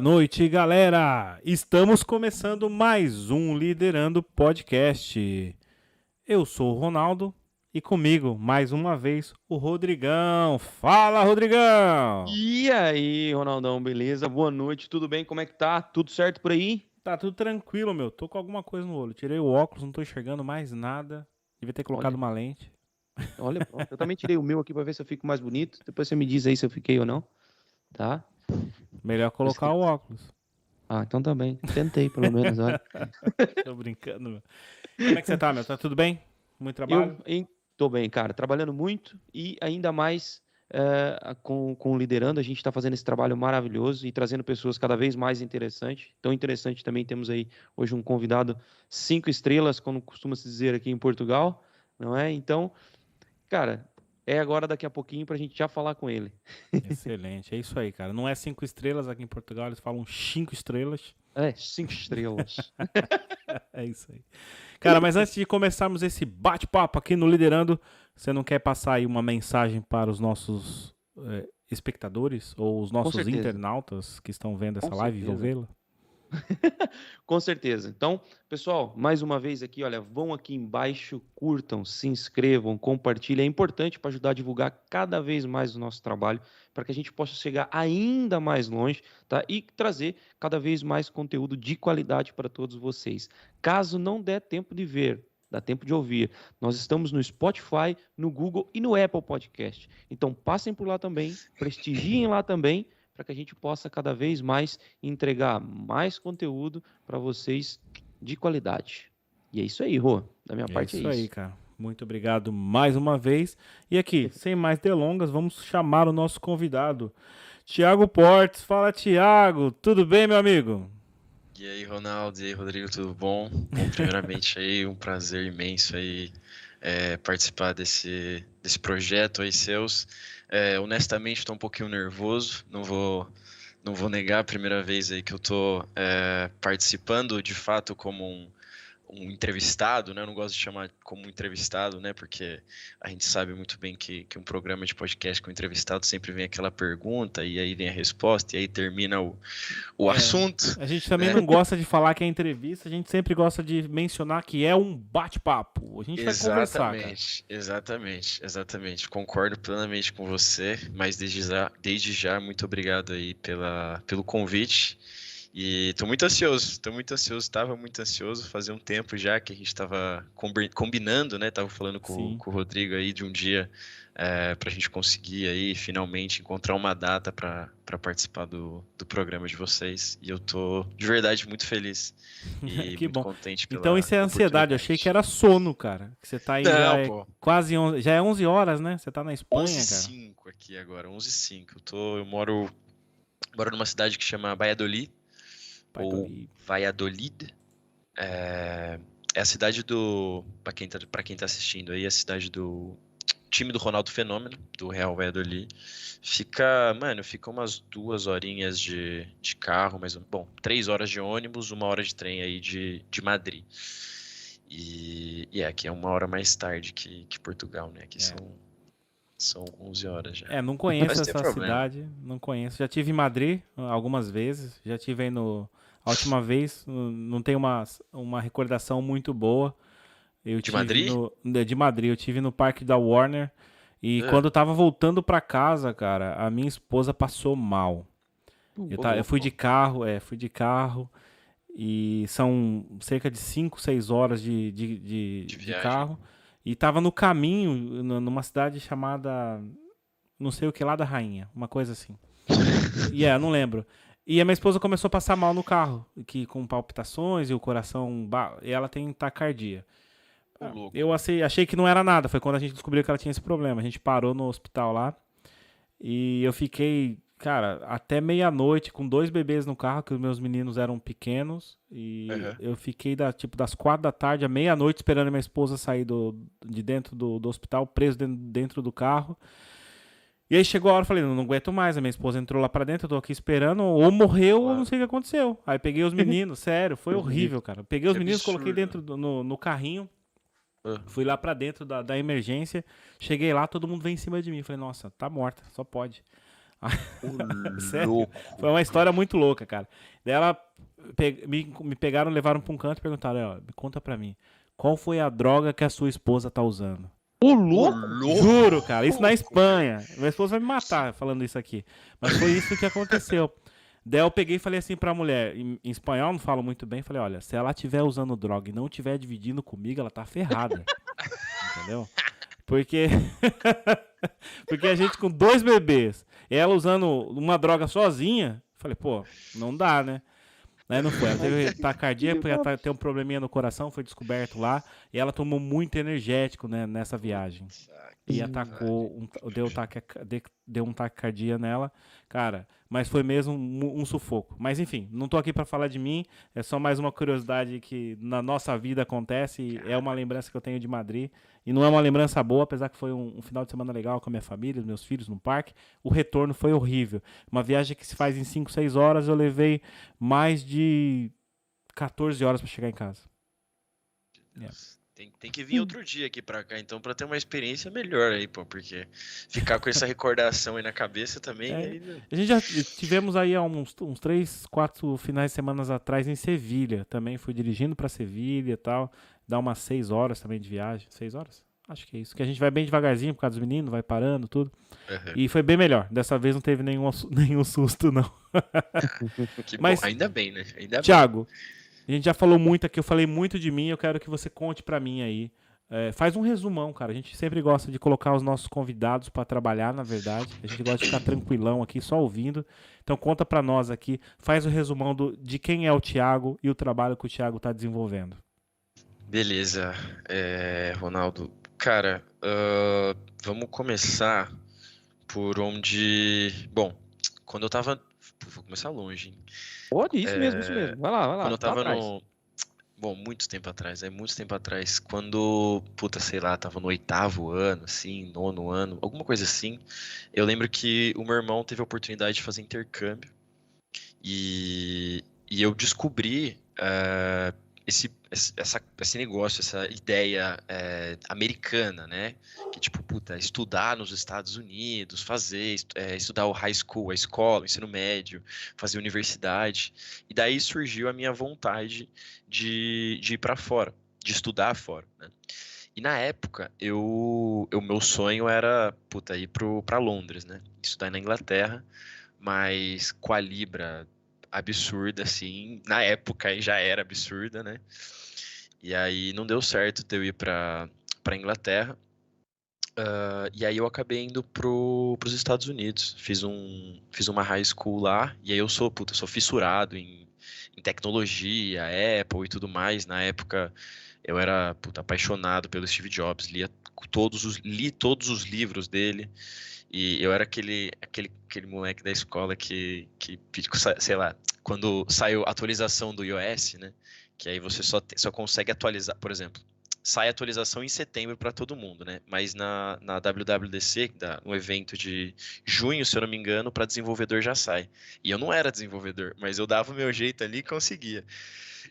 Boa noite, galera! Estamos começando mais um Liderando Podcast. Eu sou o Ronaldo e comigo, mais uma vez, o Rodrigão. Fala, Rodrigão! E aí, Ronaldão, beleza? Boa noite, tudo bem? Como é que tá? Tudo certo por aí? Tá tudo tranquilo, meu. Tô com alguma coisa no olho. Tirei o óculos, não tô enxergando mais nada. Devia ter colocado Olha. uma lente. Olha, eu também tirei o meu aqui pra ver se eu fico mais bonito. Depois você me diz aí se eu fiquei ou não, tá? Melhor colocar o óculos. Ah, então também. Tentei, pelo menos, olha. Tô brincando, meu. Como é que você tá, meu? Tá tudo bem? Muito trabalho? Eu hein, tô bem, cara, trabalhando muito e ainda mais eh, com, com liderando, a gente está fazendo esse trabalho maravilhoso e trazendo pessoas cada vez mais interessantes. Tão interessante também temos aí hoje um convidado cinco estrelas, como costuma se dizer aqui em Portugal, não é? Então, cara, é agora daqui a pouquinho para a gente já falar com ele. Excelente, é isso aí, cara. Não é cinco estrelas aqui em Portugal, eles falam cinco estrelas. É, cinco estrelas. É isso aí. Cara, mas antes de começarmos esse bate-papo aqui no Liderando, você não quer passar aí uma mensagem para os nossos eh, espectadores ou os nossos internautas que estão vendo essa Com live e vão vê-la? Com certeza. Então, pessoal, mais uma vez aqui, olha, vão aqui embaixo, curtam, se inscrevam, compartilhem. É importante para ajudar a divulgar cada vez mais o nosso trabalho, para que a gente possa chegar ainda mais longe, tá? E trazer cada vez mais conteúdo de qualidade para todos vocês. Caso não der tempo de ver, dá tempo de ouvir. Nós estamos no Spotify, no Google e no Apple Podcast. Então, passem por lá também, prestigiem lá também, para que a gente possa cada vez mais entregar mais conteúdo para vocês de qualidade. E é isso aí, Rô. Da minha É parte isso é aí, isso. cara. Muito obrigado mais uma vez. E aqui, sem mais delongas, vamos chamar o nosso convidado, Tiago Portes. Fala, Tiago. Tudo bem, meu amigo? E aí, Ronaldo, e aí, Rodrigo, tudo bom? Bom, primeiramente aí, um prazer imenso aí é, participar desse, desse projeto aí seus. É, honestamente, estou um pouquinho nervoso, não vou, não vou negar a primeira vez aí que eu estou participando de fato como um, um entrevistado, né? Eu não gosto de chamar como entrevistado, né? Porque a gente sabe muito bem que, que um programa de podcast com entrevistado sempre vem aquela pergunta e aí vem a resposta e aí termina o, o É. assunto. A gente também É. não gosta de falar que é entrevista, a gente sempre gosta de mencionar que é um bate-papo. A gente vai conversar, cara. Exatamente, exatamente, exatamente. Concordo plenamente com você, mas desde já, desde já muito obrigado aí pela, pelo convite. E tô muito ansioso, tô muito ansioso, estava muito ansioso, fazia um tempo já que a gente estava combinando, né? Tava falando com, com o Rodrigo aí de um dia é, para a gente conseguir aí finalmente encontrar uma data para participar do, do programa de vocês. E eu tô de verdade muito feliz e Que muito bom. contente pela Então isso é ansiedade. Eu achei que era sono, cara. Que você tá aí já Não, é pô. quase 11, já é 11 horas, né? Você tá na Espanha, 11 cara. 5 aqui agora, 11 5. Eu tô, eu moro, moro numa cidade que chama Valladolid, Ou do Li- Valladolid. É, é a cidade do, para quem tá, quem tá assistindo aí, é a cidade do time do Ronaldo Fenômeno, do Real Valladolid. Fica, mano, fica umas duas horinhas de, de carro, mas bom, três horas de ônibus, uma hora de trem aí de, de Madrid. E, e é, aqui é uma hora mais tarde que, que Portugal, né? Aqui É. são, são 11 horas já. É, não conheço essa problema. cidade, não conheço. Já tive em Madrid algumas vezes, já tive aí no. A última vez, uh, não tenho uma, uma recordação muito boa. Eu De tive Madrid? no- de Madrid, eu tive no parque da Warner. E É. quando eu tava voltando pra casa, cara, a minha esposa passou mal. Eu, Ô, ta- eu fui de carro, é, fui de carro. E são cerca de 5, 6 horas de, de, de, De de carro. E tava no caminho, nu- numa cidade chamada. Não sei o que lá da Rainha, uma coisa assim. E é, não lembro. E a minha esposa começou a passar mal no carro, que com palpitações e o coração. E ela tem louco. Eu achei, achei que não era nada. Foi quando a gente descobriu que ela tinha esse problema. A gente parou no hospital lá. E eu fiquei, cara, até meia-noite com dois bebês no carro, que os meus meninos eram pequenos. E Aham. eu fiquei da, tipo, das quatro da tarde à meia-noite esperando a minha esposa sair do, de dentro do, do hospital, preso dentro, dentro do carro. E aí chegou a hora, eu falei, não, não aguento mais. A minha esposa entrou lá pra dentro, eu tô aqui esperando, ou morreu, ou Claro. não sei o que aconteceu. Aí peguei os meninos, sério, foi horrível, cara. Peguei os meninos, coloquei absurdo. dentro do, no, no carrinho, Ah. fui lá pra dentro da, da emergência. Cheguei lá, todo mundo veio em cima de mim. Falei, nossa, tá morta, só pode. Sério? Foi uma história muito louca, cara. Daí ela pe... me, me pegaram, levaram pra um canto e perguntaram: me conta pra mim, qual foi a droga que a sua esposa tá usando? Ô, louco! Juro, cara, isso na Espanha. Minha esposa vai me matar falando isso aqui. Mas foi isso que aconteceu. Daí eu peguei e falei assim pra mulher, em, em espanhol não falo muito bem, falei, olha, se ela estiver usando droga e não estiver dividindo comigo, ela tá ferrada. Entendeu? Porque. Porque a gente com dois bebês, ela usando uma droga sozinha, falei, pô, não dá, né? Aí não foi. Ela teve taquicardia, porque ela tem um probleminha no coração, foi descoberto lá. E ela tomou muito energético né, nessa viagem. E atacou, um, deu, taque, deu um taquicardia nela. Cara, mas foi mesmo um, um, sufoco. Mas enfim, não tô aqui para falar de mim, é só mais uma curiosidade que na nossa vida acontece. E é uma lembrança que eu tenho de Madrid. E não é uma lembrança boa, apesar que foi um, um final de semana legal com a minha família, meus filhos no parque. O retorno foi horrível. Uma viagem que se faz em 5, 6 horas, eu levei mais de 14 horas para chegar em casa. Yeah. Tem, tem que vir outro dia aqui pra cá, então, pra ter uma experiência melhor aí, pô, porque ficar com essa recordação aí na cabeça também. É. Aí... A gente já tivemos aí há uns, uns três, quatro finais de semanas atrás em Sevilha. Também fui dirigindo pra Sevilha e tal. Dá umas seis horas também de viagem. Seis horas? Acho que é isso. Que a gente vai bem devagarzinho por causa dos meninos, vai parando, tudo. Uhum. E foi bem melhor. Dessa vez não teve nenhum, nenhum susto, não. Mas, bom. Ainda bem, né? Ainda Thiago, bem. A gente já falou muito aqui, eu falei muito de mim, eu quero que você conte para mim aí. É, faz um resumão, cara. A gente sempre gosta de colocar os nossos convidados para trabalhar, na verdade. A gente gosta de ficar tranquilão aqui, só ouvindo. Então conta para nós aqui, faz o resumão do, de quem é o Thiago e o trabalho que o Thiago está desenvolvendo. Beleza, é, Ronaldo. Cara, uh, vamos começar por onde. Bom, quando eu tava. Vou começar longe, hein? Pode, isso é... mesmo, isso mesmo. Vai lá, vai lá. Quando eu tava no. Bom, muito tempo atrás, é muito tempo atrás. Quando, puta, sei lá, tava no oitavo ano, assim, nono ano, alguma coisa assim. Eu lembro que o meu irmão teve a oportunidade de fazer intercâmbio. E, e eu descobri uh, esse, essa, esse negócio, essa ideia é, americana, né? Que tipo, puta, estudar nos Estados Unidos, fazer, é, estudar o high school, a escola, o ensino médio, fazer universidade. E daí surgiu a minha vontade de, de ir para fora, de estudar fora, né? E na época, eu, o meu sonho era, puta, ir para Londres, né? Estudar na Inglaterra, mas com a Libra absurda, assim. Na época já era absurda, né? E aí não deu certo de eu ir para para Inglaterra. Uh, e aí eu acabei indo pro, pros Estados Unidos. Fiz, um, fiz uma high school lá. E aí eu sou, puta, sou fissurado em, em tecnologia, Apple e tudo mais. Na época eu era puta, apaixonado pelo Steve Jobs. Lia todos os, li todos os livros dele. E eu era aquele, aquele, aquele moleque da escola que, que, sei lá, quando saiu a atualização do iOS, né? Que aí você só, só consegue atualizar, por exemplo, sai a atualização em setembro para todo mundo, né? Mas na, na WWDC, no evento de junho, se eu não me engano, para desenvolvedor já sai. E eu não era desenvolvedor, mas eu dava o meu jeito ali e conseguia.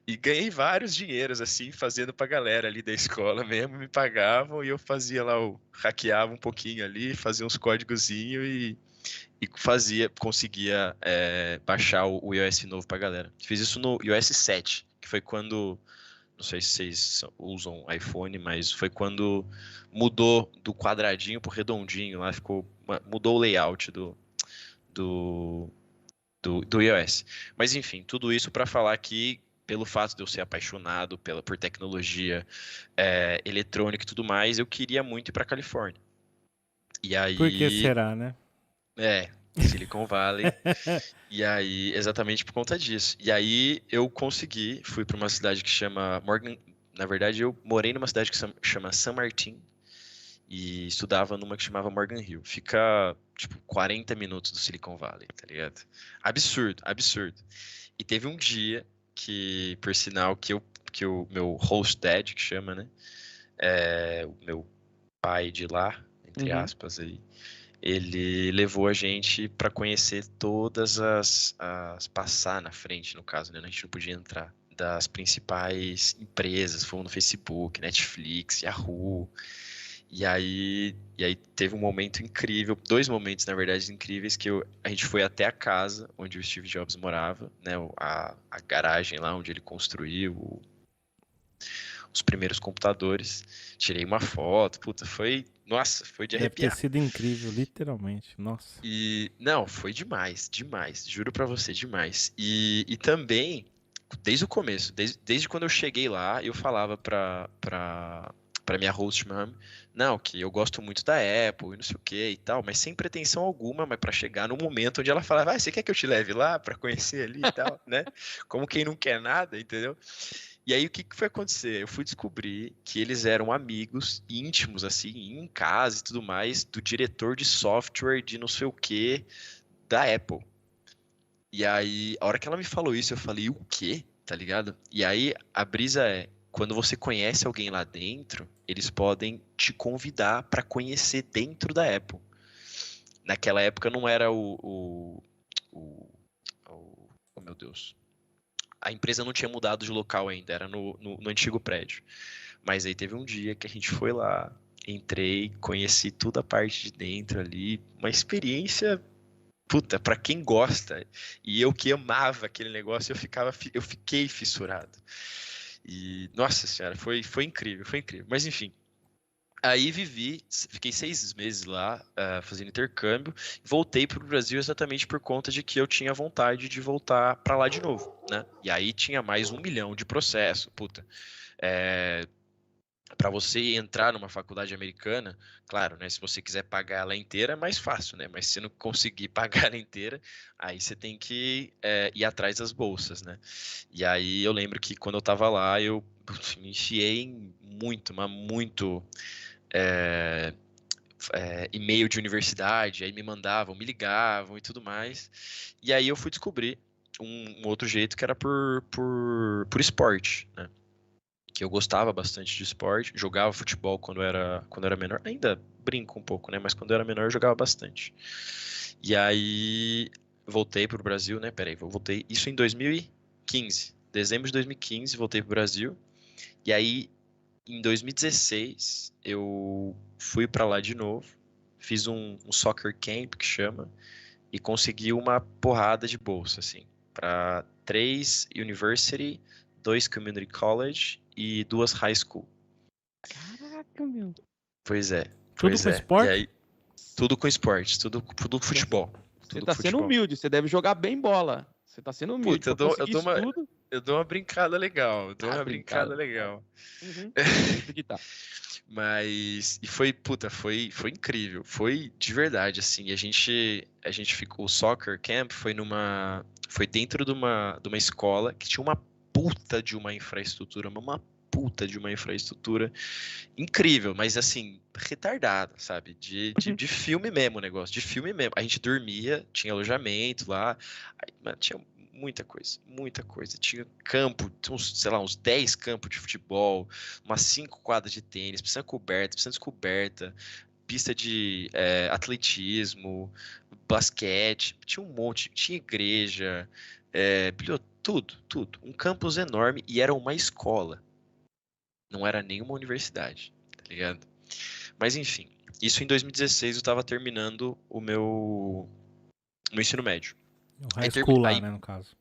E ganhei vários dinheiros, assim, fazendo pra galera ali da escola mesmo, me pagavam e eu fazia lá, o hackeava um pouquinho ali, fazia uns códigozinhos e, e fazia, conseguia é, baixar o, o iOS novo pra galera. Fiz isso no iOS 7, que foi quando, não sei se vocês usam iPhone, mas foi quando mudou do quadradinho pro redondinho, lá ficou, mudou o layout do, do, do, do iOS. Mas enfim, tudo isso para falar que pelo fato de eu ser apaixonado pela, por tecnologia é, eletrônica e tudo mais, eu queria muito ir para Califórnia. E aí. Por que será, né? É, Silicon Valley. e aí, exatamente por conta disso. E aí eu consegui, fui para uma cidade que chama Morgan. Na verdade, eu morei numa cidade que chama San Martin e estudava numa que chamava Morgan Hill. Fica, tipo, 40 minutos do Silicon Valley, tá ligado? Absurdo, absurdo. E teve um dia que, por sinal, que, eu, que o meu host dad, que chama, né? É, o meu pai de lá, entre uhum. aspas aí, ele levou a gente para conhecer todas as, as. passar na frente, no caso, né? A gente não podia entrar. Das principais empresas, fomos no Facebook, Netflix, Yahoo. E aí, e aí teve um momento incrível, dois momentos, na verdade, incríveis, que eu, a gente foi até a casa onde o Steve Jobs morava, né? A, a garagem lá onde ele construiu o, os primeiros computadores. Tirei uma foto, puta, foi. Nossa, foi de arrepiar. Deve ter sido incrível, literalmente. Nossa. E. Não, foi demais, demais. Juro pra você, demais. E, e também, desde o começo, desde, desde quando eu cheguei lá, eu falava pra, pra, para minha host mom, não, que eu gosto muito da Apple e não sei o que e tal, mas sem pretensão alguma, mas para chegar no momento onde ela falava, ah, você quer que eu te leve lá para conhecer ali e tal, né? Como quem não quer nada, entendeu? E aí o que, que foi acontecer? Eu fui descobrir que eles eram amigos íntimos, assim, em casa e tudo mais, do diretor de software de não sei o que da Apple. E aí, a hora que ela me falou isso, eu falei, o quê? Tá ligado? E aí a brisa é, quando você conhece alguém lá dentro, eles podem te convidar para conhecer dentro da Apple. Naquela época não era o, o, o, o oh meu Deus, a empresa não tinha mudado de local ainda, era no, no, no, antigo prédio. Mas aí teve um dia que a gente foi lá, entrei, conheci toda a parte de dentro ali, uma experiência puta, para quem gosta. E eu que amava aquele negócio, eu ficava eu fiquei fissurado. E, nossa senhora, foi, foi incrível, foi incrível. Mas enfim, Aí vivi, fiquei seis meses lá uh, fazendo intercâmbio, voltei para o Brasil exatamente por conta de que eu tinha vontade de voltar para lá de novo, né? E aí tinha mais um milhão de processo, puta. É, para você entrar numa faculdade americana, claro, né? Se você quiser pagar ela inteira, é mais fácil, né? Mas se não conseguir pagar ela inteira, aí você tem que é, ir atrás das bolsas, né? E aí eu lembro que quando eu estava lá, eu me enfiei muito, mas muito é, é, e-mail de universidade, aí me mandavam, me ligavam e tudo mais. E aí eu fui descobrir um, um outro jeito que era por, por, por esporte, né? Que eu gostava bastante de esporte, jogava futebol quando era quando era menor, ainda brinco um pouco, né? Mas quando eu era menor eu jogava bastante. E aí voltei para o Brasil, né? Peraí, voltei isso em 2015, dezembro de 2015, voltei para o Brasil. E aí em 2016 eu fui para lá de novo, fiz um, um soccer camp que chama e consegui uma porrada de bolsa assim para três university, dois community college e duas high school. Caraca, meu. Pois é. Tudo pois com é. esporte? Aí, tudo com esporte, tudo, tudo futebol. Você tá sendo humilde, você deve jogar bem bola. Você tá sendo humilde. Puta, eu dou, eu, dou uma, eu dou uma brincada legal. Eu dou Ah, uma brincada, brincada. legal. Uhum. Tá. Mas. E foi, puta, foi, foi incrível. Foi de verdade, assim. A gente, a gente ficou. O soccer camp foi numa. Foi dentro de uma, de uma escola que tinha uma puta de uma infraestrutura, mas uma puta de uma infraestrutura incrível, mas assim, retardada, sabe? De, de, de filme mesmo o negócio, de filme mesmo. A gente dormia, tinha alojamento lá, aí, tinha muita coisa, muita coisa. Tinha campo, uns, sei lá, uns 10 campos de futebol, umas 5 quadras de tênis, piscina coberta, piscina descoberta, pista de é, atletismo, basquete, tinha um monte, tinha igreja, é, tudo, tudo. Um campus enorme e era uma escola. Não era nenhuma universidade, tá ligado? Mas enfim, isso em 2016 eu tava terminando o meu, o meu ensino médio. O high school lá, aí- né, no caso.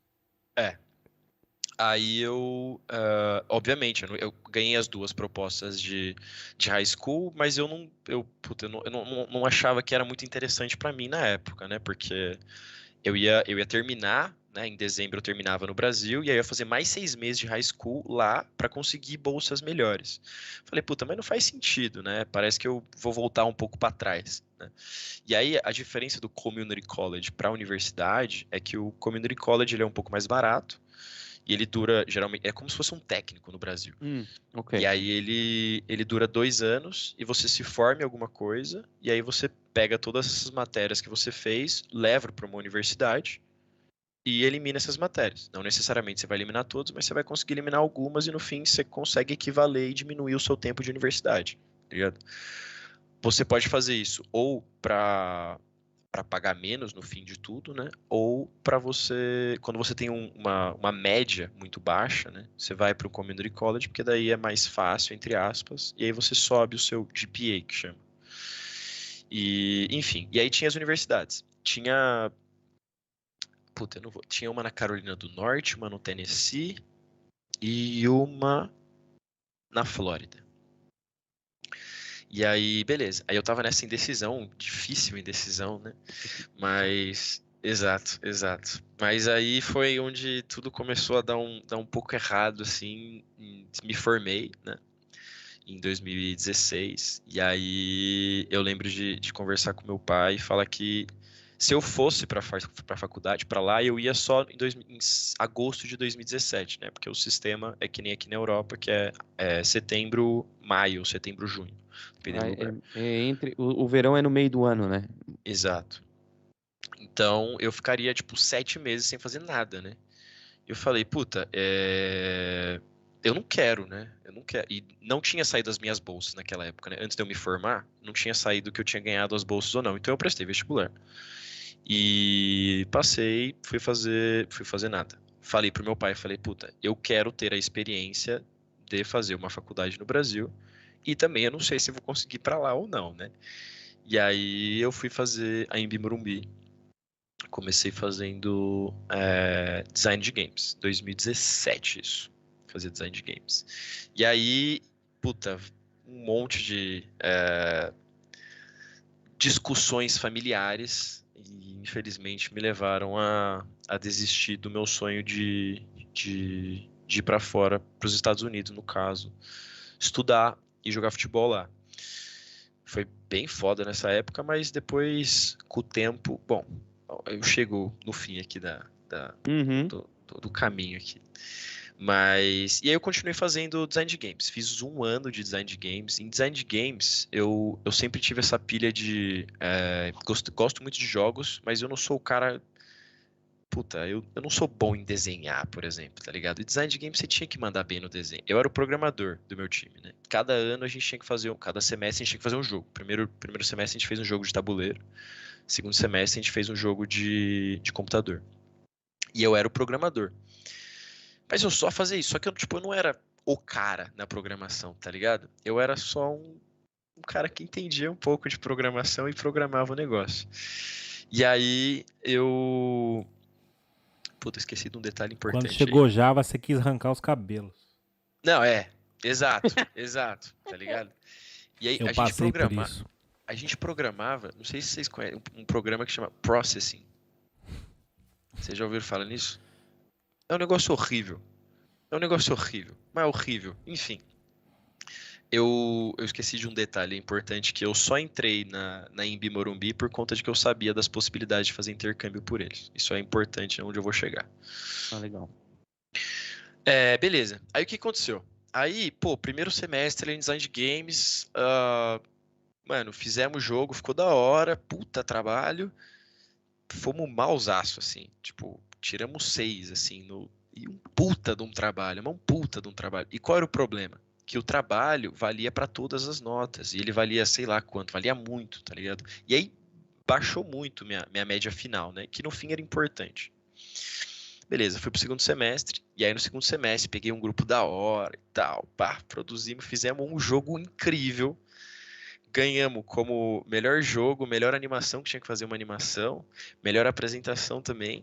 Aí eu, ah, obviamente, eu, eu ganhei as duas propostas de, de high school, mas eu não, eu, puta, eu não, eu não, não- achava que era muito interessante pra mim na época, né? Porque eu ia, eu ia terminar, né? Em dezembro eu terminava no Brasil e aí eu ia fazer mais seis meses de high school lá pra conseguir bolsas melhores. Falei, puta, mas não faz sentido, né? Parece que eu vou voltar um pouco pra trás, né? E aí a diferença do community college pra universidade é que o community college ele é um pouco mais barato. E ele dura, geralmente, é como se fosse um técnico no Brasil. Hum, ok. E aí ele, ele dura dois anos e você se forma em alguma coisa, e aí você pega todas essas matérias que você fez, leva para uma universidade e elimina essas matérias. Não necessariamente você vai eliminar todas, mas você vai conseguir eliminar algumas e no fim você consegue equivaler e diminuir o seu tempo de universidade. Tá ligado? Você pode fazer isso ou para para pagar menos no fim de tudo, né? Ou para você, quando você tem um, uma, uma média muito baixa, né? Você vai para o community college porque daí é mais fácil entre aspas e aí você sobe o seu GPA que chama. E enfim, e aí tinha as universidades. Tinha puta, eu não vou. Tinha uma na Carolina do Norte, uma no Tennessee e uma na Flórida. E aí, beleza. Aí eu tava nessa indecisão, difícil indecisão, né? Mas. Exato, exato. Mas aí foi onde tudo começou a dar um, dar um pouco errado, assim. Me formei, né? Em 2016. E aí eu lembro de, de conversar com meu pai e falar que se eu fosse para a faculdade, para lá, eu ia só em, dois, em, agosto de 2017, né? Porque o sistema é que nem aqui na Europa, que é, é setembro, maio, setembro, junho. Ah, é, é, entre, o, o, verão é no meio do ano, né? Exato. Então eu ficaria tipo sete meses sem fazer nada, né? Eu falei, puta, é... eu não quero, né? Eu não quero. E não tinha saído as minhas bolsas naquela época, né? Antes de eu me formar, não tinha saído que eu tinha ganhado as bolsas ou não. Então eu prestei vestibular. E passei, fui fazer, fui fazer nada. Falei pro meu pai, falei, puta, eu quero ter a experiência de fazer uma faculdade no Brasil e também eu não sei se vou conseguir para lá ou não, né? E aí eu fui fazer a Embi. Comecei fazendo é, design de games, 2017 isso, fazia design de games. E aí, puta, um monte de é, discussões familiares infelizmente me levaram a, a desistir do meu sonho de, de, de ir para fora, para os Estados Unidos, no caso, estudar e jogar futebol lá. Foi bem foda nessa época, mas depois, com o tempo, bom, eu chego no fim aqui da, da uhum. do, do, caminho aqui. Mas. E aí eu continuei fazendo design de games. Fiz um ano de design de games. Em design de games, eu, eu sempre tive essa pilha de. É, gosto, gosto muito de jogos, mas eu não sou o cara. Puta, eu, eu não sou bom em desenhar, por exemplo, tá ligado? E design de games você tinha que mandar bem no desenho. Eu era o programador do meu time, né? Cada ano a gente tinha que fazer. Cada semestre a gente tinha que fazer um jogo. Primeiro, primeiro semestre a gente fez um jogo de tabuleiro. Segundo semestre a gente fez um jogo de, de computador. E eu era o programador. Mas eu só fazia isso. Só que eu, tipo, eu não era o cara na programação, tá ligado? Eu era só um, um cara que entendia um pouco de programação e programava o negócio. E aí eu. Puta, esqueci de um detalhe importante. Quando chegou aí. Java, você quis arrancar os cabelos. Não, é. Exato, exato, tá ligado? E aí eu a gente programava. A gente programava, não sei se vocês conhecem, um programa que chama Processing. Vocês já ouviram falar nisso? É um negócio horrível. É um negócio horrível. Mas é horrível. Enfim. Eu, eu esqueci de um detalhe importante que eu só entrei na, na Imbi Morumbi por conta de que eu sabia das possibilidades de fazer intercâmbio por eles. Isso é importante onde eu vou chegar. Ah, legal. É, beleza. Aí o que aconteceu? Aí, pô, primeiro semestre em design de games, uh, mano, fizemos o jogo, ficou da hora, puta trabalho. Fomos mausaço, assim. Tipo, tiramos seis, assim, no, e um puta de um trabalho, mas um puta de um trabalho. E qual era o problema? Que o trabalho valia para todas as notas, e ele valia sei lá quanto, valia muito, tá ligado? E aí baixou muito minha, minha média final, né? Que no fim era importante. Beleza, fui pro segundo semestre, e aí no segundo semestre peguei um grupo da hora e tal, pá, produzimos, fizemos um jogo incrível, ganhamos como melhor jogo, melhor animação, que tinha que fazer uma animação, melhor apresentação também,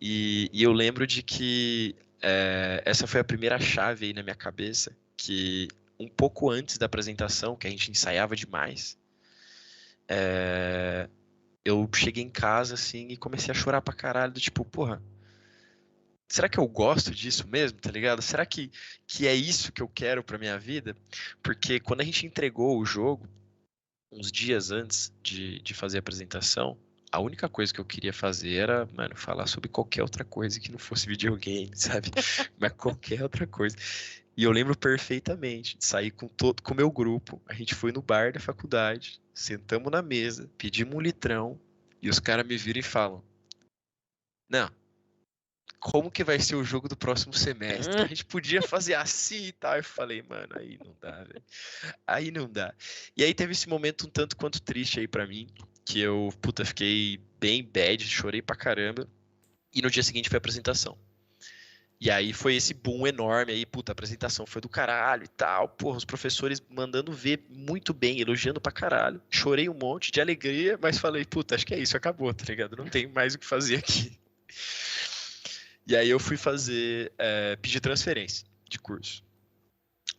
e, e eu lembro de que é, essa foi a primeira chave aí na minha cabeça, que um pouco antes da apresentação, que a gente ensaiava demais, é, eu cheguei em casa assim e comecei a chorar pra caralho, do tipo, porra, será que eu gosto disso mesmo, tá ligado? Será que, que é isso que eu quero pra minha vida? Porque quando a gente entregou o jogo, uns dias antes de, de fazer a apresentação, a única coisa que eu queria fazer era, mano, falar sobre qualquer outra coisa que não fosse videogame, sabe? Mas qualquer outra coisa. E eu lembro perfeitamente de sair com todo com meu grupo. A gente foi no bar da faculdade, sentamos na mesa, pedimos um litrão, e os caras me viram e falam: Não, como que vai ser o jogo do próximo semestre? A gente podia fazer assim e tal. Eu falei, mano, aí não dá, velho. Aí não dá. E aí teve esse momento um tanto quanto triste aí para mim, que eu, puta, fiquei bem bad, chorei pra caramba. E no dia seguinte foi a apresentação. E aí foi esse boom enorme aí, puta, a apresentação foi do caralho e tal. Porra, os professores mandando ver muito bem, elogiando pra caralho. Chorei um monte de alegria, mas falei, puta, acho que é isso, acabou, tá ligado? Não tem mais o que fazer aqui. E aí eu fui fazer, é, pedir transferência de curso.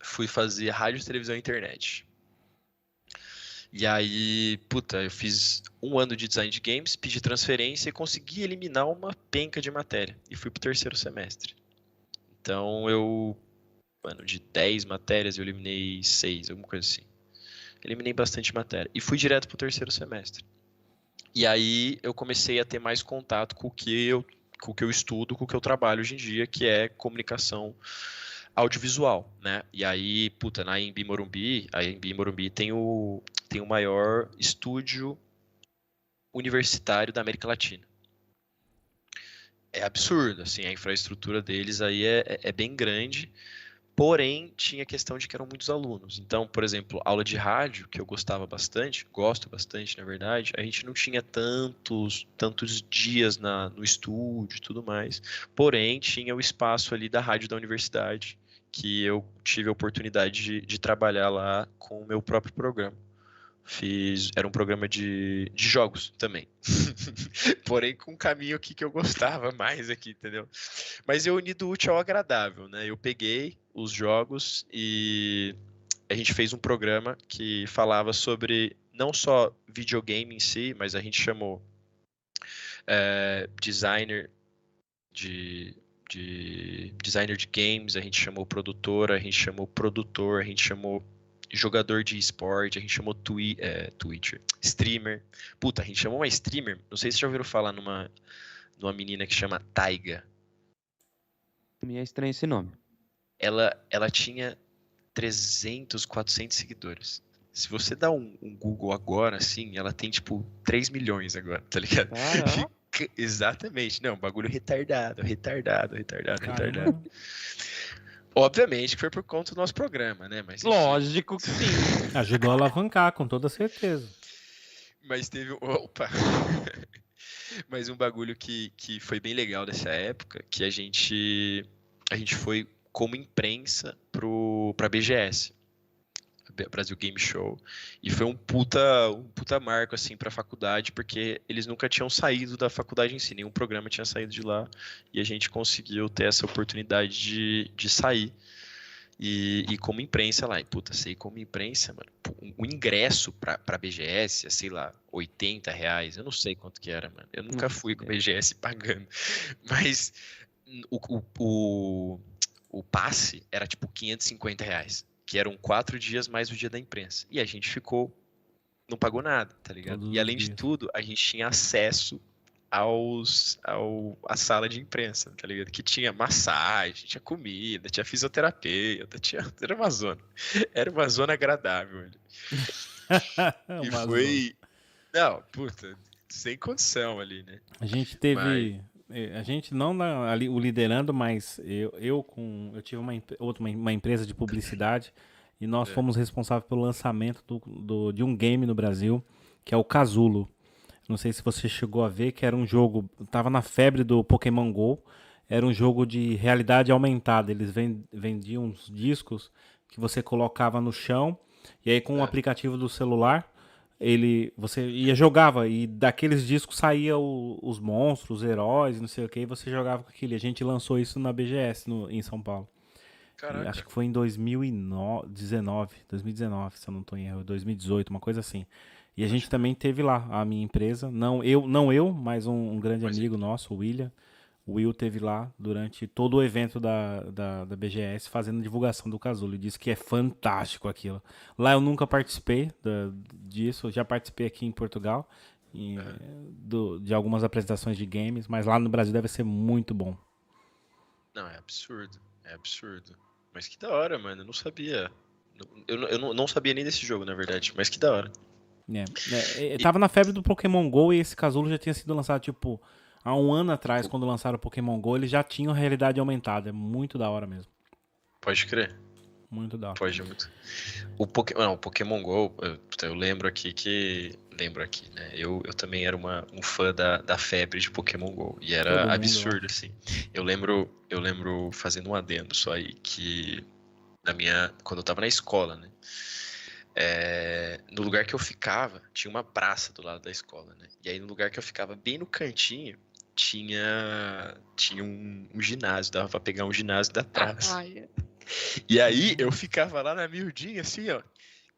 Fui fazer rádio, televisão e internet. E aí, puta, eu fiz um ano de design de games, pedi transferência e consegui eliminar uma penca de matéria. E fui pro terceiro semestre. Então eu, mano, de 10 matérias eu eliminei 6, alguma coisa assim. Eliminei bastante matéria. E fui direto pro terceiro semestre. E aí eu comecei a ter mais contato com o que eu, com o que eu estudo, com o que eu trabalho hoje em dia, que é comunicação audiovisual, né? E aí, puta, na Embi Morumbi, a Embi Morumbi tem o, tem o maior estúdio universitário da América Latina. É absurdo, assim, a infraestrutura deles aí é, é, é bem grande, porém tinha questão de que eram muitos alunos. Então, por exemplo, aula de rádio, que eu gostava bastante, gosto bastante, na verdade, a gente não tinha tantos, tantos dias na, no estúdio e tudo mais, porém tinha o espaço ali da rádio da universidade, que eu tive a oportunidade de, de trabalhar lá com o meu próprio programa. Fiz, era um programa de, de jogos também. Porém, com um caminho aqui que eu gostava mais aqui, entendeu? Mas eu uni do útil ao agradável, né? Eu peguei os jogos e a gente fez um programa que falava sobre não só videogame em si, mas a gente chamou é, designer de de designer de games, a gente chamou produtor, a gente chamou produtor, a gente chamou jogador de esporte, a gente chamou twi é, Twitcher, streamer. Puta, a gente chamou uma streamer, não sei se já ouviram falar numa, numa menina que chama Taiga. Me é estranho esse nome. Ela, ela tinha 300, 400 seguidores. Se você dá um, um, Google agora, assim, ela tem tipo 3 milhões agora, tá ligado? Exatamente. Não, bagulho retardado, retardado, retardado, Caramba. retardado. Obviamente que foi por conta do nosso programa, né? Mas, Lógico que sim. Ajudou a alavancar, com toda certeza. Mas teve. Opa! Mas um bagulho que, que foi bem legal dessa época, que a gente. A gente foi como imprensa pro, pra BGS. Brasil Game Show. E foi um puta, um puta marco, assim, pra faculdade, porque eles nunca tinham saído da faculdade em si, nenhum programa tinha saído de lá, e a gente conseguiu ter essa oportunidade de, de sair. E, e como imprensa lá, e puta, sei como imprensa, mano, o um ingresso pra, pra BGS, é, sei lá, 80 reais, eu não sei quanto que era, mano. Eu nunca fui com BGS pagando. Mas o, o, o, o passe era tipo 550 reais que eram quatro dias mais o dia da imprensa. E a gente ficou, não pagou nada, tá ligado? Todo e além dia. de tudo, a gente tinha acesso aos, ao, à sala de imprensa, tá ligado? Que tinha massagem, tinha comida, tinha fisioterapeuta, tinha, era uma zona. Era uma zona agradável. e foi... Não, puta, sem condição ali, né? A gente teve... Mas... É, a gente não na, ali o liderando, mas eu, eu com eu tive uma outra uma, empresa de publicidade e nós é. fomos responsáveis pelo lançamento do, do, de um game no Brasil que é o Casulo. Não sei se você chegou a ver que era um jogo, tava na febre do Pokémon Go. Era um jogo de realidade aumentada. Eles vendiam uns discos que você colocava no chão e aí com o é. aplicativo do celular ele você ia jogava e daqueles discos saía o, os monstros, os heróis, não sei o que, e você jogava com aquilo. E a gente lançou isso na BGS no, em São Paulo. Caraca. Acho que foi em 2019, 2019, se eu não estou em erro, 2018, uma coisa assim. E a gente também teve lá a minha empresa, não eu, não eu, mas um, um grande mas amigo é. nosso, o William. O Will teve lá durante todo o evento da, da, da BGS fazendo divulgação do Casulo. Ele disse que é fantástico aquilo. Lá eu nunca participei da, disso, já participei aqui em Portugal e, é. do, de algumas apresentações de games, mas lá no Brasil deve ser muito bom. Não, é absurdo. É absurdo. Mas que da hora, mano. Eu não sabia. Eu, eu não sabia nem desse jogo, na verdade, mas que da hora. É, é, é tava na febre do Pokémon GO e esse casulo já tinha sido lançado, tipo, há um ano atrás, quando lançaram o Pokémon GO, eles já tinham realidade aumentada. É muito da hora mesmo. Pode crer. Muito da hora. Foge muito. O, Poké... não, o Pokémon GO, eu, eu, lembro aqui que. Lembro aqui, né? Eu, eu também era uma, um fã da, da febre de Pokémon GO. E era absurdo, assim. Eu lembro, eu lembro fazendo um adendo só aí, que na minha. Quando eu tava na escola, né? É, no lugar que eu ficava, tinha uma praça do lado da escola, né? E aí no lugar que eu ficava, bem no cantinho, tinha tinha um, um ginásio, dava pra pegar um ginásio da praça. E aí eu ficava lá na miudinha, assim, ó.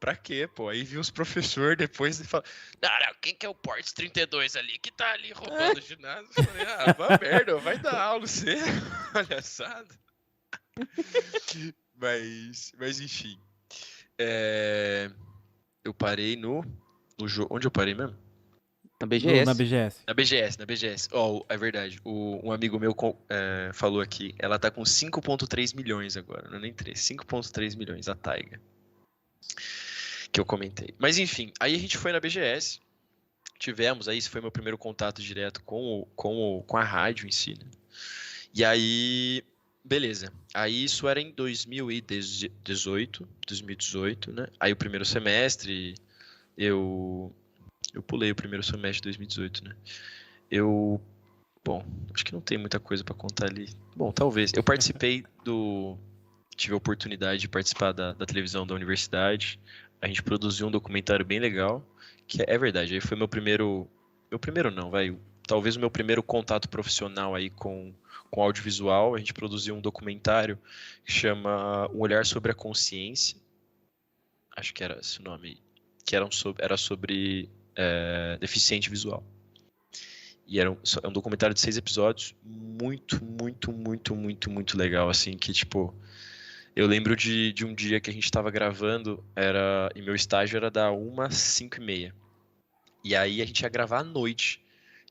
Pra quê, pô? Aí vi os professores depois e falaram: Não, não, quem que é o Portes 32 ali que tá ali roubando o ginásio? Eu falei: Ah, vai merda, vai dar aula você. Palhaçada. mas, mas enfim. É... Eu parei no. no jogo. Onde eu parei mesmo? Na BGS. Na BGS. Na BGS, na BGS. Ó, oh, é verdade. O, um amigo meu é, falou aqui, ela tá com 5.3 milhões agora, não é nem 3, 5.3 milhões, a Taiga. Que eu comentei. Mas enfim, aí a gente foi na BGS, tivemos, aí esse foi meu primeiro contato direto com, o, com, o, com a rádio em si, né? E aí, beleza. Aí isso era em 2018, 2018, né? Aí o primeiro semestre, eu eu pulei o primeiro semestre de 2018, né? Eu. Bom, acho que não tem muita coisa para contar ali. Bom, talvez. Eu participei do. Tive a oportunidade de participar da, da televisão da universidade. A gente produziu um documentário bem legal. Que é, é verdade, aí foi meu primeiro. Meu primeiro não, vai. Talvez o meu primeiro contato profissional aí com, com audiovisual. A gente produziu um documentário que chama Um Olhar sobre a Consciência. Acho que era esse o nome. Que era, um, era sobre é, deficiente visual. E era um, é um documentário de seis episódios, muito, muito, muito, muito, muito legal, assim, que, tipo, eu lembro de, de um dia que a gente estava gravando, era e meu estágio era da 1 às 5 e meia. E aí a gente ia gravar à noite.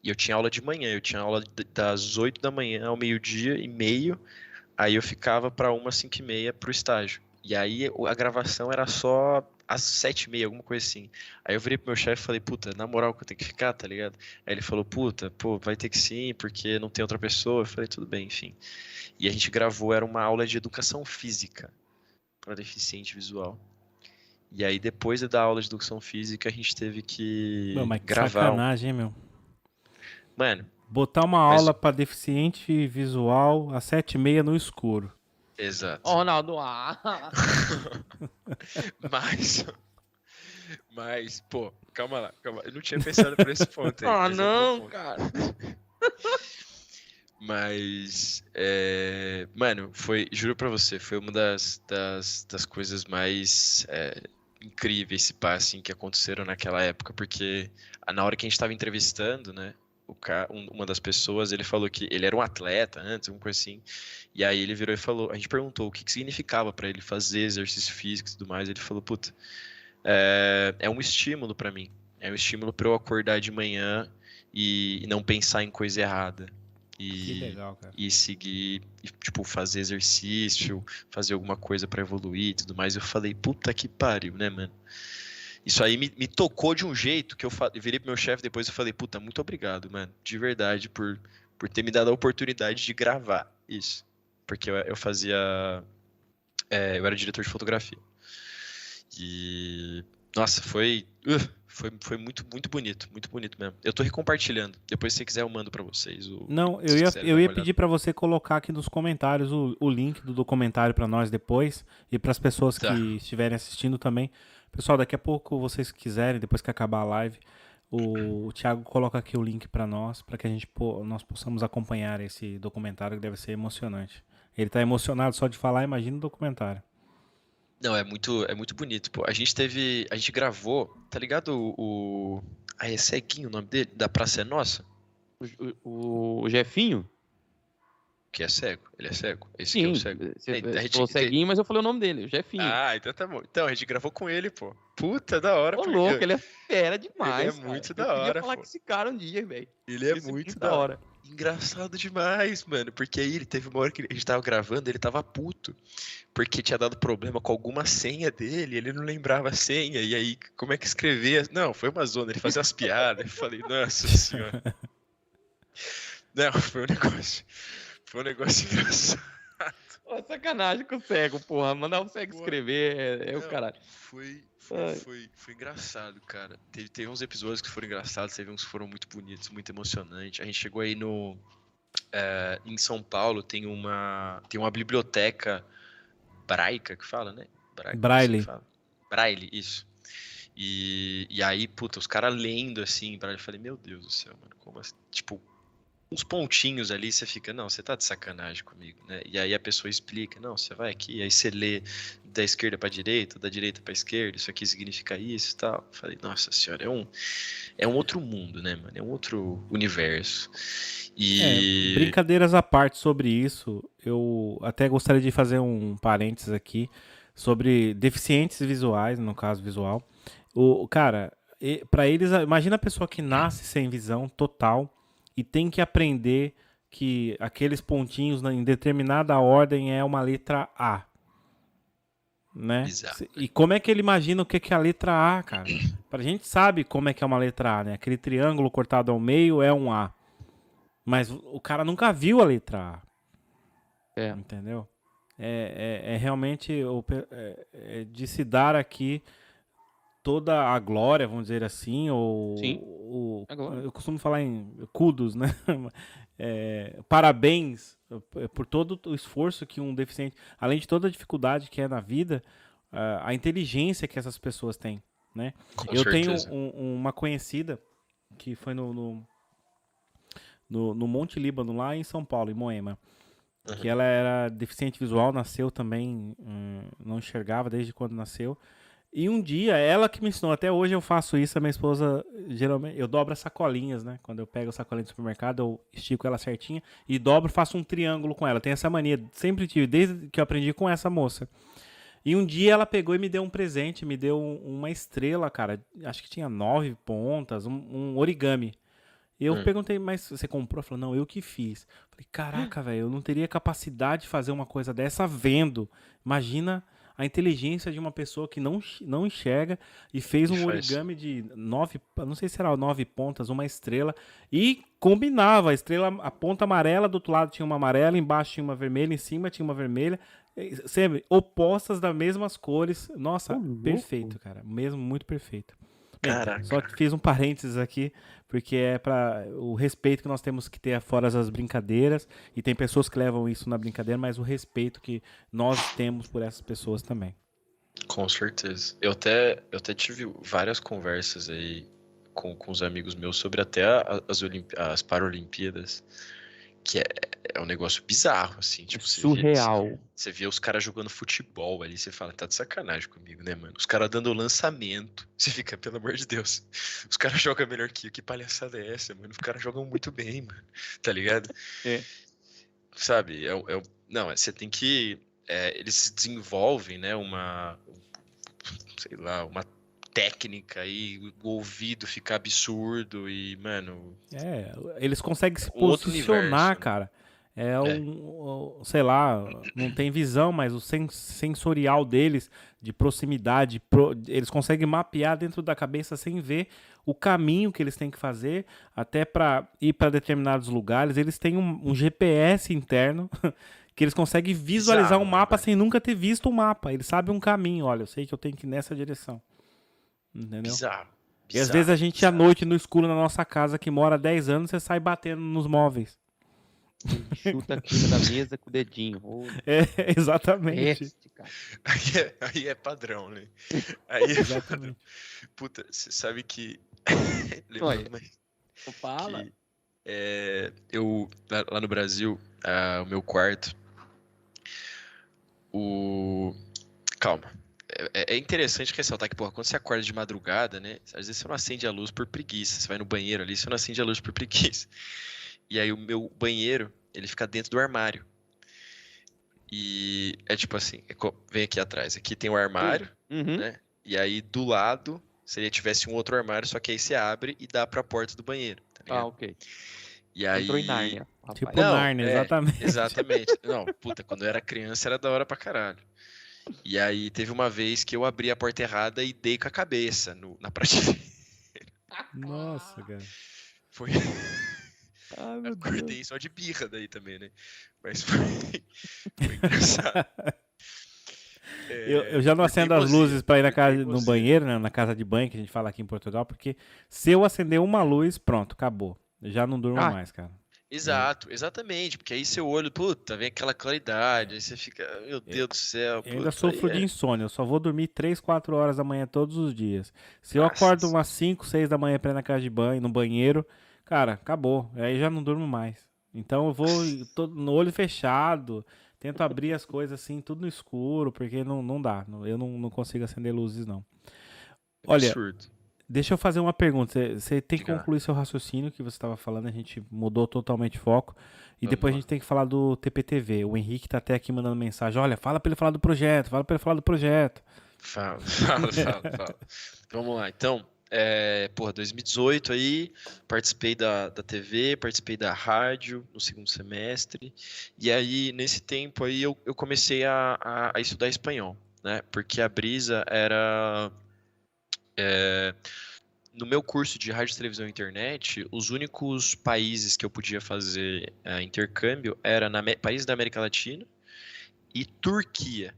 E eu tinha aula de manhã, eu tinha aula das 8 da manhã ao meio-dia e meio, aí eu ficava para 1 às 5 e meia pro estágio. E aí a gravação era só às sete e meia, alguma coisa assim. Aí eu virei pro meu chefe e falei, puta, na moral que eu tenho que ficar, tá ligado? Aí ele falou, puta, pô, vai ter que sim, porque não tem outra pessoa. Eu falei, tudo bem, enfim. E a gente gravou, era uma aula de educação física para deficiente visual. E aí depois da aula de educação física, a gente teve que Mano, mas gravar. Que sacanagem, hein, meu? Mano. Botar uma mas... aula para deficiente visual às sete e meia no escuro. Exato. Ronaldo, ah. mas. Mas, pô, calma lá, calma. Eu não tinha pensado por esse ponto aí. Ah, não, cara. Mas, é... mano, foi, juro pra você, foi uma das, das, das coisas mais é, incríveis, se pá, assim, que aconteceram naquela época, porque na hora que a gente tava entrevistando, né, o cara, uma das pessoas, ele falou que ele era um atleta antes, alguma coisa assim. E aí ele virou e falou, a gente perguntou o que, que significava para ele fazer exercício físico e tudo mais. Ele falou, puta, é, é um estímulo para mim. É um estímulo para eu acordar de manhã e, e, não pensar em coisa errada. E, legal, e seguir, e, tipo, fazer exercício, fazer alguma coisa para evoluir e tudo mais. Eu falei, puta que pariu, né, mano? Isso aí me, me tocou de um jeito que eu, virei pro meu chefe depois e falei, puta, muito obrigado, mano, de verdade, por, por ter me dado a oportunidade de gravar isso. Porque eu, eu fazia. É, eu era diretor de fotografia. E. Nossa, foi. Uh, foi, foi muito, muito bonito, muito bonito mesmo. Eu tô recompartilhando. Depois, se você quiser, eu mando para vocês. O, Não, eu ia, eu ia pedir para você colocar aqui nos comentários o, o link do documentário para nós depois e para as pessoas tá. que estiverem assistindo também. Pessoal, daqui a pouco, vocês quiserem, depois que acabar a live, o, o Thiago coloca aqui o link para nós, para que a gente nós possamos acompanhar esse documentário que deve ser emocionante. Ele tá emocionado só de falar, imagina o documentário. Não, é muito, é muito bonito, pô. A gente teve, a gente gravou, tá ligado o, o ah, é Ceguinho o nome dele, da Praça é Nossa? O, o, o Jefinho? Que é cego, ele é cego. Esse Sim, é o cego. Você a gente, falou ceguinho, mas eu falei o nome dele, o Jefinho. Ah, então tá bom. Então, a gente gravou com ele, pô. Puta, da hora. Ô, louco, ele é fera demais. Ele é muito cara. da hora. Eu falar com esse cara um dia, velho. Ele é muito da hora. Engraçado demais, mano. Porque aí ele teve uma hora que a gente tava gravando, ele tava puto. Porque tinha dado problema com alguma senha dele, ele não lembrava a senha. E aí, como é que escrevia? Não, foi uma zona, ele fazia as piadas. Eu falei, nossa senhora. Não, foi um negócio. Foi um negócio engraçado. sacanagem com o cego, porra. Mandar o cego escrever é, é o caralho. Foi, foi, foi, foi engraçado, cara. Teve, teve uns episódios que foram engraçados, teve uns que foram muito bonitos, muito emocionantes. A gente chegou aí no. eh, em São Paulo tem uma. Tem uma biblioteca braica que fala, né? Braica, Braille. fala. Braille, isso. E, e aí, puta, os caras lendo assim, Braille, eu falei, meu Deus do céu, mano, como assim? Tipo, uns pontinhos ali, você fica, não, você tá de sacanagem comigo, né? E aí a pessoa explica, não, você vai aqui, aí você lê da esquerda pra direita, da direita pra esquerda, isso aqui significa isso tal. Falei, nossa senhora, é um, é um outro mundo, né, mano? É um outro universo. E. É, brincadeiras à parte sobre isso, eu até gostaria de fazer um parênteses aqui sobre deficientes visuais, no caso visual. O cara, pra eles, imagina a pessoa que nasce sem visão total e tem que aprender que aqueles pontinhos na- em determinada ordem é uma letra A. Né? Bizarro, E como é que ele imagina o que que é a letra A, cara? Pra gente sabe como é que é uma letra A, né? Aquele triângulo cortado ao meio é um A. Mas o cara nunca viu a letra A. É. Entendeu? É, é, é realmente o pe- é- é de se dar aqui toda a glória, vamos dizer assim, ou Sim, o- eu costumo falar em kudos, né? É, parabéns eh, por todo o esforço que um deficiente, além de toda a dificuldade que é na vida, a inteligência que essas pessoas têm, né? Com eu certeza. tenho um- uma conhecida que foi no, no, no, no Monte Líbano, lá em São Paulo, em Moema. Uhum. Que ela era deficiente visual, nasceu também, hum, não enxergava desde quando nasceu. E um dia, ela que me ensinou, até hoje eu faço isso, a minha esposa, geralmente, eu dobro as sacolinhas, né? Quando eu pego a sacolinha do supermercado, eu estico ela certinha e dobro, faço um triângulo com ela. Tem essa mania, sempre tive, desde que eu aprendi com essa moça. E um dia ela pegou e me deu um presente, me deu um- uma estrela, cara. Acho que tinha nove pontas, um, um origami. E eu Hum. perguntei, mas você comprou? Ela falou, não, eu que fiz. Falei, caraca, velho, eu não teria capacidade de fazer uma coisa dessa vendo. Imagina a inteligência de uma pessoa que não, não enxerga e fez um origami de nove, não sei se era nove pontas, uma estrela, e combinava. A estrela, a ponta amarela, do outro lado tinha uma amarela, embaixo tinha uma vermelha, em cima tinha uma vermelha. Sempre opostas das mesmas cores. Nossa, perfeito, cara. Mesmo muito perfeito. Caraca. Só fiz um parênteses aqui, porque é para o respeito que nós temos que ter fora as brincadeiras, e tem pessoas que levam isso na brincadeira, mas o respeito que nós temos por essas pessoas também. Com certeza. Eu até, eu até tive várias conversas aí com, com os amigos meus sobre até a- as, as Paralimpíadas, que é, é um negócio bizarro, assim. Tipo, você vê- Surreal. Você vê os caras jogando futebol ali, você fala, tá de sacanagem comigo, né, mano? Os caras dando lançamento. Você fica, pelo amor de Deus. Os caras jogam melhor que eu. Que palhaçada é essa, mano? Os caras jogam muito bem, mano. Tá ligado? É. Sabe? É, o- é, não, é- você tem que. é, eles se desenvolvem, né? Uma. Sei lá, uma técnica aí, o ouvido fica absurdo e, mano. É, eles conseguem se posicionar, universo, né? cara. É, É. um, um, sei lá, não tem visão, mas o sen- sensorial deles, de proximidade, pro- eles conseguem mapear dentro da cabeça sem ver o caminho que eles têm que fazer, até para ir para determinados lugares. Eles têm um, um GPS interno que eles conseguem visualizar Bizarro, um né, mapa velho? sem nunca ter visto o mapa. Eles sabem um caminho. Olha, eu sei que eu tenho que ir nessa direção. Entendeu? Bizarro. E às vezes a gente à bizarro. noite no escuro na nossa casa que mora há 10 anos, você sai batendo nos móveis. Chuta a quina da mesa com o dedinho. Ô, É, exatamente. Aí é, aí é padrão, né? Aí é padrão. Puta, você sabe que. Olha. Fala. que, é, eu, lá, lá no Brasil, ah, o meu quarto. O. Calma. É, é interessante ressaltar que, porra, quando você acorda de madrugada, né? Às vezes você não acende a luz por preguiça. Você vai no banheiro ali, você não acende a luz por preguiça. E aí o meu banheiro, ele fica dentro do armário. E é tipo assim, é vem aqui atrás. Aqui tem o armário, Uhum. né? E aí do lado seria tivesse um outro armário, só que aí você abre e dá pra porta do banheiro, tá Ah, ok. E aí Entrou em Nárnia. rapaz. Tipo Não, Narnia, é, exatamente. Exatamente. Não, puta, quando eu era criança era da hora pra caralho. E aí teve uma vez que eu abri a porta errada e dei com a cabeça no- na prateleira. Nossa, cara. Foi, Ai, meu Acordei Deus. só de birra daí também, né? Mas foi, foi engraçado. Eu, É, eu já não acendo as luzes pra ir na casa, no banheiro, né, na casa de banho, que a gente fala aqui em Portugal, porque se eu acender uma luz, pronto, acabou. Eu já não durmo Ah, mais, cara. Exato, exatamente, porque aí seu olho, puta, vem aquela claridade, aí você fica, meu Deus do céu, Eu ainda puta, sofro aí de é- insônia, eu só vou dormir 3, 4 horas da manhã todos os dias. Se eu acordo umas 5, 6 da manhã pra ir na casa de banho, no banheiro, cara, acabou. Aí já não durmo mais. Então eu vou no olho fechado, tento abrir as coisas assim, tudo no escuro, porque não, não dá. Eu não, não consigo acender luzes, não. Olha, absurdo. Deixa eu fazer uma pergunta. Você- tem que concluir seu raciocínio que você estava falando, a gente mudou totalmente o foco. E Vamos depois a gente tem que falar do TPTV. O Henrique tá até aqui mandando mensagem. Olha, fala pra ele falar do projeto, fala pra ele falar do projeto. Fala, fala, fala, fala. Vamos lá, então, é, porra, 2018 aí, participei da, da TV, participei da rádio no segundo semestre, e aí, nesse tempo aí, eu, eu comecei a, a, a estudar espanhol, né, porque a brisa era... é, no meu curso de rádio, televisão e internet, os únicos países que eu podia fazer é, intercâmbio era na Amé- país da América Latina e Turquia.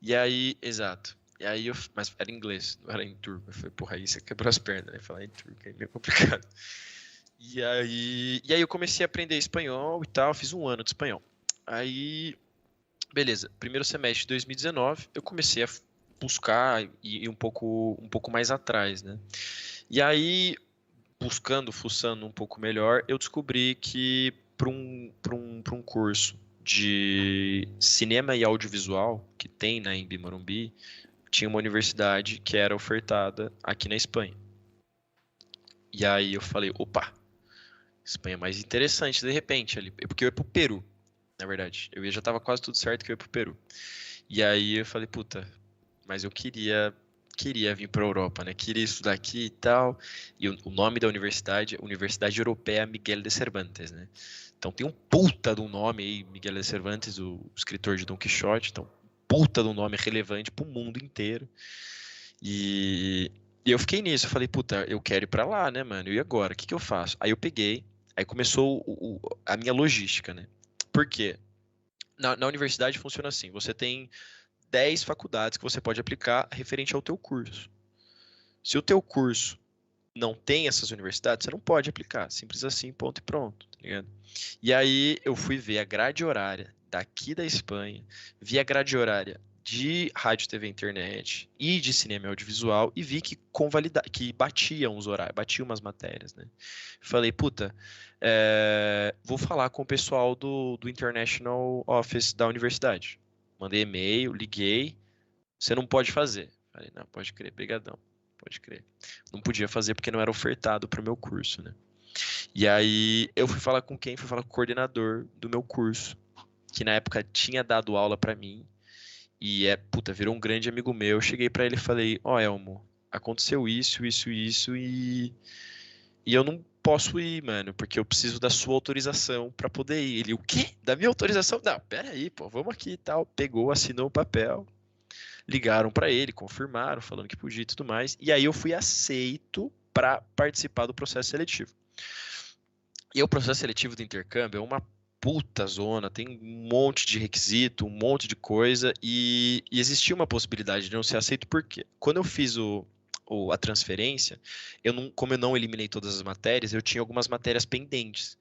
E aí, exato. E aí eu, mas era em inglês, não era em turco. Eu falei, porra, aí você quebrou as pernas, né? Falar em turco é meio complicado. E aí, e aí eu comecei a aprender espanhol e tal, fiz um ano de espanhol. Aí, beleza, primeiro semestre de 2019, eu comecei a buscar e um pouco, um pouco mais atrás, né? E aí, buscando, fuçando um pouco melhor, eu descobri que para um, um, um curso de cinema e audiovisual que tem na Embi Morumbi, tinha uma universidade que era ofertada aqui na Espanha. E aí eu falei, opa, Espanha é mais interessante de repente ali, porque eu ia pro Peru, na verdade. Eu já tava quase tudo certo que eu ia pro Peru. E aí eu falei, puta, mas eu queria queria vir para Europa, né? Queria estudar aqui e tal. E o, o nome da universidade, Universidade Europeia Miguel de Cervantes, né? Então tem um puta de um nome aí, Miguel de Cervantes, o escritor de Don Quixote, então puta de um nome relevante pro mundo inteiro. E, e eu fiquei nisso, eu falei, puta, eu quero ir pra lá, né, mano? E agora? O que, que eu faço? Aí eu peguei, aí começou o- o- a minha logística, né? Por quê? Na, na universidade funciona assim, você tem 10 faculdades que você pode aplicar referente ao teu curso. Se o teu curso não tem essas universidades, você não pode aplicar, simples assim, ponto e pronto, ligado? E aí eu fui ver a grade horária daqui da Espanha, vi a grade horária de rádio, TV, internet e de cinema e audiovisual e vi que convalida que batia uns horários, batia umas matérias, né? Falei, puta, é, vou falar com o pessoal do, do International Office da universidade. Mandei e-mail, liguei, você não pode fazer. Falei, não, pode crer, brigadão, pode crer. Não podia fazer porque não era ofertado para o meu curso, né? E aí eu fui falar com quem? Fui falar com o coordenador do meu curso, que na época tinha dado aula para mim e é, puta, virou um grande amigo meu. Eu cheguei para ele e falei: "Ó, Elmo, aconteceu isso, isso, isso e e eu não posso ir, mano, porque eu preciso da sua autorização para poder ir". Ele: "O quê? Da minha autorização? Não, pera aí, pô, vamos aqui e tal". Pegou, assinou o papel. Ligaram para ele, confirmaram, falando que podia e tudo mais. E aí eu fui aceito para participar do processo seletivo. E o processo seletivo do intercâmbio é uma puta zona, tem um monte de requisito, um monte de coisa, e, e existia uma possibilidade de não ser aceito, porque quando eu fiz o, o- a transferência, eu não, como eu não eliminei todas as matérias, eu tinha algumas matérias pendentes,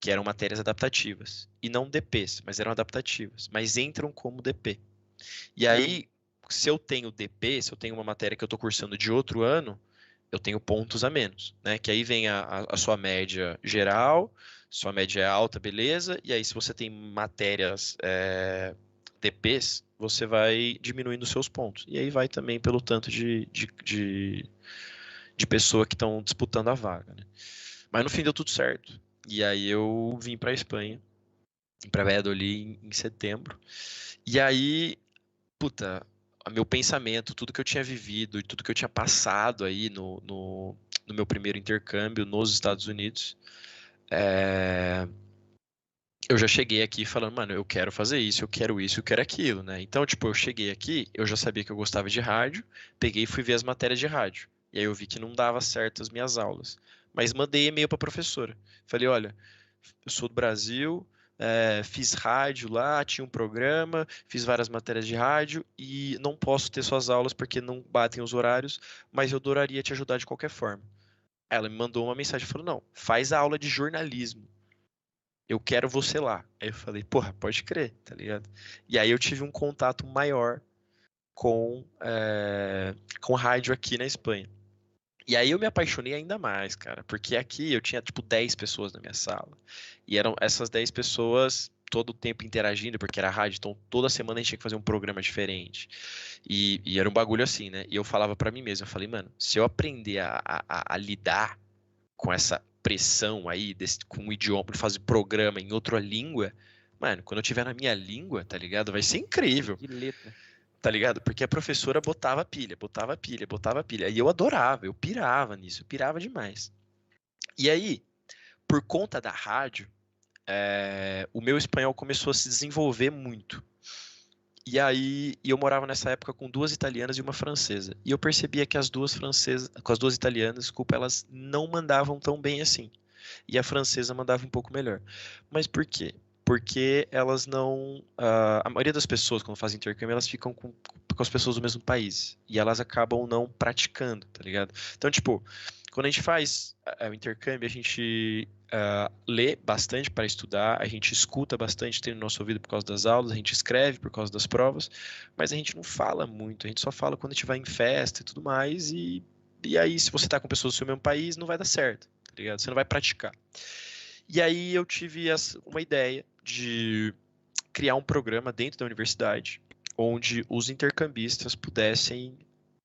que eram matérias adaptativas, e não DPs, mas eram adaptativas, mas entram como DP. E aí, se eu tenho DP, se eu tenho uma matéria que eu estou cursando de outro ano, eu tenho pontos a menos, né? Que aí vem a, a- a sua média geral, sua média é alta, beleza, e aí se você tem matérias é, DPs, você vai diminuindo seus pontos. E aí vai também pelo tanto de, de, de, de pessoa que estão disputando a vaga, né? Mas no fim deu tudo certo. E aí eu vim para Espanha, para Valladolid em, em setembro. E aí, puta, meu pensamento, tudo que eu tinha vivido e tudo que eu tinha passado aí no, no, no meu primeiro intercâmbio nos Estados Unidos, é, eu já cheguei aqui falando, mano, eu quero fazer isso, eu quero isso, eu quero aquilo, né? Então, tipo, eu cheguei aqui, eu já sabia que eu gostava de rádio, peguei e fui ver as matérias de rádio. E aí eu vi que não dava certo as minhas aulas. Mas mandei e-mail para a professora. Falei, olha, eu sou do Brasil, é, fiz rádio lá, tinha um programa, fiz várias matérias de rádio e não posso ter suas aulas porque não batem os horários, mas eu adoraria te ajudar de qualquer forma. Ela me mandou uma mensagem falou: não, faz a aula de jornalismo. Eu quero você lá. Aí eu falei, porra, pode crer, tá ligado? E aí eu tive um contato maior com, é, com rádio aqui na Espanha. E aí eu me apaixonei ainda mais, cara, porque aqui eu tinha tipo 10 pessoas na minha sala. E eram essas 10 pessoas todo o tempo interagindo, porque era rádio, então toda semana a gente tinha que fazer um programa diferente. E, e era um bagulho assim, né? E eu falava para mim mesmo, eu falei, mano, se eu aprender a, a, a lidar com essa pressão aí, desse, com o idioma, fazer programa em outra língua, mano, quando eu tiver na minha língua, tá ligado? Vai ser incrível. Que letra tá ligado? Porque a professora botava pilha, botava pilha, botava pilha. E eu adorava, eu pirava nisso, eu pirava demais. E aí, por conta da rádio, é, o meu espanhol começou a se desenvolver muito. E aí, eu morava nessa época com duas italianas e uma francesa. E eu percebia que as duas francesas, com as duas italianas, desculpa, elas não mandavam tão bem assim. E a francesa mandava um pouco melhor. Mas por quê? Porque elas não. Uh, a maioria das pessoas, quando fazem intercâmbio, elas ficam com, com as pessoas do mesmo país. E elas acabam não praticando, tá ligado? Então, tipo, quando a gente faz uh, o intercâmbio, a gente uh, lê bastante para estudar, a gente escuta bastante, tem no nosso ouvido por causa das aulas, a gente escreve por causa das provas, mas a gente não fala muito, a gente só fala quando a gente vai em festa e tudo mais. E, e aí, se você tá com pessoas do seu mesmo país, não vai dar certo, tá ligado? Você não vai praticar. E aí eu tive uma ideia de criar um programa dentro da universidade onde os intercambistas pudessem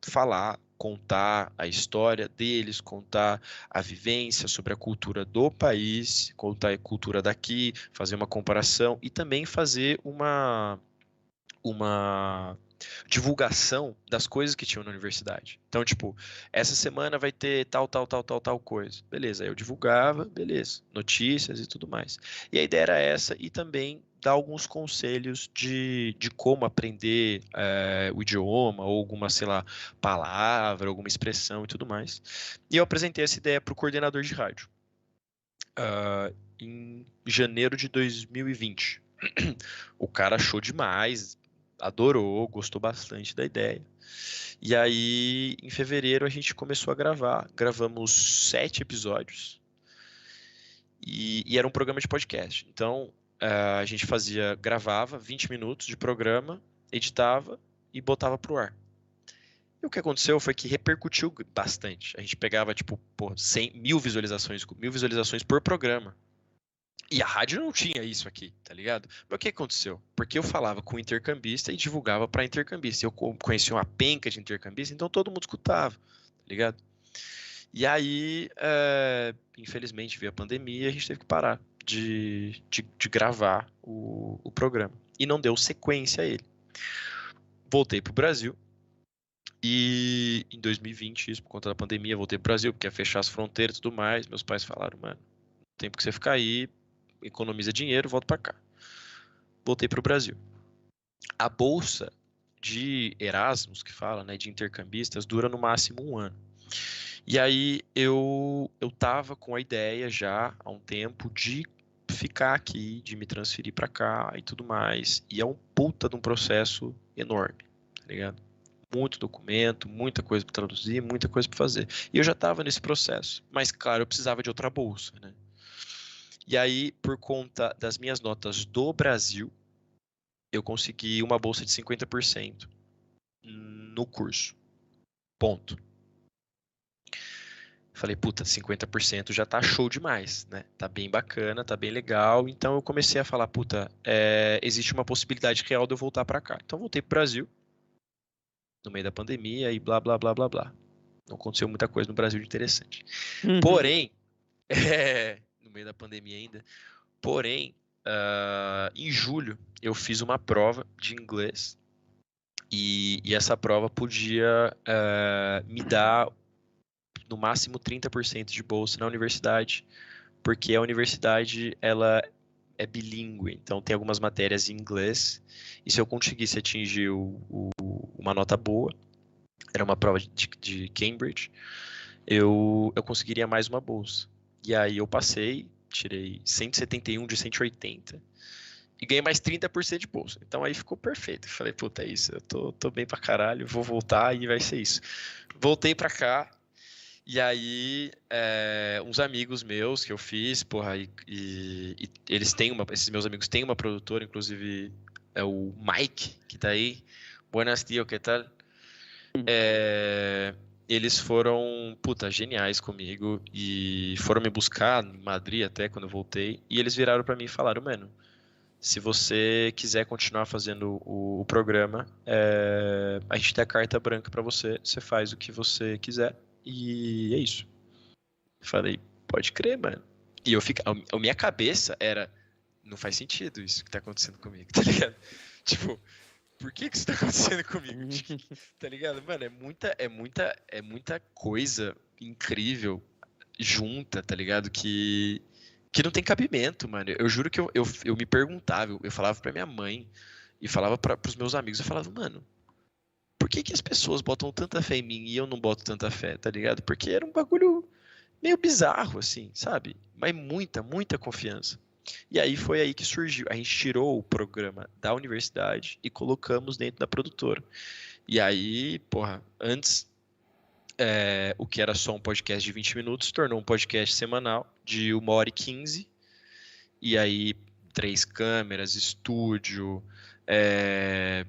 falar, contar a história deles, contar a vivência sobre a cultura do país, contar a cultura daqui, fazer uma comparação e também fazer uma uma divulgação das coisas que tinham na universidade. Então, tipo, essa semana vai ter tal, tal, tal, tal, tal coisa. Beleza, eu divulgava, beleza, notícias e tudo mais. E a ideia era essa e também dar alguns conselhos de, de como aprender é, o idioma ou alguma, sei lá, palavra, alguma expressão e tudo mais. E eu apresentei essa ideia para o coordenador de rádio uh, em janeiro de 2020. O cara achou demais, adorou, gostou bastante da ideia. E aí, em fevereiro, a gente começou a gravar. Gravamos sete episódios. E, e era um programa de podcast. Então, uh, a gente fazia, gravava 20 minutos de programa, editava e botava pro ar. E o que aconteceu foi que repercutiu bastante. A gente pegava, tipo, pô, 100 mil visualizações, mil visualizações por programa. E a rádio não tinha isso aqui, tá ligado? Mas o que aconteceu? Porque eu falava com o intercambista e divulgava para intercambista. Eu conhecia uma penca de intercambista, então todo mundo escutava, tá ligado? E aí, é, infelizmente, veio a pandemia e a gente teve que parar de, de, de gravar o, o programa. E não deu sequência a ele. Voltei pro Brasil, e em 2020, isso por conta da pandemia, voltei pro Brasil, porque ia fechar as fronteiras e tudo mais. Meus pais falaram, mano, tempo que você ficar aí, economiza dinheiro, volta para cá. Voltei para o Brasil. A bolsa de Erasmus, que fala, né, de intercambistas, dura no máximo um ano. E aí eu eu tava com a ideia já há um tempo de ficar aqui, de me transferir para cá e tudo mais. E é um puta de um processo enorme, tá ligado? Muito documento, muita coisa para traduzir, muita coisa para fazer. E eu já estava nesse processo, mas claro, eu precisava de outra bolsa, né? E aí, por conta das minhas notas do Brasil, eu consegui uma bolsa de 50% no curso. Ponto. Falei, puta, 50% já tá show demais, né? Tá bem bacana, tá bem legal. Então eu comecei a falar, puta, é, existe uma possibilidade real de eu voltar para cá. Então voltei pro Brasil, no meio da pandemia e blá, blá, blá, blá, blá. Não aconteceu muita coisa no Brasil de interessante. Uhum. Porém, é, no meio da pandemia ainda. Porém, uh, em julho eu fiz uma prova de inglês e, e essa prova podia uh, me dar no máximo 30% de bolsa na universidade, porque a universidade ela é bilíngue, então tem algumas matérias em inglês e se eu conseguisse atingir o, o, uma nota boa, era uma prova de, de Cambridge, eu, eu conseguiria mais uma bolsa. E aí eu passei, tirei 171 de 180 e ganhei mais 30% de bolsa. Então aí ficou perfeito. Falei, puta, é isso, eu tô, tô bem pra caralho, vou voltar e vai ser isso. Voltei pra cá, e aí, é, uns amigos meus que eu fiz, porra, e, e, e, eles têm uma, esses meus amigos têm uma produtora, inclusive é o Mike, que tá aí. Buenas, tio, que tal? É, eles foram, puta, geniais comigo e foram me buscar em Madrid até quando eu voltei. E eles viraram para mim e falaram, mano, se você quiser continuar fazendo o, o programa, é, a gente tem a carta branca para você, você faz o que você quiser e é isso. Falei, pode crer, mano. E eu fico, a, a minha cabeça era, não faz sentido isso que tá acontecendo comigo, tá ligado? Tipo, por que que isso tá acontecendo comigo? tá ligado? Mano, é muita, é muita, é muita coisa incrível junta, tá ligado? Que, que não tem cabimento, mano. Eu juro que eu, eu, eu me perguntava, eu, eu falava pra minha mãe e falava para pros meus amigos, eu falava, mano, por que que as pessoas botam tanta fé em mim e eu não boto tanta fé, tá ligado? Porque era um bagulho meio bizarro, assim, sabe? Mas muita, muita confiança. E aí foi aí que surgiu. A gente tirou o programa da universidade e colocamos dentro da produtora. E aí, porra, antes é, o que era só um podcast de 20 minutos tornou um podcast semanal de 1 hora e 15. E aí, três câmeras, estúdio, é,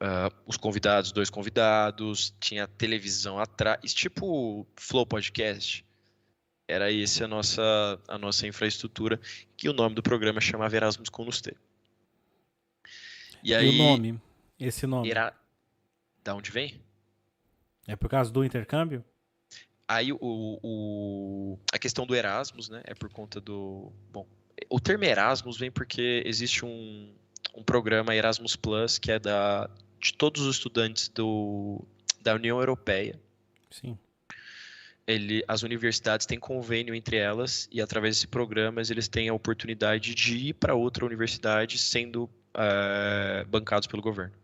uh, os convidados, dois convidados, tinha televisão atrás, tipo Flow Podcast. Era essa a nossa, a nossa infraestrutura, que o nome do programa chamava Erasmus com Nuster. E, aí, e o nome? Esse nome? Era... Da onde vem? É por causa do intercâmbio? Aí o, o, a questão do Erasmus, né? É por conta do. Bom, o termo Erasmus vem porque existe um, um programa Erasmus Plus que é da, de todos os estudantes do, da União Europeia. Sim ele, as universidades têm convênio entre elas e através desses programas eles têm a oportunidade de ir para outra universidade sendo uh, bancados pelo governo.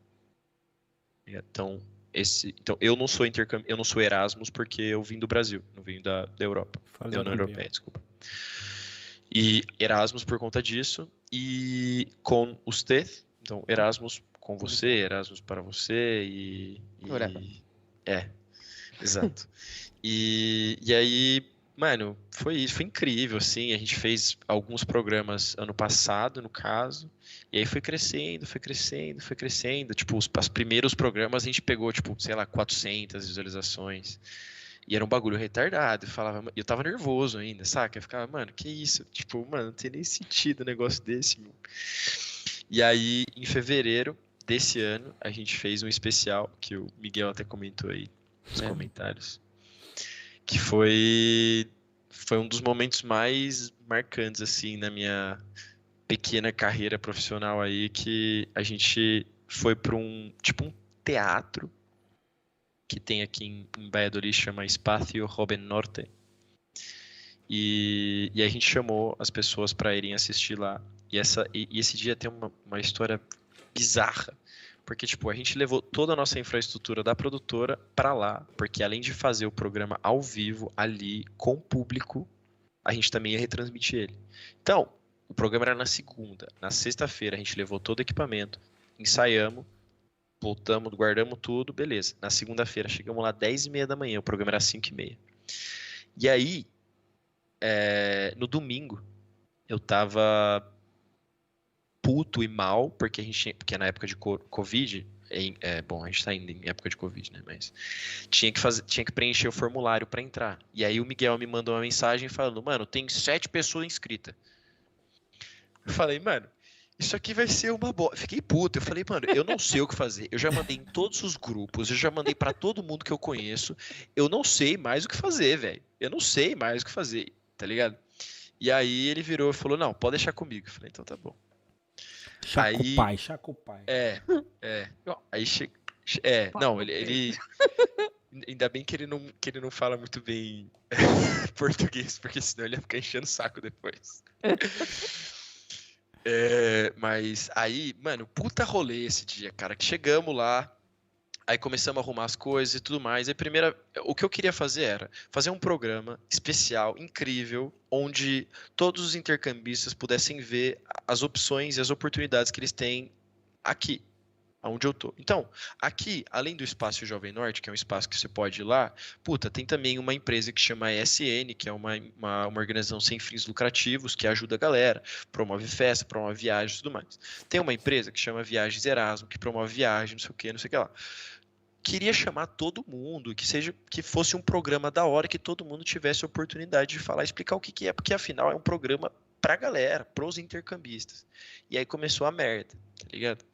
Então, esse, então eu não sou intercâmbio, eu não sou Erasmus porque eu vim do Brasil, não vim da, da Europa, da União Europeia, desculpa. E Erasmus por conta disso e com usted, então Erasmus com você, Erasmus para você e, e é, exato. E, e aí, mano, foi isso, foi incrível, assim. A gente fez alguns programas ano passado, no caso, e aí foi crescendo, foi crescendo, foi crescendo. Tipo, os, os primeiros programas a gente pegou, tipo, sei lá, 400 visualizações. E era um bagulho retardado. Eu falava, eu tava nervoso ainda, saca? Eu ficava, mano, que isso? Tipo, mano, não tem nem sentido um negócio desse, meu. E aí, em fevereiro desse ano, a gente fez um especial que o Miguel até comentou aí nos é. comentários que foi foi um dos momentos mais marcantes assim na minha pequena carreira profissional aí que a gente foi para um tipo um teatro que tem aqui em, em Valladolid chama Espacio Joven Norte. E, e a gente chamou as pessoas para irem assistir lá. E essa e, e esse dia tem uma, uma história bizarra porque, tipo, a gente levou toda a nossa infraestrutura da produtora para lá, porque além de fazer o programa ao vivo, ali, com o público, a gente também ia retransmitir ele. Então, o programa era na segunda. Na sexta-feira, a gente levou todo o equipamento, ensaiamos, voltamos, guardamos tudo, beleza. Na segunda-feira, chegamos lá 10 e meia da manhã, o programa era 5 e meia. E aí, é, no domingo, eu tava puto e mal, porque a gente, porque na época de Covid, é, é, bom, a gente tá ainda em época de Covid, né? Mas tinha que fazer, tinha que preencher o formulário para entrar. E aí o Miguel me mandou uma mensagem falando, mano, tem sete pessoas inscritas. Eu falei, mano, isso aqui vai ser uma boa. Fiquei puto. Eu falei, mano, eu não sei o que fazer. Eu já mandei em todos os grupos, eu já mandei para todo mundo que eu conheço. Eu não sei mais o que fazer, velho. Eu não sei mais o que fazer, tá ligado? E aí ele virou e falou: Não, pode deixar comigo. Eu falei: Então tá bom. Chaco pai, chaco pai. É, é. Aí che... É, não, ele, ele. Ainda bem que ele não, que ele não fala muito bem português, porque senão ele ia ficar enchendo o saco depois. é, mas aí, mano, puta rolê esse dia, cara. Que chegamos lá, Aí começamos a arrumar as coisas e tudo mais. E primeira, o que eu queria fazer era fazer um programa especial, incrível, onde todos os intercambistas pudessem ver as opções e as oportunidades que eles têm aqui, onde eu tô. Então, aqui, além do espaço Jovem Norte, que é um espaço que você pode ir lá, puta, tem também uma empresa que chama ESN, que é uma, uma, uma organização sem fins lucrativos, que ajuda a galera, promove festa, promove viagens e tudo mais. Tem uma empresa que chama Viagens Erasmo, que promove viagem, não sei o que, não sei o que lá queria chamar todo mundo, que seja que fosse um programa da hora, que todo mundo tivesse a oportunidade de falar, explicar o que, que é, porque afinal é um programa pra galera, pros intercambistas. E aí começou a merda, tá ligado?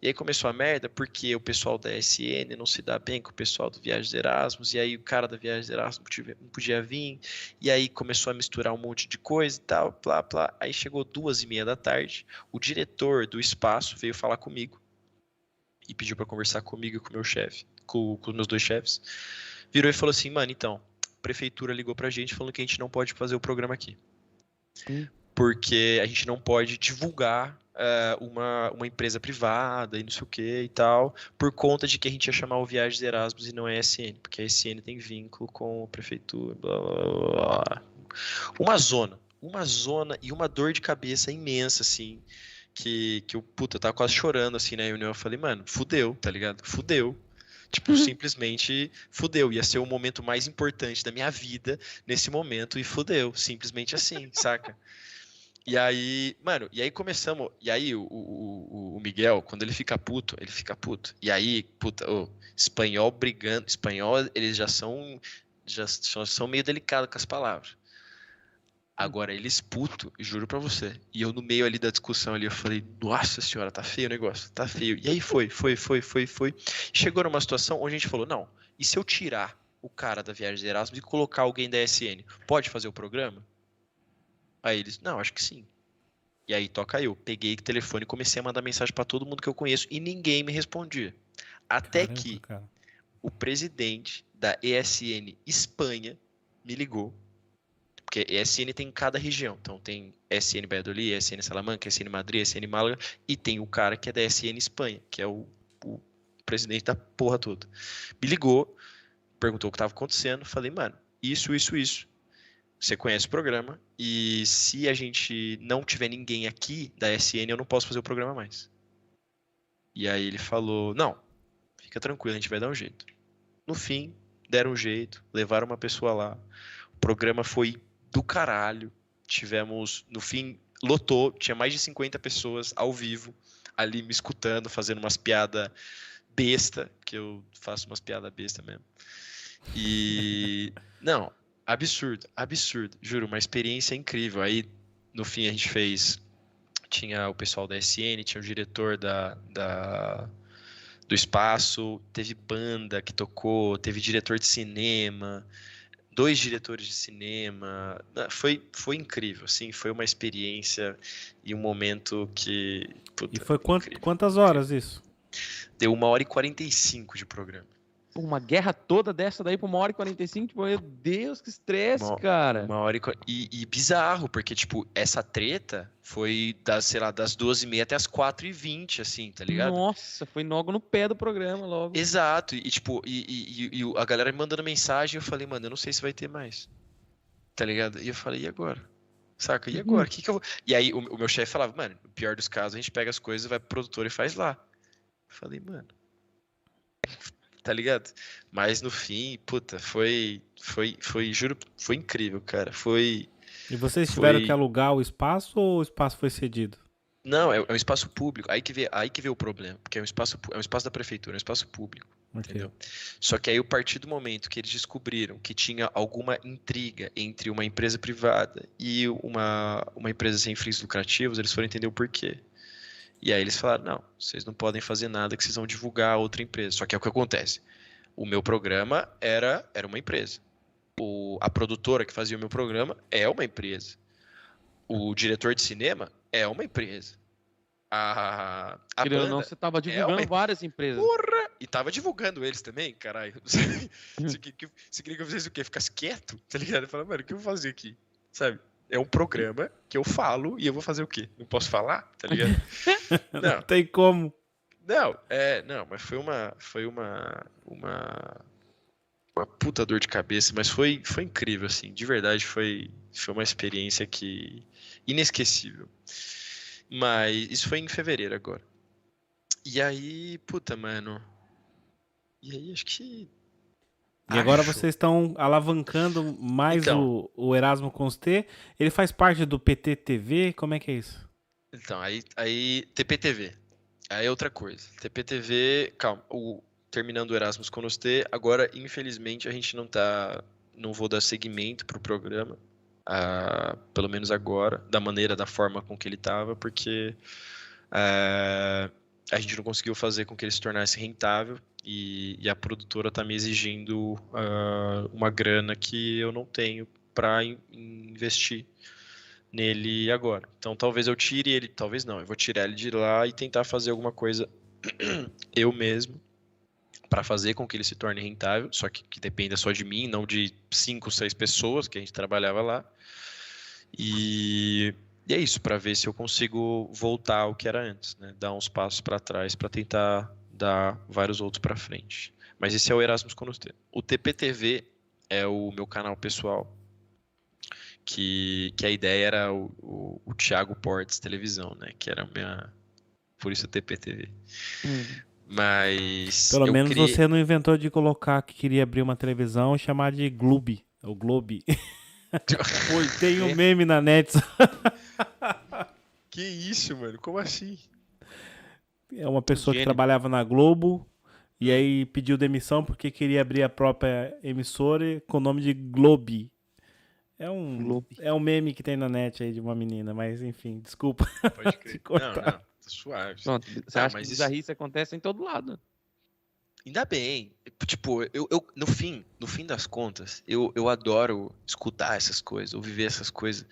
E aí começou a merda porque o pessoal da SN não se dá bem com o pessoal do Viagens Erasmus, e aí o cara da Viagens Erasmus não podia vir, e aí começou a misturar um monte de coisa e tal, blá, blá. Aí chegou duas e meia da tarde, o diretor do espaço veio falar comigo e pediu para conversar comigo e com o meu chefe com, com os meus dois chefes, virou e falou assim, mano, então, a prefeitura ligou pra gente falando que a gente não pode fazer o programa aqui. Hum. Porque a gente não pode divulgar uh, uma, uma empresa privada e não sei o que e tal, por conta de que a gente ia chamar o Viagens Erasmus e não é SN, porque a SN tem vínculo com a prefeitura, blá, blá, blá. Uma zona, uma zona e uma dor de cabeça imensa, assim, que, que eu, puta, eu tava quase chorando, assim, na reunião, eu falei, mano, fudeu, tá ligado? Fudeu, Tipo, uhum. simplesmente fudeu. Ia ser o momento mais importante da minha vida nesse momento e fudeu. Simplesmente assim, saca? E aí, mano, e aí começamos. E aí o, o, o, Miguel, quando ele fica puto, ele fica puto. E aí, puta, o espanhol brigando. Espanhol, eles já são. Já, já são meio delicados com as palavras. Agora, eles puto, juro pra você. E eu no meio ali da discussão ali, eu falei, nossa senhora, tá feio o negócio, tá feio. E aí foi, foi, foi, foi, foi. Chegou numa situação onde a gente falou, não, e se eu tirar o cara da viagem de Erasmus e colocar alguém da SN, pode fazer o programa? Aí eles, não, acho que sim. E aí toca eu. Peguei o telefone e comecei a mandar mensagem para todo mundo que eu conheço e ninguém me respondia. Até Caramba, que cara. o presidente da ESN Espanha me ligou porque ESN tem em cada região. Então tem SN Valladolid, SN Salamanca, SN Madrid, SN Málaga e tem o cara que é da SN Espanha, que é o, o presidente da porra toda. Me ligou, perguntou o que estava acontecendo, falei, mano, isso, isso, isso. Você conhece o programa e se a gente não tiver ninguém aqui da SN, eu não posso fazer o programa mais. E aí ele falou, não, fica tranquilo, a gente vai dar um jeito. No fim, deram um jeito, levaram uma pessoa lá. O programa foi do caralho. Tivemos, no fim, lotou, tinha mais de 50 pessoas ao vivo ali me escutando, fazendo umas piadas besta, que eu faço umas piadas besta mesmo. E não, absurdo, absurdo, juro, uma experiência incrível. Aí no fim a gente fez tinha o pessoal da SN, tinha o diretor da, da do espaço, teve banda que tocou, teve diretor de cinema, dois diretores de cinema. Foi, foi incrível, assim, foi uma experiência e um momento que. Puta, e foi quant, quantas horas isso? Deu uma hora e quarenta e cinco de programa uma guerra toda dessa daí por uma hora e 45, tipo, meu Deus, que estresse, uma, cara. Uma hora e, e, bizarro, porque, tipo, essa treta foi das, sei lá, das duas e meia até as quatro e vinte, assim, tá ligado? Nossa, foi logo no pé do programa, logo. Exato, e, tipo, e, e, e a galera me mandando mensagem, eu falei, mano, eu não sei se vai ter mais, tá ligado? E eu falei, e agora? Saca? E agora? Uhum. Que que eu vou... E aí o, o meu chefe falava, mano, no pior dos casos, a gente pega as coisas, vai pro produtor e faz lá. Eu falei, mano, tá ligado? Mas no fim, puta, foi, foi, foi, juro, foi incrível, cara. Foi. E vocês tiveram foi... que alugar o espaço ou o espaço foi cedido? Não, é, é, um espaço público. Aí que vê, aí que vê o problema, porque é um espaço, é um espaço da prefeitura, é um espaço público. Okay. Entendeu? Só que aí, a partir do momento que eles descobriram que tinha alguma intriga entre uma empresa privada e uma, uma empresa sem fins lucrativos, eles foram entender o porquê. E aí eles falaram: não, vocês não podem fazer nada que vocês vão divulgar a outra empresa. Só que é o que acontece. O meu programa era, era uma empresa. O, a produtora que fazia o meu programa é uma empresa. O diretor de cinema é uma empresa. A, a Querendo banda não, você estava divulgando é uma... várias empresas. Porra! E tava divulgando eles também, caralho. Você queria que eu fizesse o quê? Ficasse quieto? Tá ligado? Eu falei, mano, o que eu vou fazer aqui? Sabe? É um programa que eu falo e eu vou fazer o quê? Não posso falar, tá ligado? Não, não tem como. Não, é, não, mas foi uma, foi uma, uma, uma puta dor de cabeça, mas foi, foi incrível, assim, de verdade foi, foi uma experiência que inesquecível. Mas isso foi em fevereiro agora. E aí, puta, mano. E aí, acho que. E agora acho- vocês estão alavancando mais Então. o, o Erasmo Conste. Ele faz parte do PTTV? Como é que é isso? Então, aí, aí TPTV. Aí é outra coisa. TPTV, calma, o, terminando o Erasmus com Nostê, agora, infelizmente, a gente não tá. Não vou dar seguimento pro programa. ah, pelo menos agora, da maneira, da forma com que ele tava, porque ah, a gente não conseguiu fazer com que ele se tornasse rentável e, e a produtora tá me exigindo ah, uma grana que eu não tenho para investir nele agora. Então talvez eu tire ele, talvez não, eu vou tirar ele de lá e tentar fazer alguma coisa eu mesmo para fazer com que ele se torne rentável, só que, que dependa só de mim, não de cinco, seis pessoas que a gente trabalhava lá. E, e é isso, para ver se eu consigo voltar ao que era antes, né? Dar uns passos para trás para tentar dar vários outros para frente. Mas esse é o Erasmus Conosté. O TPTV é o meu canal pessoal, que, que a ideia era o, o, o Thiago Portes Televisão, né? Que era a minha. Por isso o TPTV. Mas. Pelo eu menos criei- você não inventou de colocar que queria abrir uma televisão e chamar de Globe. O Globe. Pô, tem um meme na net. Que isso, mano? Como assim? É uma pessoa que Gênio. trabalhava na Globo e aí pediu demissão porque queria abrir a própria emissora com o nome de Globe. É um, Globe. é um meme que tem na net aí de uma menina, mas enfim, desculpa. Pode crer. Não, não, tá suave. Pronto, você Não, acha que mas isso- bizarrice acontece em todo lado. Ainda bem. Tipo, eu, eu no fim, no fim das contas, eu, eu adoro escutar essas coisas, ou viver essas coisas.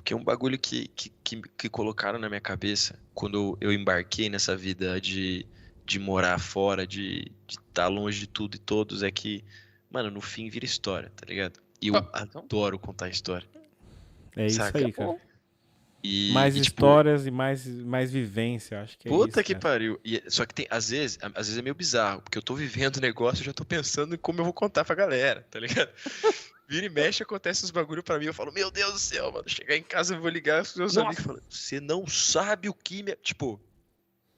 Porque é um bagulho que, que, que, que colocaram na minha cabeça quando eu embarquei nessa vida de, de morar fora, de estar longe de tudo e todos, é que, mano, no fim vira história, tá ligado? E eu Ah, então. adoro contar história. É isso Saca? aí, cara. E, mais e, tipo, histórias e mais, mais vivência, acho que é Puta isso, que cara. pariu. E, só que tem, às vezes, às vezes é meio bizarro, porque eu tô vivendo o negócio e já tô pensando em como eu vou contar pra galera, tá ligado? Vira e mexe, acontece uns bagulho pra mim, eu falo, meu Deus do céu, mano, chegar em casa eu vou ligar pros meus Nossa. amigos falar, você não sabe o que me... Tipo,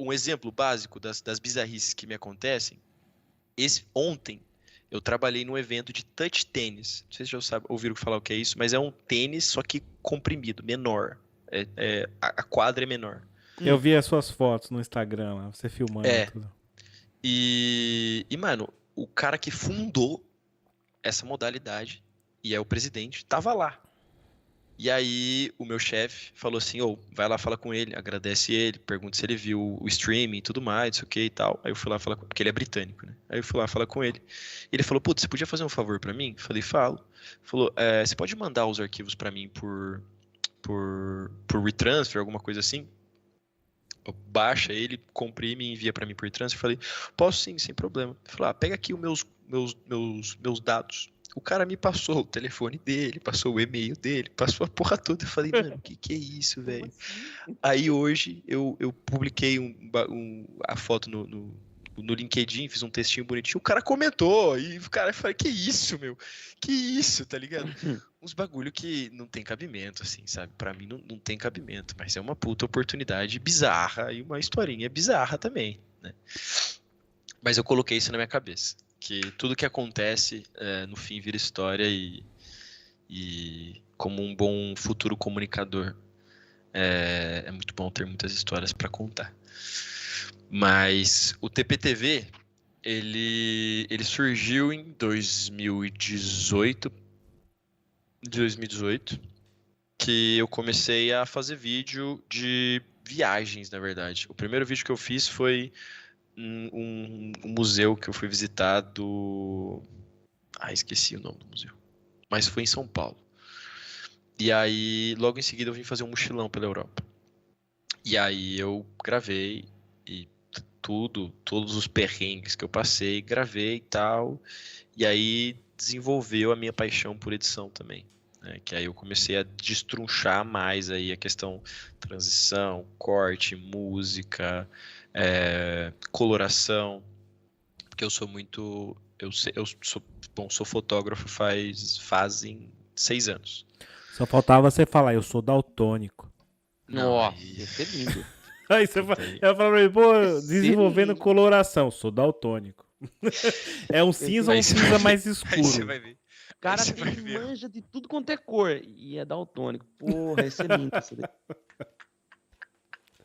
um exemplo básico das, das bizarrices que me acontecem, esse, ontem eu trabalhei num evento de touch tênis, não sei se já sabe, ouviram falar o que é isso, mas é um tênis, só que comprimido, menor, É- é, a, a quadra é menor. Eu vi as suas fotos no Instagram lá, você filmando É. tudo. E, e, mano, o cara que fundou essa modalidade, e é o presidente, tava lá. E aí o meu chefe falou assim, ô, vai lá falar com ele, agradece ele, pergunta se ele viu o streaming e tudo mais, o que e tal. Aí eu fui lá falar com porque ele é britânico, né? Aí eu fui lá falar com ele. Ele falou, putz, você podia fazer um favor pra mim? Falei, falo. Falou, "É, você pode mandar os arquivos pra mim por, por, por retransfer, alguma coisa assim? Baixa ele, comprime e envia pra mim por retransfer. Falei, Posso sim, sem problema. Falei, ah, pega aqui os meus, meus, meus, meus dados. O cara me passou o telefone dele, passou o e-mail dele, passou a porra toda. Eu falei, mano, o que, que é isso, velho? Aí hoje eu, eu publiquei um, um- a foto no, no, no LinkedIn, fiz um textinho bonitinho. O cara comentou, e o cara falou, que isso, meu? Que isso, tá ligado? Uns bagulho que não tem cabimento, assim, sabe? Pra mim não, não tem cabimento, mas é uma puta oportunidade bizarra e uma historinha bizarra também, né? Mas eu coloquei isso na minha cabeça, que tudo que acontece é, no fim vira história e, e como um bom futuro comunicador é, é muito bom ter muitas histórias para contar. Mas o TPTV ele, ele surgiu em 2018, 2018, que eu comecei a fazer vídeo de viagens, na verdade. O primeiro vídeo que eu fiz foi um, um- museu que eu fui visitar do. Ah, esqueci o nome do museu. Mas foi em São Paulo. E aí, logo em seguida, eu vim fazer um mochilão pela Europa. E aí eu gravei e tudo, todos os perrengues que eu passei, gravei e tal. E aí desenvolveu a minha paixão por edição também. né? Que aí eu comecei a destrunchar mais aí a questão transição, corte, música, é, coloração, porque eu sou muito. Eu, eu sou, bom, sou fotógrafo faz fazem seis anos. Só faltava você falar, eu sou daltônico. Nossa, ia ser lindo. Aí você fala, eu falo pra mim, pô, desenvolvendo coloração, sou daltônico. é um cinza ou um cinza mais escuro. Aí você vai ver. O cara tem manja de tudo quanto é cor e é daltônico. Porra, esse é lindo.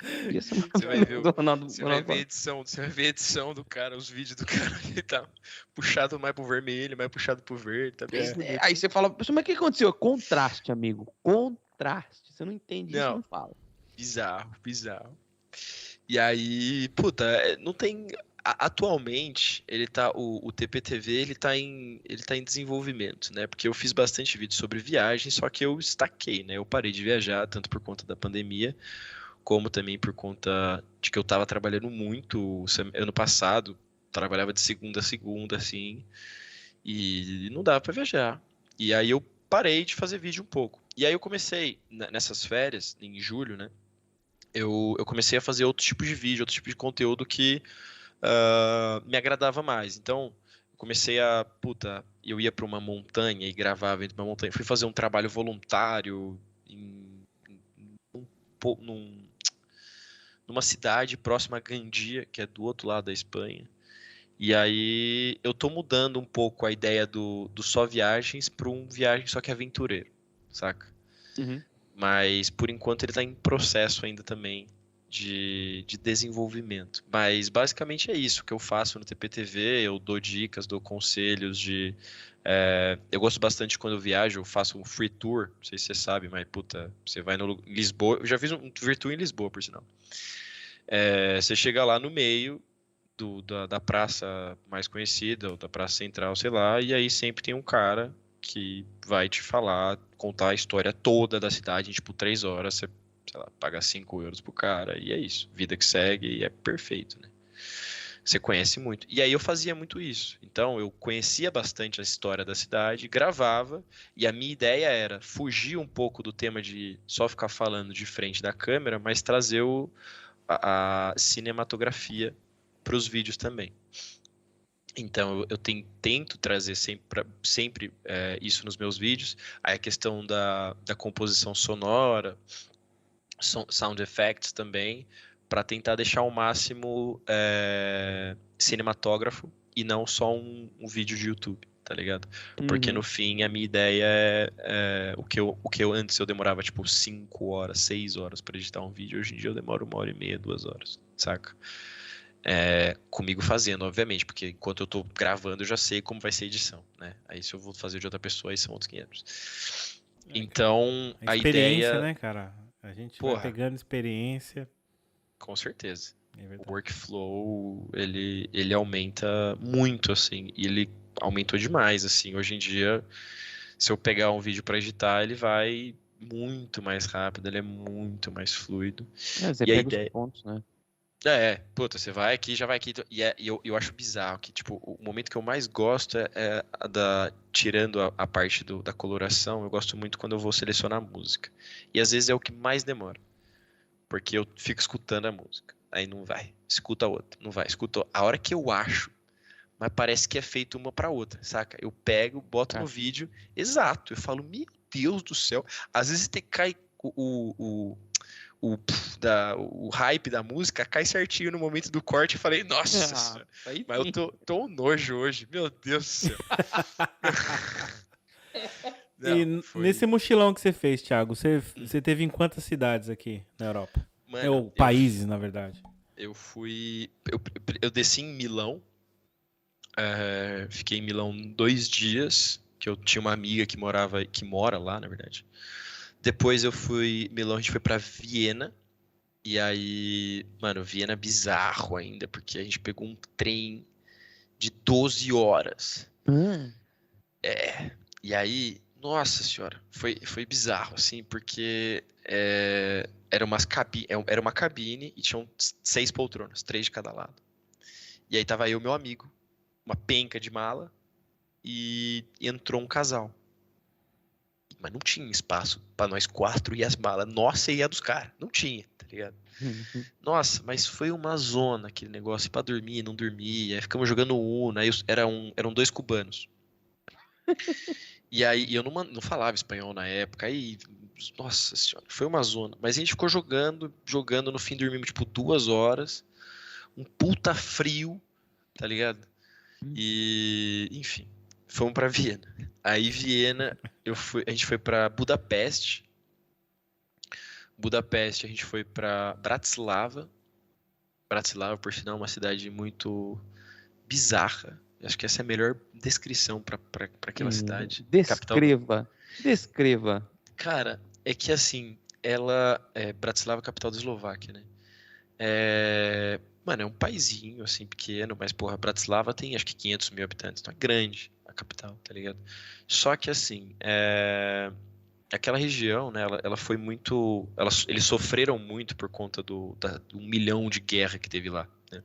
Esse você vai ver, Ronaldo, você vai ver a edição, você vai ver edição do cara, os vídeos do cara que tá puxado mais pro vermelho, mais puxado pro verde, tá bem é. Aí você fala, mas o que aconteceu? Contraste, amigo. Contraste. Você não entende não, isso, não fala. Bizarro, bizarro. E aí, puta, é, não tem atualmente ele tá o, o TPTV ele tá em ele tá em desenvolvimento né porque eu fiz bastante vídeo sobre viagem só que eu estaquei né eu parei de viajar tanto por conta da pandemia como também por conta de que eu estava trabalhando muito ano passado, trabalhava de segunda a segunda, assim, e não dava para viajar. E aí eu parei de fazer vídeo um pouco. E aí eu comecei, nessas férias, em julho, né, eu, eu comecei a fazer outro tipo de vídeo, outro tipo de conteúdo que uh, me agradava mais. Então, comecei a, puta, eu ia para uma montanha e gravava dentro de uma montanha. Fui fazer um trabalho voluntário em, num, numa cidade próxima a Gandia, que é do outro lado da Espanha. E aí eu tô mudando um pouco a ideia do, do só viagens para um viagem só que aventureiro, saca? Uhum. Mas por enquanto ele está em processo ainda também de, de desenvolvimento. Mas basicamente é isso que eu faço no TPTV. Eu dou dicas, dou conselhos de. É, eu gosto bastante quando eu viajo, eu faço um free tour. Não sei se você sabe, mas puta, você vai no Lisboa. Eu já fiz um tour em Lisboa, por sinal. É, você chega lá no meio do, da, da praça mais conhecida, ou da praça central, sei lá, e aí sempre tem um cara que vai te falar, contar a história toda da cidade em tipo três horas. Você, lá, paga cinco euros pro cara, e é isso. Vida que segue, e é perfeito, né? Você conhece muito. E aí eu fazia muito isso. Então eu conhecia bastante a história da cidade, gravava, e a minha ideia era fugir um pouco do tema de só ficar falando de frente da câmera, mas trazer o, a, a cinematografia para os vídeos também. Então, eu, tento trazer sempre, sempre é, isso nos meus vídeos. Aí a questão da, da composição sonora, sound effects também, para tentar deixar o máximo é, cinematógrafo e não só um, um vídeo de YouTube tá ligado? Porque uhum. no fim a minha ideia é, é, o, que eu, o que eu antes eu demorava tipo 5 horas, 6 horas para editar um vídeo, hoje em dia eu demoro uma hora e meia, duas horas, saca? É, comigo fazendo, obviamente, porque enquanto eu tô gravando eu já sei como vai ser a edição, né? Aí se eu vou fazer de outra pessoa, aí são outros 500. É, então, a, a ideia... né, cara? A gente Porra, vai pegando experiência. Com certeza. É o workflow, ele, ele aumenta muito, assim, e ele aumentou demais, assim. Hoje em dia, se eu pegar um vídeo para editar, ele vai muito mais rápido, ele é muito mais fluido. É, você e pega ideia... os pontos, né? É, é, puta, você vai aqui, já vai aqui. E, é, e eu, eu acho bizarro que, tipo, o momento que eu mais gosto é, é a da. Tirando a, a parte do, da coloração, eu gosto muito quando eu vou selecionar a música. E às vezes é o que mais demora. Porque eu fico escutando a música. Aí não vai. Escuta a outra. Não vai. Escuta. A hora que eu acho mas parece que é feito uma para outra, saca? Eu pego, boto no tá. vídeo, exato. Eu falo, meu Deus do céu. Às vezes tem cai o, o, o, o, da, o hype da música, cai certinho no momento do corte e falei, nossa, ah, mas eu tô, tô um nojo hoje, meu Deus do céu. Não, e foi... nesse mochilão que você fez, Thiago, você, você teve em quantas cidades aqui na Europa? Mano, Ou países, eu, na verdade. Eu fui. Eu, eu desci em Milão, é, fiquei em Milão dois dias, que eu tinha uma amiga que morava, que mora lá, na verdade. Depois eu fui, Milão, a gente foi para Viena. E aí, mano, Viena é bizarro ainda, porque a gente pegou um trem de 12 horas. Hum. É. E aí, nossa senhora, foi, foi bizarro, assim, porque é, era, umas é, era uma cabine e tinham seis poltronas, três de cada lado. E aí tava eu e meu amigo uma penca de mala e entrou um casal. Mas não tinha espaço para nós quatro e as malas nossa e a dos caras. Não tinha, tá ligado? Nossa, mas foi uma zona aquele negócio pra dormir, não dormia. Aí ficamos jogando Uno, aí era um, eram dois cubanos. E aí eu não, não falava espanhol na época, aí. Nossa senhora, foi uma zona. Mas a gente ficou jogando, jogando, no fim dormimos tipo duas horas. Um puta frio, tá ligado? E, enfim, fomos para Viena. Aí Viena, eu fui, a gente foi para Budapeste. Budapeste, a gente foi para Bratislava. Bratislava, por sinal, é uma cidade muito bizarra. Acho que essa é a melhor descrição para aquela hum, cidade. Descreva. Capital. Descreva. Cara, é que assim, ela é Bratislava, capital da Eslováquia, né? É, mano, é um paizinho assim pequeno, mas porra, Bratislava tem acho que 500 mil habitantes, então é grande a capital, tá ligado? Só que assim, é, aquela região, né, ela, ela foi muito, ela, eles sofreram muito por conta do, da, do milhão de guerra que teve lá, né?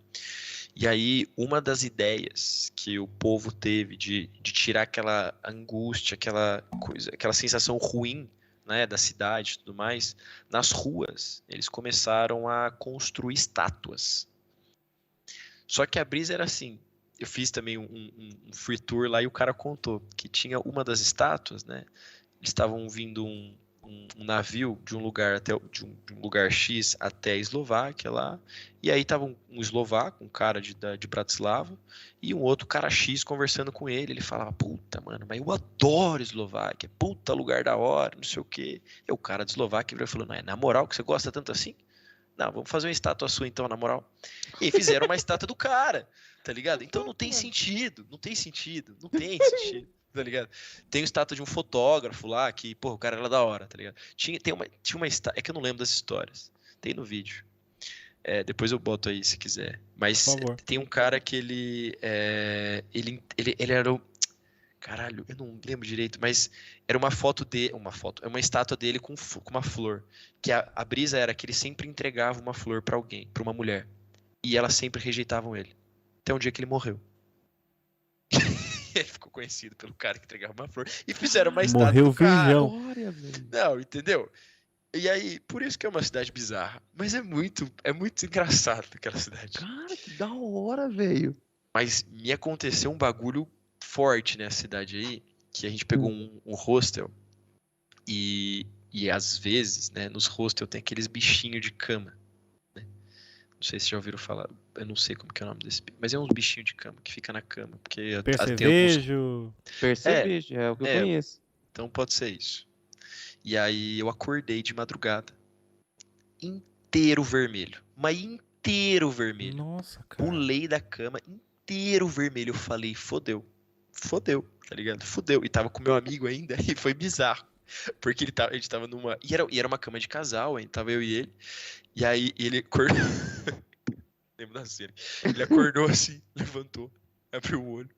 E aí, uma das ideias que o povo teve de, de tirar aquela angústia, aquela coisa, aquela sensação ruim né, da cidade e tudo mais, nas ruas, eles começaram a construir estátuas. Só que a brisa era assim. Eu fiz também um, um, um free tour lá e o cara contou que tinha uma das estátuas, né? Eles estavam vindo um, um, um, navio de um lugar até de um, de um, lugar X até a Eslováquia lá, e aí tava um, um eslovaco, um cara de, de Bratislava, e um outro cara X conversando com ele. Ele falava: Puta, mano, mas eu adoro Eslováquia, puta lugar da hora, não sei o quê. E o cara de Eslováquia falou: Não é na moral que você gosta tanto assim? Não, vamos fazer uma estátua sua então, na moral. E fizeram uma estátua do cara, tá ligado? Então não tem sentido, não tem sentido, não tem sentido tá ligado? Tem o estátua de um fotógrafo lá que, pô, o cara era da hora, tá ligado? Tinha, tem uma, tinha uma estátua, é que eu não lembro das histórias. Tem no vídeo. É, depois eu boto aí se quiser. Mas tem um cara que ele, é, ele, ele, ele era o, caralho, eu não lembro direito, mas era uma foto de, uma foto, é uma estátua dele com, com uma flor. Que a, a brisa era que ele sempre entregava uma flor para alguém, para uma mulher, e elas sempre rejeitavam ele. Até um dia que ele morreu. ele ficou conhecido pelo cara que entregava uma flor. E fizeram uma estátua Morreu do cara. Não, entendeu? E aí, por isso que é uma cidade bizarra. Mas é muito, é muito engraçado aquela cidade. Cara, que da hora, velho. Mas me aconteceu um bagulho forte nessa cidade aí, que a gente pegou hum. um, um hostel e, e às vezes, né, nos hostels tem aqueles bichinhos de cama. Não sei se já ouviram falar. Eu não sei como que é o nome desse. Mas é uns bichinhos de cama que fica na cama. Porque Percevejo. Alguns... Percevejo, é, é, o que eu é, conheço. Então pode ser isso. E aí eu acordei de madrugada. Inteiro vermelho. Mas inteiro vermelho. Nossa, cara. Pulei da cama inteiro vermelho. Eu falei, fodeu. Fodeu, tá ligado? Fodeu. E tava com meu amigo ainda e foi bizarro. Porque ele tava, a gente tava numa. E era, e era uma cama de casal, hein? Tava eu e ele. E aí ele acordou. Lembro da cena. Ele acordou assim, levantou, abriu o olho.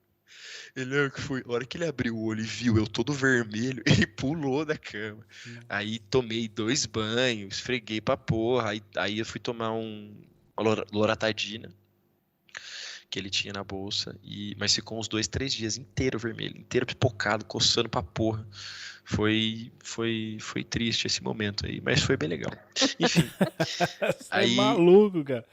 Ele, que foi? A hora que ele abriu o olho e viu eu todo vermelho, ele pulou da cama. Hum. Aí tomei dois banhos, esfreguei pra porra. Aí, aí eu fui tomar um, uma loratadina que ele tinha na bolsa. E, mas ficou uns dois, três dias inteiro vermelho, inteiro pipocado, coçando pra porra. Foi, foi, foi triste esse momento aí, mas foi bem legal. Enfim. Você é aí... é maluco, cara.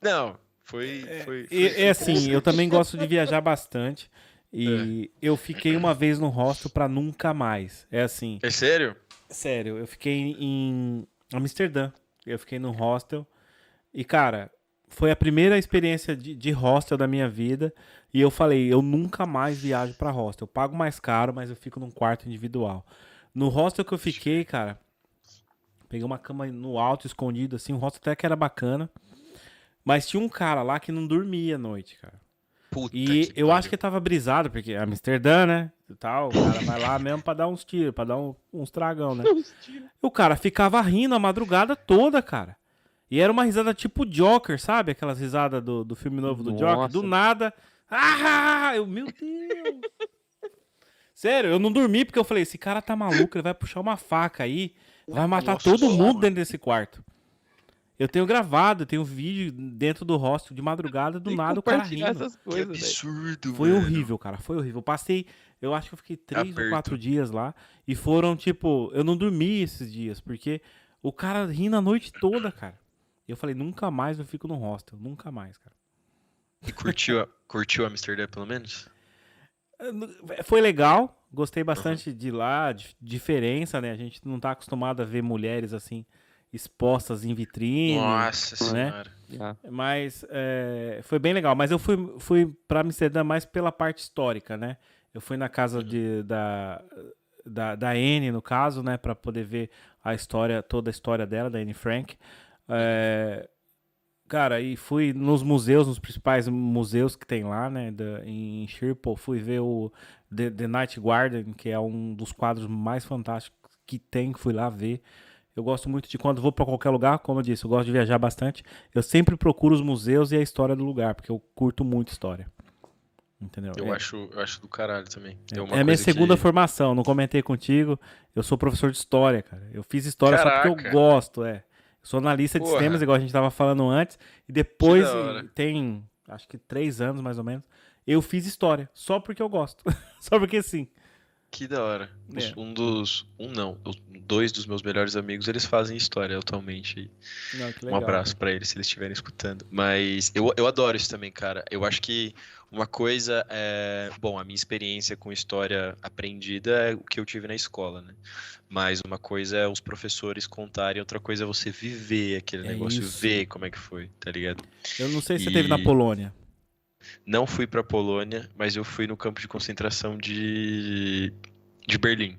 Não, foi. É, foi, foi, é, é assim, eu também gosto de viajar bastante. E é. eu fiquei uma vez no hostel para nunca mais. É assim. É sério? Sério, eu fiquei em Amsterdã. Eu fiquei no hostel. E, cara, foi a primeira experiência de, de hostel da minha vida. E eu falei, eu nunca mais viajo para hostel. Eu pago mais caro, mas eu fico num quarto individual. No hostel que eu fiquei, cara, peguei uma cama no alto, escondido, assim. O hostel até que era bacana. Mas tinha um cara lá que não dormia à noite, cara. Puta e eu acho que tava brisado, porque é Amsterdã, né? E tal, o cara vai lá mesmo pra dar uns tiros, pra dar um, uns tragão, né? E o cara ficava rindo a madrugada toda, cara. E era uma risada tipo Joker, sabe? Aquelas risadas do, do filme novo do Nossa. Joker. Do nada. Ah! Eu, meu Deus! Sério, eu não dormi porque eu falei: esse cara tá maluco, ele vai puxar uma faca aí, vai matar Nossa, todo mundo dentro desse quarto. Eu tenho gravado, eu tenho vídeo dentro do hostel de madrugada, do nada o cara rindo. Essas coisas, que absurdo, Foi horrível, cara, foi horrível. Eu passei, eu acho que eu fiquei três Aperto. ou quatro dias lá e foram, tipo, eu não dormi esses dias, porque o cara rindo a noite toda, cara. E eu falei, nunca mais eu fico no hostel, nunca mais, cara. E curtiu, a, curtiu Amsterdã, pelo menos? Foi legal, gostei bastante uhum. de lá, diferença, né? A gente não tá acostumado a ver mulheres assim expostas em vitrine. Nossa né? senhora. Mas é, foi bem legal. Mas eu fui, fui para Amsterdã mais pela parte histórica, né? Eu fui na casa de, da, da, da Anne, no caso, né? Para poder ver a história, toda a história dela, da Anne Frank. É, cara, e fui nos museus, nos principais museus que tem lá, né? Da, em Schiphol. Fui ver o The, The Night Garden, que é um dos quadros mais fantásticos que tem. Fui lá ver. Eu gosto muito de quando vou para qualquer lugar, como eu disse, eu gosto de viajar bastante. Eu sempre procuro os museus e a história do lugar, porque eu curto muito história. Entendeu? Eu, é. acho, eu acho do caralho também. É, é a minha segunda que... formação, não comentei contigo. Eu sou professor de história, cara. Eu fiz história Caraca. só porque eu gosto, é. Eu sou analista de Porra. sistemas, igual a gente tava falando antes. E depois, tem acho que três anos mais ou menos, eu fiz história. Só porque eu gosto. só porque sim. Que da hora. É. Um dos. Um não. Dois dos meus melhores amigos, eles fazem história atualmente. Não, um abraço para eles se eles estiverem escutando. Mas eu, eu adoro isso também, cara. Eu acho que uma coisa é. Bom, a minha experiência com história aprendida é o que eu tive na escola, né? Mas uma coisa é os professores contarem, outra coisa é você viver aquele é negócio, isso. ver como é que foi, tá ligado? Eu não sei se e... você teve na Polônia. Não fui para Polônia, mas eu fui no campo de concentração de, de Berlim.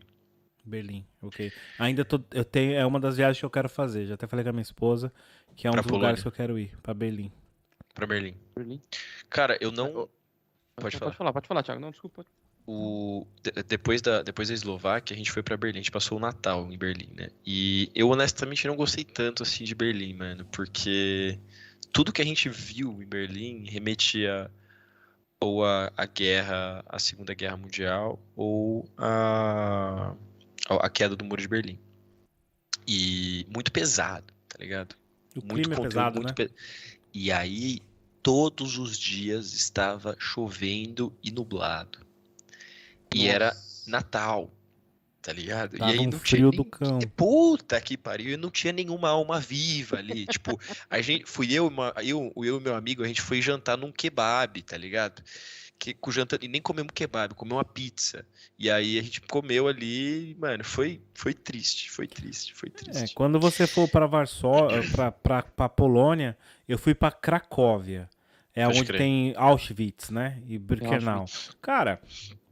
Berlim, ok. Ainda tô, eu tenho, é uma das viagens que eu quero fazer. Já até falei com a minha esposa que é um pra dos Polônia. lugares que eu quero ir, para Berlim. Para Berlim. Berlim. Cara, eu não. Pode, pode falar. Pode falar, pode falar, Thiago. Não, desculpa. O, depois, da, depois da Eslováquia, a gente foi para Berlim, a gente passou o Natal em Berlim, né? E eu honestamente não gostei tanto assim de Berlim, mano, porque tudo que a gente viu em Berlim remetia ou a, a guerra, a Segunda Guerra Mundial, ou a, a queda do Muro de Berlim. E muito pesado, tá ligado? O muito clima é pesado, muito né? Pe... E aí, todos os dias estava chovendo e nublado. E Nossa. era Natal tá ligado? Tava e aí não frio tinha. do cão. Puta que pariu, e não tinha nenhuma alma viva ali. tipo, a gente. Fui eu, uma, eu, eu e meu amigo, a gente foi jantar num kebab, tá ligado? Que, com janta, e nem comemos kebab, comemos uma pizza. E aí a gente comeu ali, mano, foi, foi triste, foi triste, foi triste. É, quando você for para Varsóvia, para pra, pra Polônia, eu fui para Cracóvia. É Pode onde crer. tem Auschwitz, né? E Birkenau. Cara,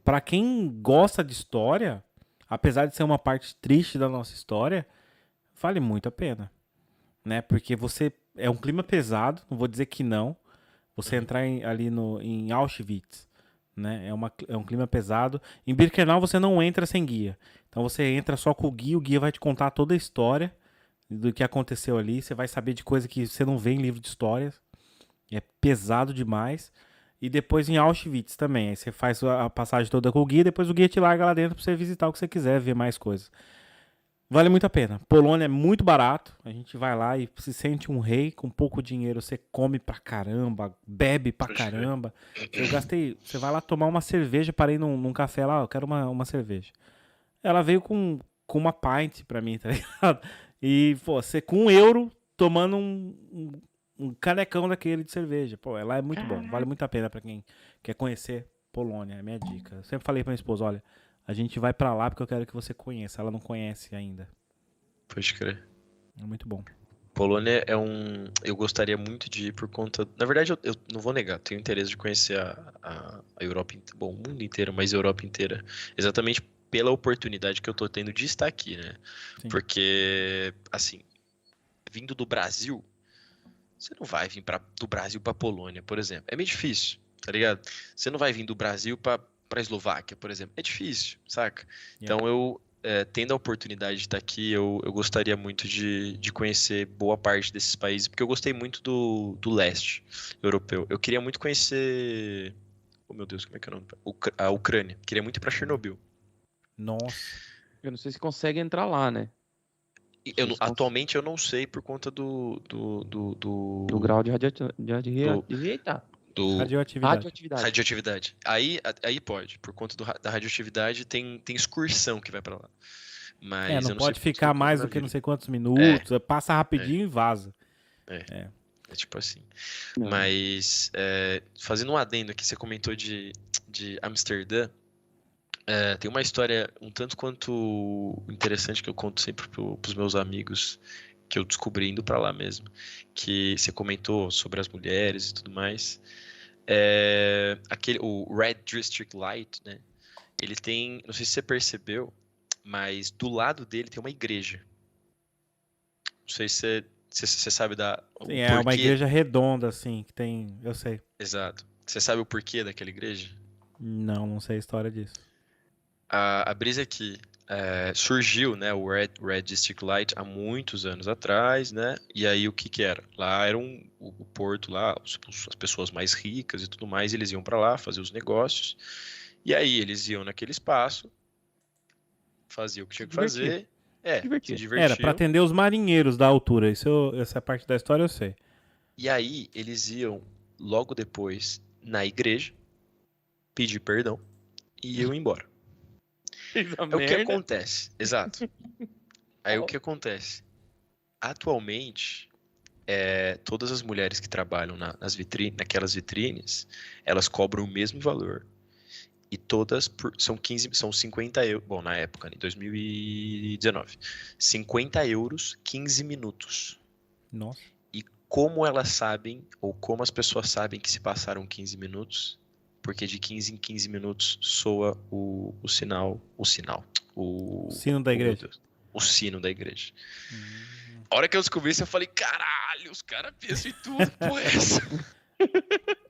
para quem gosta de história, apesar de ser uma parte triste da nossa história, vale muito a pena, né? Porque você é um clima pesado, não vou dizer que não. Você entrar em, ali no em Auschwitz, né? É, uma, é um clima pesado. Em Birkenau você não entra sem guia. Então você entra só com o guia, o guia vai te contar toda a história do que aconteceu ali. Você vai saber de coisa que você não vê em livro de histórias. É pesado demais. E depois em Auschwitz também. Aí você faz a passagem toda com o guia, depois o guia te larga lá dentro pra você visitar o que você quiser, ver mais coisas. Vale muito a pena. Polônia é muito barato. A gente vai lá e se sente um rei com pouco dinheiro. Você come pra caramba, bebe pra caramba. Eu gastei. Você vai lá tomar uma cerveja, parei num, num café lá, eu quero uma, uma cerveja. Ela veio com, com uma pint pra mim, tá ligado? E, pô, você com um euro tomando um, um canecão daquele de cerveja. Pô, lá é muito Caraca. bom. Vale muito a pena para quem quer conhecer Polônia. É minha dica. Eu sempre falei pra minha esposa, olha, a gente vai para lá porque eu quero que você conheça. Ela não conhece ainda. Pode crer. É muito bom. Polônia é um. Eu gostaria muito de ir por conta. Na verdade, eu, eu não vou negar, tenho interesse de conhecer a, a, a Europa. Bom, o mundo inteiro, mas a Europa inteira. Exatamente pela oportunidade que eu tô tendo de estar aqui, né? Sim. Porque, assim, vindo do Brasil, você não vai vir pra, do Brasil para Polônia, por exemplo. É meio difícil, tá ligado? Você não vai vir do Brasil para para Eslováquia, por exemplo. É difícil, saca? Yeah. Então eu é, tendo a oportunidade de estar aqui, eu, eu gostaria muito de, de conhecer boa parte desses países, porque eu gostei muito do, do leste europeu. Eu queria muito conhecer. Oh meu Deus, como é que é o nome? A Ucrânia. Queria muito ir pra Chernobyl. Nossa. Eu não sei se consegue entrar lá, né? Eu, atualmente eu não sei por conta do. Do, do, do... do grau de, radio... de, do... Radioatividade. radioatividade. Radioatividade. Aí, aí pode. Por conta do, da radioatividade, tem, tem excursão que vai para lá. Mas é, não, não pode ficar mais do que não sei quantos minutos. É. Passa rapidinho é. e vaza. É. É. É tipo assim. Não. Mas, é, fazendo um adendo aqui, você comentou de, de Amsterdã. É, tem uma história um tanto quanto interessante que eu conto sempre pro, pros meus amigos que eu descobri indo pra lá mesmo. Que você comentou sobre as mulheres e tudo mais. É, aquele, o Red District Light, né? Ele tem, não sei se você percebeu, mas do lado dele tem uma igreja. Não sei se você, se você sabe da. Sim, é uma igreja redonda, assim, que tem. Eu sei. Exato. Você sabe o porquê daquela igreja? Não, não sei a história disso. A, a brisa que é, surgiu, né, o Red, Red District Light há muitos anos atrás, né? E aí o que que era? Lá era um, o, o porto lá, os- as pessoas mais ricas e tudo mais, eles iam pra lá fazer os negócios. E aí eles iam naquele espaço, faziam o que tinha que fazer. É, Divertir. se Era pra divertiam. atender os marinheiros da altura. Isso eu- essa parte da história eu sei. E aí eles iam logo depois na igreja pedir perdão e iam embora. É o que acontece, exato. Aí o que acontece? Atualmente, é, todas as mulheres que trabalham na- nas vitrines, naquelas vitrines, elas cobram o mesmo valor. E todas por- são 15, são 50 euros. Bom, na época, em 2019. 50 euros, 15 minutos. Nossa. E como elas sabem, ou como as pessoas sabem que se passaram 15 minutos, porque de 15 em 15 minutos soa o, o sinal, o sinal, o, Sino da igreja. Deus, o sino da igreja. Hum. A hora que eu descobri isso, eu falei, caralho, os caras pensam em tudo, porra, é essa?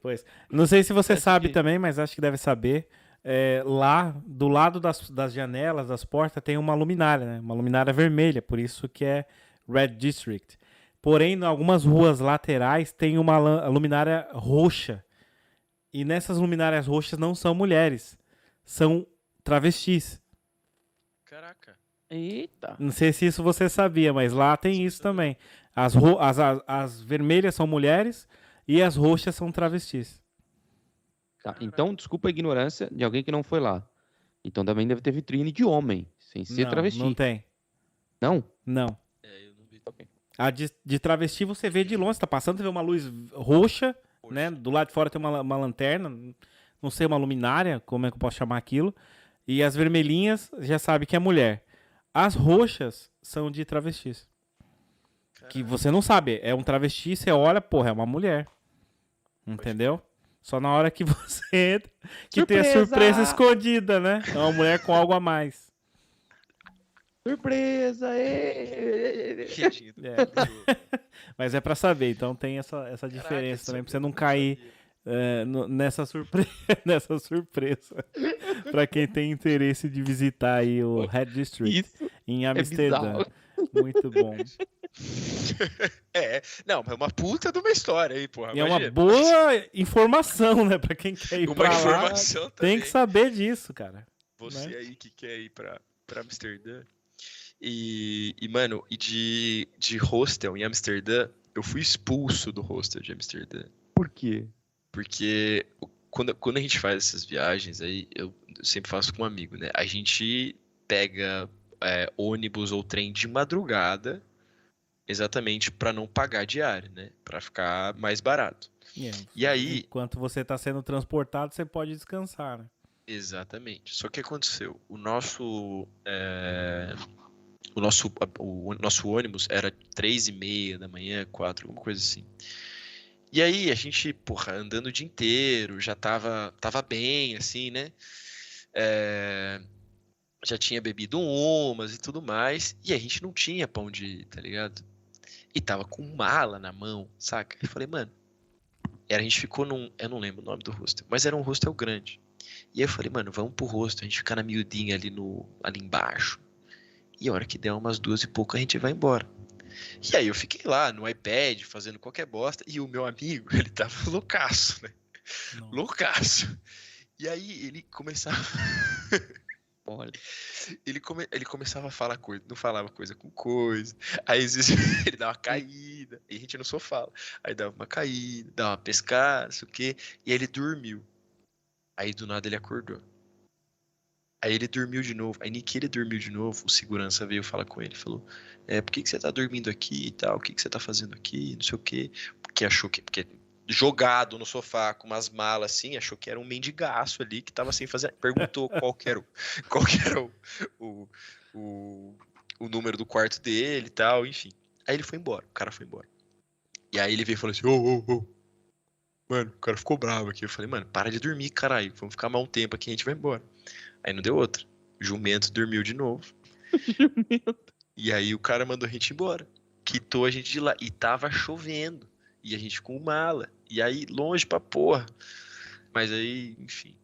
Pois. Não sei se você Acho sabe que- também, mas acho que deve saber. é, lá, do lado das, das janelas, das portas, tem uma luminária, né? Uma luminária vermelha, por isso que é Red District. Porém, em algumas ruas laterais tem uma luminária roxa. E nessas luminárias roxas não são mulheres, são travestis. Caraca. Eita. Não sei se isso você sabia, mas lá tem isso também. As, as, as, as vermelhas são mulheres e as roxas são travestis. Tá, então, desculpa a ignorância de alguém que não foi lá. Então também deve ter vitrine de homem, sem ser não, travesti. não tem. Não? Não. É, eu não vi. A de, de travesti você vê de longe, você tá passando, você vê uma luz roxa. Né? Do lado de fora tem uma, uma lanterna, não sei, uma luminária, como é que eu posso chamar aquilo. E as vermelhinhas já sabe que é mulher. As roxas são de travestis. Que você não sabe, é um travesti, você olha, porra, é uma mulher. Entendeu? Só na hora que você entra, que tem a Surpresa! surpresa escondida, né? É uma mulher com algo a mais. Surpresa! ê! Do- É. Mas é pra saber, então tem essa, essa diferença Caraca, também, pra isso você não cair é, no- nessa, surpre... nessa surpresa. pra quem tem interesse de visitar aí o Red District Isso em é Amsterdã. bizarro. Muito bom. É, não, mas é uma puta de uma história aí, porra. E é uma imagina. boa informação, né? Pra quem quer ir Uma pra lá, informação também. tem que saber disso, cara. Você né? aí que quer ir pra, pra Amsterdã. E, e, mano, e de, de hostel em Amsterdã, eu fui expulso do hostel de Amsterdã. Por quê? Porque quando, quando a gente faz essas viagens aí, eu sempre faço com um amigo, né? A gente pega é, ônibus ou trem de madrugada, exatamente pra não pagar diária, né? Pra ficar mais barato. É, E aí- Enquanto você tá sendo transportado, você pode descansar, né? Exatamente. Só que aconteceu? O nosso. é, o nosso, o nosso ônibus era três e meia da manhã, quatro, alguma coisa assim. E aí a gente, porra, andando o dia inteiro, já tava, tava bem, assim, né? É, já tinha bebido umas e tudo mais. E a gente não tinha pão de tá ligado? E tava com mala na mão, saca? E falei, mano. E a gente ficou num. Eu não lembro o nome do hostel, mas era um hostel grande. E aí eu falei, mano, vamos pro rosto, a gente ficar na miudinha ali, no, ali embaixo. E a hora que der umas duas e pouco, a gente vai embora. E aí eu fiquei lá no iPad, fazendo qualquer bosta, e o meu amigo, ele tava loucaço, né? Não. Loucaço. E aí ele começava, Olha. ele, come, ele começava a falar coisa, não falava coisa com coisa. Aí às vezes ele dava uma caída, e a gente no sofá. Aí dava uma caída, dava uma pescada, não sei o quê, e aí ele dormiu. Aí do nada ele acordou. Aí ele dormiu de novo. Aí que ele dormiu de novo, o segurança veio falar com ele. Falou, é, por que, que você tá dormindo aqui e tal? O que, que você tá fazendo aqui? Não sei o quê. Porque achou que... Porque jogado no sofá com umas malas assim, achou que era um mendigaço ali que tava sem fazer. Perguntou qual que era o, qual que era o, o, o, o número do quarto dele e tal, enfim. Aí ele foi embora, o cara foi embora. E aí ele veio e falou assim: ô, ô, ô. Mano, o cara ficou bravo aqui. Eu falei, mano, para de dormir, caralho. Vamos ficar mais um tempo aqui e a gente vai embora. Aí não deu outra. Jumento dormiu de novo. jumento. E aí o cara mandou a gente embora. Quitou a gente de lá. E tava chovendo. E a gente com mala. E aí, longe pra porra. Mas aí, enfim.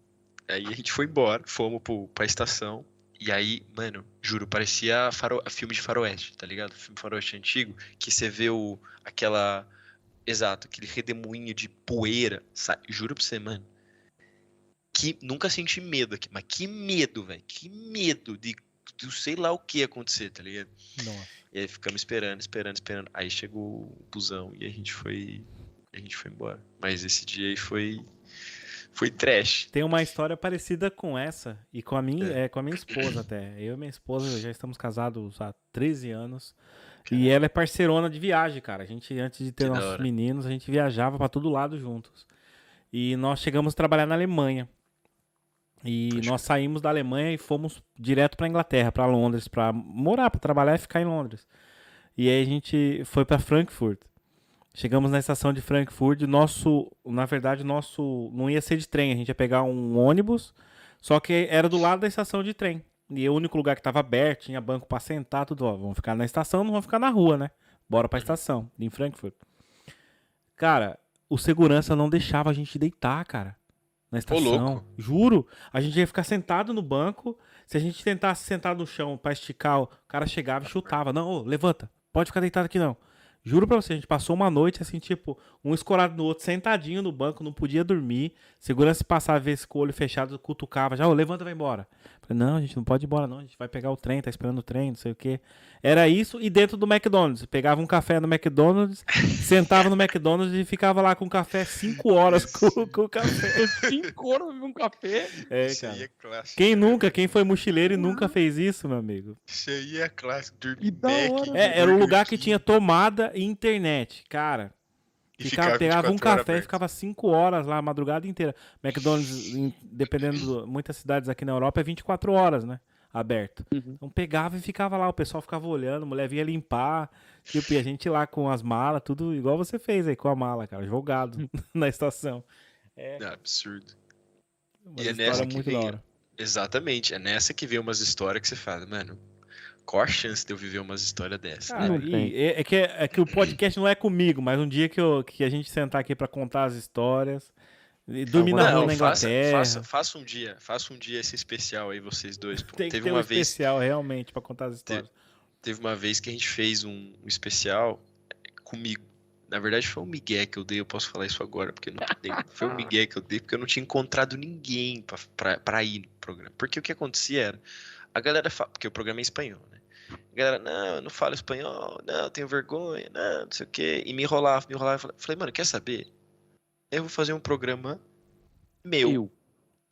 Aí a gente foi embora, fomos pro, pra estação. E aí, mano, juro, parecia faro, filme de faroeste, tá ligado? Filme faroeste antigo, que você vê o, aquela. Exato, aquele redemoinho de poeira, sabe? Juro pra você, mano. Que nunca senti medo aqui, mas que medo, velho. Que medo de, de sei lá o que acontecer, tá ligado? Nossa. E aí ficamos esperando, esperando, esperando. Aí chegou o busão e a gente foi a gente foi embora. Mas esse dia aí foi foi trash. Tem uma história parecida com essa e com a minha, é. é com a minha esposa até. Eu e minha esposa já estamos casados há 13 anos. E ela é parceirona de viagem, cara. A gente antes de ter que nossos meninos, a gente viajava para todo lado juntos. E nós chegamos a trabalhar na Alemanha. E Poxa. nós saímos da Alemanha e fomos direto para Inglaterra, para Londres, para morar, para trabalhar e ficar em Londres. E aí a gente foi para Frankfurt. Chegamos na estação de Frankfurt, nosso, na verdade, nosso não ia ser de trem, a gente ia pegar um ônibus, só que era do lado da estação de trem. E o único lugar que estava aberto, tinha banco para sentar, tudo, ó, vamos ficar na estação, não vamos ficar na rua, né? Bora para a estação, em Frankfurt. Cara, o segurança não deixava a gente deitar, cara, na estação. Ô, Juro, a gente ia ficar sentado no banco, se a gente tentasse sentar no chão para esticar, o cara chegava e chutava. Não, ô, levanta, pode ficar deitado aqui não. Juro pra você, a gente passou uma noite assim, tipo, um escorado no outro, sentadinho no banco, não podia dormir. Segurança passava, com o olho fechado, cutucava, já, ô, levanta, vai embora. Falei, não, a gente não pode ir embora, não. A gente vai pegar o trem, tá esperando o trem, não sei o quê. Era isso e dentro do McDonald's. Pegava um café no McDonald's, sentava no McDonald's e ficava lá com o café cinco horas com, com o café. cinco horas com um café? É, cara. É quem nunca, quem foi mochileiro e nunca fez isso, meu amigo? Isso aí é clássico. Dormir é, era um lugar que tinha tomada internet. Cara, Ficava, pegava um café e ficava cinco horas lá a madrugada inteira. McDonald's, dependendo, de muitas cidades aqui na Europa, é 24 horas, né? Aberto. Uhum. Então pegava e ficava lá, o pessoal ficava olhando, a mulher vinha limpar, tipo, e a gente lá com as malas, tudo igual você fez aí com a mala, cara, jogado na estação. É, é absurdo. Uma e é nessa que vem, Exatamente, é nessa que vem umas histórias que você fala, mano, qual a chance de eu viver umas histórias dessas? Cara, né? é, é, que, é que o podcast não é comigo, mas um dia que, eu, que a gente sentar aqui para contar as histórias. E dormir não, na rua na Inglaterra. Faça, faça, faça, um dia, faça um dia esse especial aí, vocês dois. Tem que Teve ter uma um vez, especial realmente para contar as histórias. Teve, teve, uma vez que a gente fez um, um, especial comigo. Na verdade, foi um migué que eu dei, eu posso falar isso agora, porque não dei. Foi um migué que eu dei, porque eu não tinha encontrado ninguém para ir no programa. Porque o que acontecia era, a galera fala, porque o programa é espanhol, né? A galera, não, eu não falo espanhol, não, eu tenho vergonha, não, não sei o quê. E me enrolava, me enrolava. Falei, mano, quer saber? Eu vou fazer um programa meu. Eu.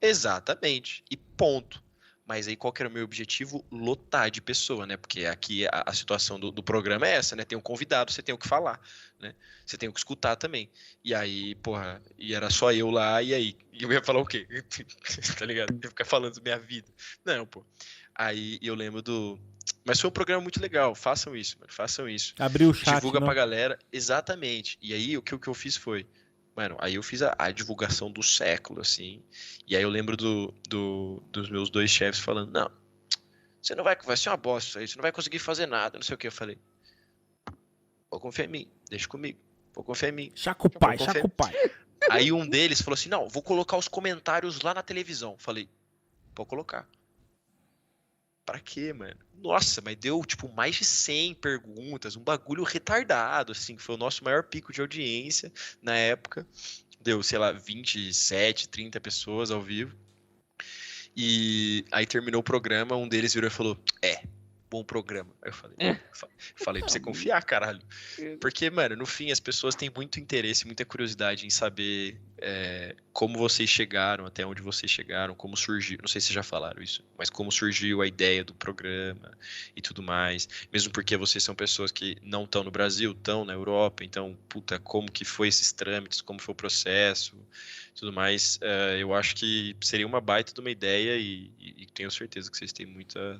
Exatamente. E ponto. Mas aí qual que era o meu objetivo? Lotar de pessoa, né? Porque aqui a, a situação do, do, programa é essa, né? Tem um convidado, você tem o que falar, né? Você tem o que escutar também. E aí, porra, e era só eu lá, e aí? E eu ia falar o quê? tá ligado? Eu ia ficar falando da minha vida. Não, pô. Aí eu lembro do. Mas foi um programa muito legal. Façam isso, mano. Façam isso. Abriu o chat. Divulga não? pra galera. Exatamente. E aí o que, o que eu fiz foi. Mano, aí eu fiz a, a, divulgação do século, assim. E aí eu lembro do, do, dos meus dois chefes falando: Não, você não vai. Vai ser uma bosta isso aí, você não vai conseguir fazer nada, não sei o que. Eu falei: Vou confiar em mim, deixa comigo. Vou confiar em mim. Chaco pai, chaco pai. Aí um deles falou assim: Não, vou colocar os comentários lá na televisão. Falei: Pode colocar. Pra quê, mano? Nossa, mas deu, tipo, mais de 100 perguntas, um bagulho retardado, assim, foi o nosso maior pico de audiência na época. Deu, sei lá, 27, 30 pessoas ao vivo. E aí terminou o programa, um deles virou e falou: É, bom programa. Aí eu falei, é. falei pra você confiar, caralho. Porque, mano, no fim as pessoas têm muito interesse, muita curiosidade em saber é, como vocês chegaram, até onde vocês chegaram, como surgiu. Não sei se já falaram isso, mas como surgiu a ideia do programa e tudo mais. Mesmo porque vocês são pessoas que não estão no Brasil, estão na Europa, então, puta, como que foi esses trâmites, como foi o processo tudo mais. Uh, eu acho que seria uma baita de uma ideia e, e, e tenho certeza que vocês têm muita,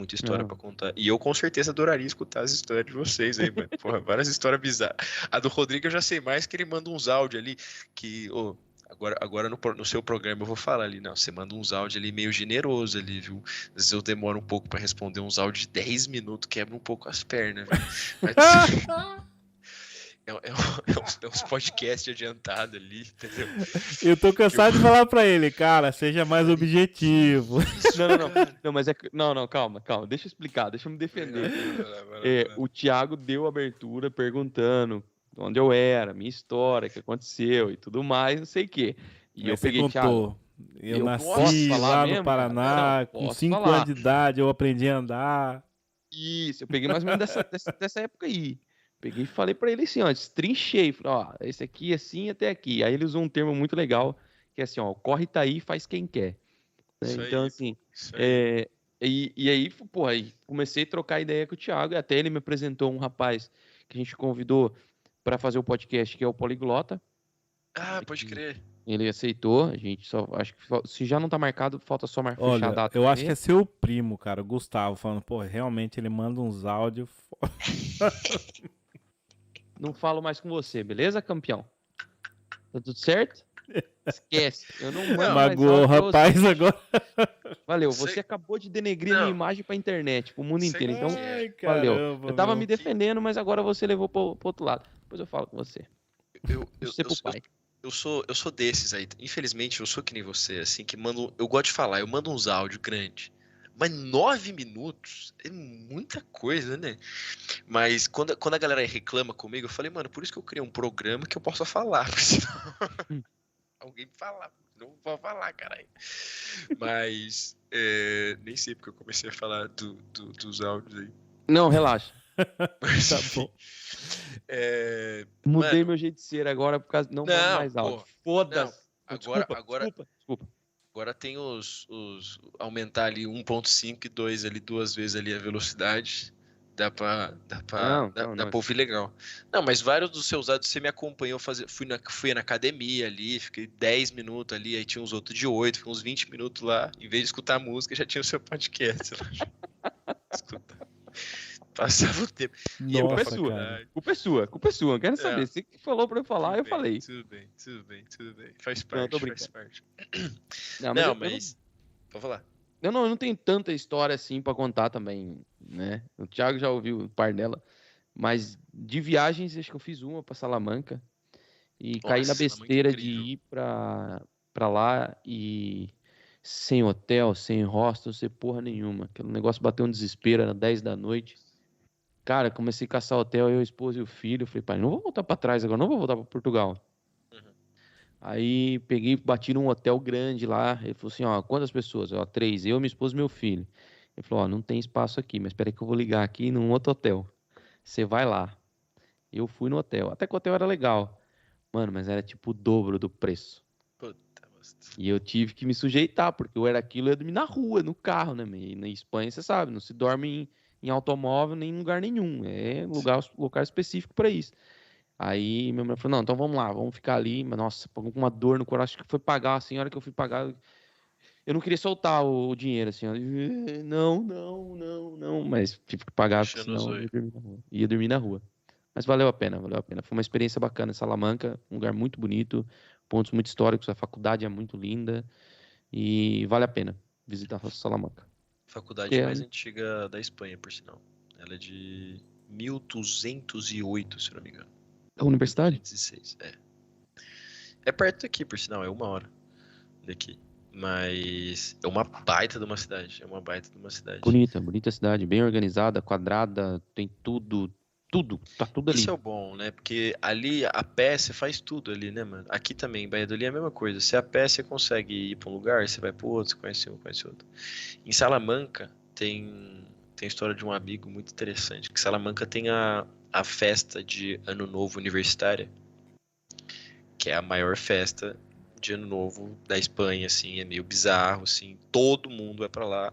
muita história para contar. E eu com certeza adoraria escutar as histórias de vocês aí, mano. Porra, várias histórias bizarras. A do Rodrigo eu já sei mais que ele manda uns áudios ali que. Oh, agora, agora no, no, seu programa eu vou falar ali, não, você manda uns áudios ali meio generoso ali, viu? Às vezes eu demoro um pouco para responder uns áudios de 10 minutos, quebra um pouco as pernas, velho. Mas... É, é, é, uns podcasts adiantados ali, entendeu? Eu tô cansado eu... de falar pra ele, cara, seja mais objetivo. Não, não, não. Não, mas é. Não, não, calma, calma. Deixa eu explicar, deixa eu me defender. É, o Thiago deu abertura perguntando onde eu era, minha história, o que aconteceu e tudo mais, não sei o quê. E mas eu peguei, contou. Thiago. Eu, eu nasci lá mesmo, no Paraná, não, com 5 anos de idade, eu aprendi a andar. Isso, eu peguei mais ou menos dessa, dessa, dessa época aí. Peguei e falei para ele assim, ó, trinchei, ó, esse aqui assim até aqui. Aí ele usou um termo muito legal, que é assim, ó, corre tá aí, faz quem quer. Né? Então, aí, assim, é, e, e aí, pô, aí comecei a trocar ideia com o Thiago, e até ele me apresentou um rapaz que a gente convidou para fazer o podcast, que é o Poliglota. Ah, pode crer. Ele aceitou, a gente só acho que se já não tá marcado, falta só marcar Olha, a data. Eu acho que é seu primo, cara, o Gustavo, falando, pô, realmente ele manda uns áudios. não falo mais com você, beleza, campeão? Tá tudo certo? Esquece. Eu não mando Magoou o rapaz agora. Valeu, você Sei... acabou de denegrir não. minha imagem pra internet, pro mundo Sei inteiro. Então, Ai, valeu. Caramba, eu tava meu. me defendendo, mas agora você levou pro, pro, outro lado. Depois eu falo com você. Eu, eu, você eu, pro pai. Eu sou, eu sou desses aí. Infelizmente, eu sou que nem você, assim, que mando. Eu gosto de falar, eu mando uns áudios grandes. Mas nove minutos é muita coisa, né? Mas quando, quando a galera reclama comigo, eu falei, mano, por isso que eu criei um programa que eu possa falar. Porque senão hum. alguém fala. Não vou falar, caralho. Mas é, nem sei porque eu comecei a falar do, do, dos áudios aí. Não, relaxa. Mas, tá bom. É, Mudei mano, meu jeito de ser agora por causa não, não mais áudio. Foda-se. Agora, desculpa, agora, desculpa, desculpa. Agora tem os, os aumentar ali 1.5 e 2 ali duas vezes ali a velocidade. Dá pra, dá pra, não, dá, não, dá não. pra ouvir legal. Não, mas vários dos seus áudios você me acompanhou, fazer, fui, na, fui na academia ali, fiquei 10 minutos ali, aí tinha uns outros de 8, fiquei uns 20 minutos lá. Em vez de escutar música, já tinha o seu podcast lá. Passava o tempo. E Nossa, culpa é sua. Cara. Culpa é sua, culpa é sua. Não quero saber. É. Você que falou pra eu falar, tudo eu bem, falei. Tudo bem, tudo bem, tudo bem. Faz parte, não, faz parte. Não, mas. Não, mas... Não... Falar. Eu não, eu não tenho tanta história assim pra contar também, né? O Thiago já ouviu um par dela. Mas de viagens, acho que eu fiz uma pra Salamanca. E Nossa, caí na besteira de ir pra, pra lá e sem hotel, sem hostel, sem porra nenhuma. Aquele negócio bateu um desespero, era 10 da noite. Cara, comecei a caçar hotel, eu, a esposa e o filho. falei, pai, não vou voltar para trás agora, não vou voltar para Portugal. Uhum. Aí peguei, bati num hotel grande lá. Ele falou assim: ó, quantas pessoas? Ó, três, eu, minha esposa e meu filho. Ele falou: ó, não tem espaço aqui, mas espera que eu vou ligar aqui num outro hotel. Você vai lá. Eu fui no hotel. Até que o hotel era legal. Mano, mas era tipo o dobro do preço. Puta, e eu tive que me sujeitar, porque eu era aquilo, eu ia dormir na rua, no carro, né? E na Espanha, você sabe, não se dorme em em automóvel nem em lugar nenhum. É lugar, lugar específico para isso. Aí minha mãe falou: não, então vamos lá, vamos ficar ali. Mas nossa, com uma dor no coração. Acho que foi pagar, assim, a hora que eu fui pagar. Eu não queria soltar o, dinheiro, assim, ó. Não, não, não, não. Mas tive que pagar, senão ia dormir, na rua. ia dormir na rua. Mas valeu a pena, valeu a pena. Foi uma experiência bacana. Salamanca, um lugar muito bonito, pontos muito históricos, a faculdade é muito linda. E vale a pena visitar Salamanca. Faculdade é. mais antiga da Espanha, por sinal. Ela é de 1208, se não me engano. A universidade? 16, é. É perto daqui, por sinal, é uma hora daqui. Mas é uma baita de uma cidade. É uma baita de uma cidade. Bonita, bonita cidade, bem organizada, quadrada, tem tudo, tudo, tá tudo ali. Isso é o bom, né? Porque ali a pé você faz tudo ali, né, mano? Aqui também, em Valladolid é a mesma coisa. Se a pé você consegue ir para um lugar, você vai para outro, você conhece um, conhece outro. Em Salamanca tem tem a história de um amigo muito interessante. Que Salamanca tem a, a festa de Ano Novo Universitária, que é a maior festa de Ano Novo da Espanha, assim, é meio bizarro, assim, todo mundo vai para lá.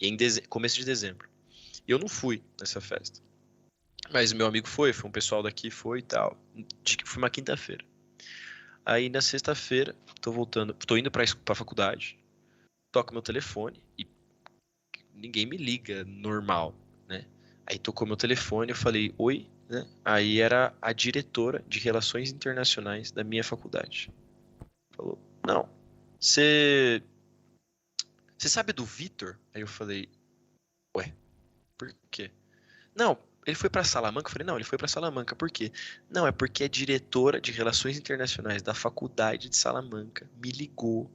E é em começo de dezembro. Eu não fui nessa festa. Mas meu amigo foi, foi um pessoal daqui foi e tal. Foi uma quinta-feira. Aí na sexta-feira, tô voltando, tô indo pra, pra faculdade, toco meu telefone e ninguém me liga normal, né? Aí tocou meu telefone, eu falei, oi, né? Aí era a diretora de relações internacionais da minha faculdade. Falou, não, você. Você sabe do Vitor? Aí eu falei, ué, por quê? Não, ele foi para Salamanca? Eu falei, não, ele foi para Salamanca. Por quê? Não, é porque a diretora de Relações Internacionais da Faculdade de Salamanca me ligou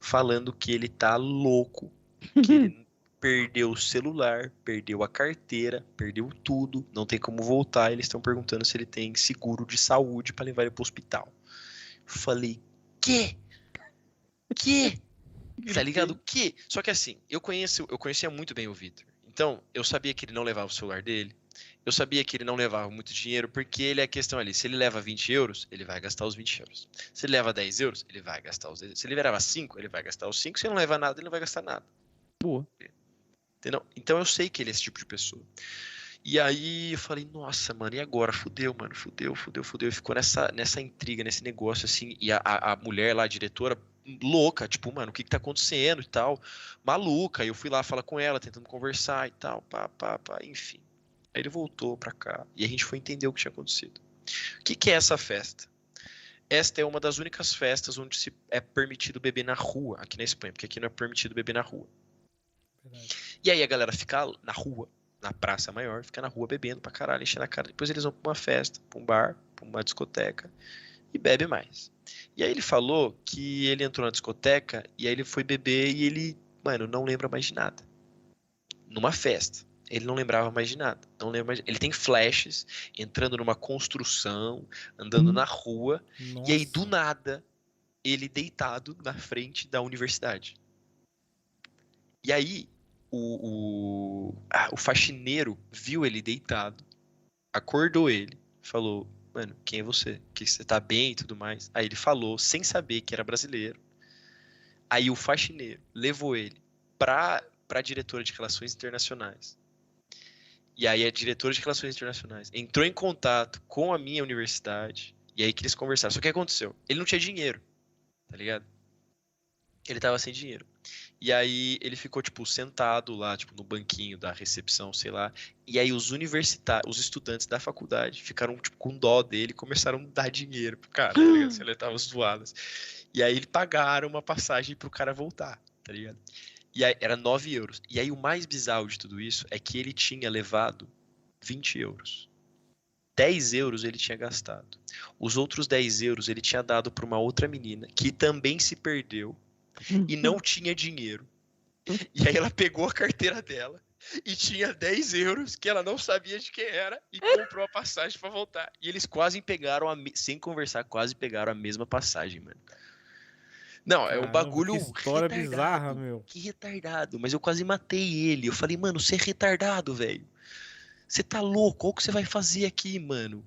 falando que ele tá louco, que ele perdeu o celular, perdeu a carteira, perdeu tudo, não tem como voltar. Eles estão perguntando se ele tem seguro de saúde para levar ele pro hospital. Eu falei, que? Que? Tá ligado? Que? Só que assim, eu conheço, eu conhecia muito bem o Vitor. Então, eu sabia que ele não levava o celular dele. Eu sabia que ele não levava muito dinheiro, porque ele é a questão ali. Se ele leva 20 euros, ele vai gastar os 20 euros. Se ele leva 10 euros, ele vai gastar os 10 Se ele leva 5, ele vai gastar os 5. Se ele não leva nada, ele não vai gastar nada. Boa. Entendeu? Então eu sei que ele é esse tipo de pessoa. E aí eu falei, nossa, mano, e agora? Fudeu, mano, fudeu, fudeu, fudeu. E ficou nessa, nessa intriga, nesse negócio, assim. E a, a mulher lá, a diretora, louca, tipo, mano, o que que tá acontecendo e tal, maluca. Eu fui lá falar com ela, tentando conversar e tal, pá, pá, pá, enfim. Aí ele voltou pra cá e a gente foi entender o que tinha acontecido. O que que é essa festa? Esta é uma das únicas festas onde se é permitido beber na rua, aqui na Espanha, porque aqui não é permitido beber na rua. Verdade. E aí a galera fica na rua, na praça maior, fica na rua bebendo pra caralho, enchendo a cara. Depois eles vão pra uma festa, pra um bar, pra uma discoteca e bebe mais. E aí ele falou que ele entrou na discoteca e aí ele foi beber e ele, mano, não lembra mais de nada. Numa festa. Ele não lembrava mais de nada. Não lembra mais... Ele tem flashes entrando numa construção, andando hum. na rua. Nossa. E aí, do nada, ele deitado na frente da universidade. E aí, o, o, ah, o faxineiro viu ele deitado, acordou ele, falou: mano, quem é você? Que você tá bem e tudo mais. Aí ele falou, sem saber que era brasileiro. Aí o faxineiro levou ele pra, pra diretora de relações internacionais. E aí a diretora de relações internacionais entrou em contato com a minha universidade. E aí que eles conversaram. Só que aconteceu? Ele não tinha dinheiro, tá ligado? Ele tava sem dinheiro. E aí ele ficou, tipo, sentado lá, tipo, no banquinho da recepção, sei lá. E aí os universitários, os estudantes da faculdade ficaram, tipo, com dó dele e começaram a dar dinheiro pro cara, tá ligado? Se ele tava zoadas. E aí eles pagaram uma passagem pro cara voltar, tá ligado? E aí era 9 euros. E aí o mais bizarro de tudo isso é que ele tinha levado 20 euros. 10 euros ele tinha gastado. Os outros 10 euros ele tinha dado para uma outra menina que também se perdeu e não tinha dinheiro. E aí ela pegou a carteira dela e tinha 10 euros que ela não sabia de quem era e comprou a passagem para voltar. E eles quase pegaram, a, sem conversar, quase pegaram a mesma passagem, mano. Não, é um bagulho. Que história retardado, bizarra, meu. Que retardado. Mas eu quase matei ele. Eu falei, mano, você é retardado, velho. Você tá louco? Olha o que você vai fazer aqui, mano.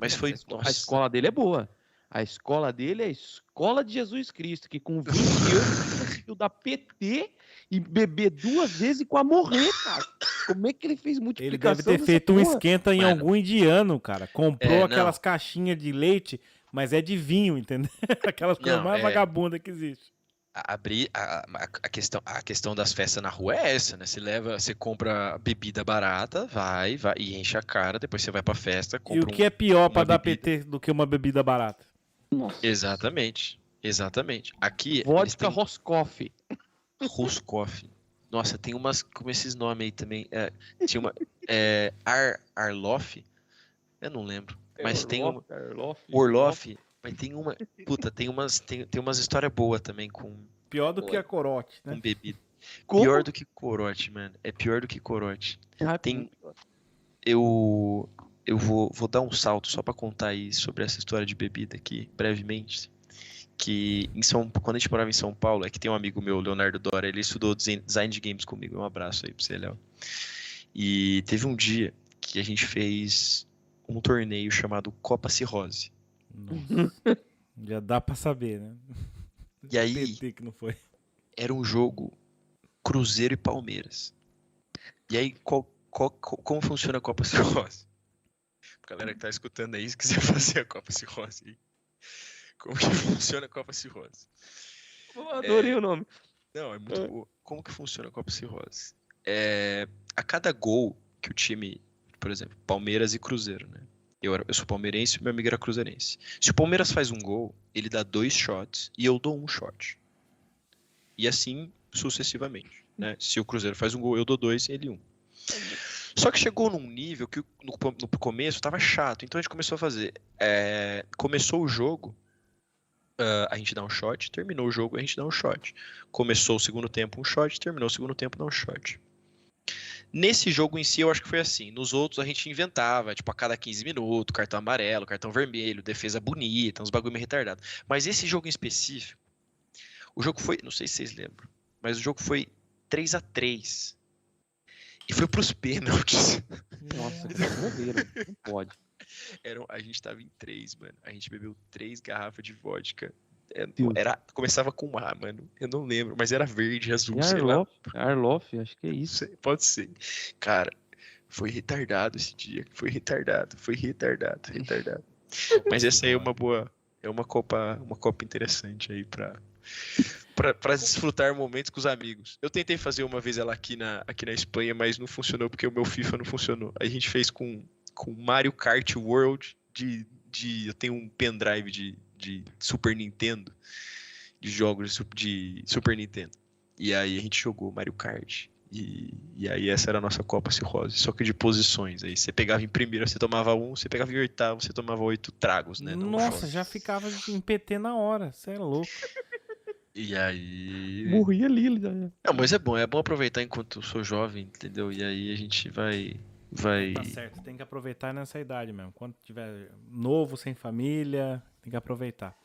Mas foi. A escola dele é boa. A escola dele é a escola de Jesus Cristo, que com 20 anos conseguiu dar PT e beber duas vezes e com a morrer, cara. Como é que ele fez multiplicação? Ele deve ter feito porra? um esquenta em Mano. algum indiano, cara. Comprou é, aquelas caixinhas de leite, mas é de vinho, entendeu? Aquelas coisas mais é... vagabundas que existe abrir a, a, questão a questão das festas na rua é essa, né? Você leva, você compra bebida barata, vai, vai e enche a cara, depois você vai pra festa, compra E o que um, é pior para dar PT do que uma bebida barata? Nossa. Exatamente. Exatamente. Aqui. Vodka têm... Roscoff. Roscoff. Nossa, tem umas. Como esses nomes aí também. É, tinha uma. É, Ar, Arloff. Eu não lembro. É mas Orloff, tem uma. Arloff, Orloff. Mas tem uma. Puta, tem umas. Tem, tem umas histórias boas também com. Pior do que a corote, né? Com bebida. Como? Pior do que corote, mano. É pior do que corote. Ah, tem. Eu eu vou, vou dar um salto só para contar aí sobre essa história de bebida aqui, brevemente. que em São, quando a gente morava em São Paulo, é que tem um amigo meu, Leonardo Dora, ele estudou design de games comigo. Um abraço aí pra você, Léo. E teve um dia que a gente fez um torneio chamado Copa Cirrose. Nossa. Já dá pra saber, né? E aí, PT que não foi. era um jogo Cruzeiro e Palmeiras. E aí, qual, qual- co- como funciona a Copa Cirrose? Galera que tá escutando aí, se quiser fazer a Copa Cirrose aí. Como que funciona a Copa Cirrose? Eu adorei o nome. Não, é muito É. boa. Como que funciona a Copa Cirrose? É, a cada gol que o time, por exemplo, Palmeiras e Cruzeiro, né? Eu, era- eu sou palmeirense e meu amigo era cruzeirense. Se o Palmeiras faz um gol, ele dá dois shots e eu dou um shot. E assim sucessivamente. Né? Se o Cruzeiro faz um gol, eu dou dois e ele um. Só que chegou num nível que no, no começo tava chato, então a gente começou a fazer. é, começou o jogo, ah, a gente dá um shot, terminou o jogo, a gente dá um shot. Começou o segundo tempo, um shot, terminou o segundo tempo, dá um shot. Nesse jogo em si, eu acho que foi assim. Nos outros, a gente inventava, tipo, a cada 15 minutos, cartão amarelo, cartão vermelho, defesa bonita, uns bagulho meio retardado. Mas esse jogo em específico, o jogo foi, não sei se vocês lembram, mas o jogo foi 3 a 3 E foi pros pênaltis. Nossa, que bobeira. Não pode. Era, a gente tava em três, mano. A gente bebeu três garrafas de vodka. É. Era, começava com A, mano. Eu não lembro, mas era verde, azul, E sei lá. Arlof, Arlof, acho que é isso. pode ser. Cara, foi retardado esse dia. Foi retardado, foi retardado, retardado. Mas essa aí é uma boa, é uma copa, uma copa interessante aí pra pra- pra desfrutar momentos com os amigos. Eu tentei fazer uma vez ela aqui na aqui na Espanha, mas não funcionou porque o meu FIFA não funcionou. Aí a gente fez com com Mario Kart World de de eu tenho um pendrive de de Super Nintendo de jogos de Su- de Super Nintendo. E aí a gente jogou Mario Kart. E, e aí essa era a nossa Copa Cirrose, só que de posições. Aí você pegava em primeiro, você tomava um, você pegava em oitavo, você tomava oito tragos, né? Nossa, já ficava em PT na hora. Você é louco. E aí. Morri ali. Não, mas é bom, é bom aproveitar enquanto eu sou jovem, entendeu? E aí a gente vai. Vai. Tá certo, tem que aproveitar nessa idade mesmo. Quando tiver novo, sem família, tem que aproveitar.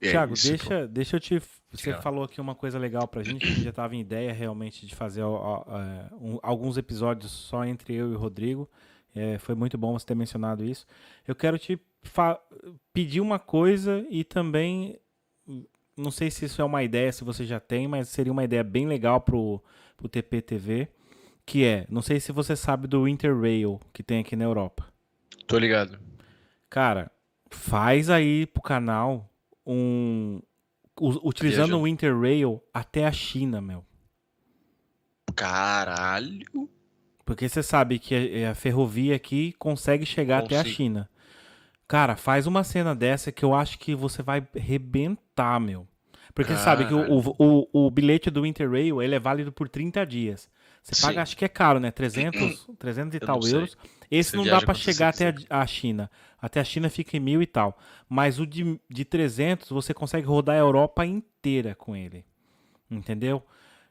É Tiago, deixa, deixa eu te. Você lá. falou aqui uma coisa legal pra gente, que a gente já tava em ideia realmente de fazer é, um- alguns episódios só entre eu e o Rodrigo. É, foi muito bom você ter mencionado isso. Eu quero te pedir uma coisa e também. Não sei se isso é uma ideia, se você já tem, mas seria uma ideia bem legal pro, pro TPTV. Que é, não sei se você sabe do Interrail que tem aqui na Europa. Tô ligado. Cara, faz aí pro canal um. Utilizando Viajando. o Interrail até a China, meu. Caralho. Porque você sabe que a, a ferrovia aqui consegue chegar até a Consigo. China. Cara, faz uma cena dessa que eu acho que você vai rebentar, meu. Porque você sabe que o, o, o, bilhete do Interrail ele é válido por 30 dias. Você Sim. paga, acho que é caro, né? 300, 300 e Eu tal euros. Esse Você não dá você chegar até a, a China. Até a China fica em mil e tal. Mas o de, de 300 você consegue rodar a Europa inteira com ele. Entendeu?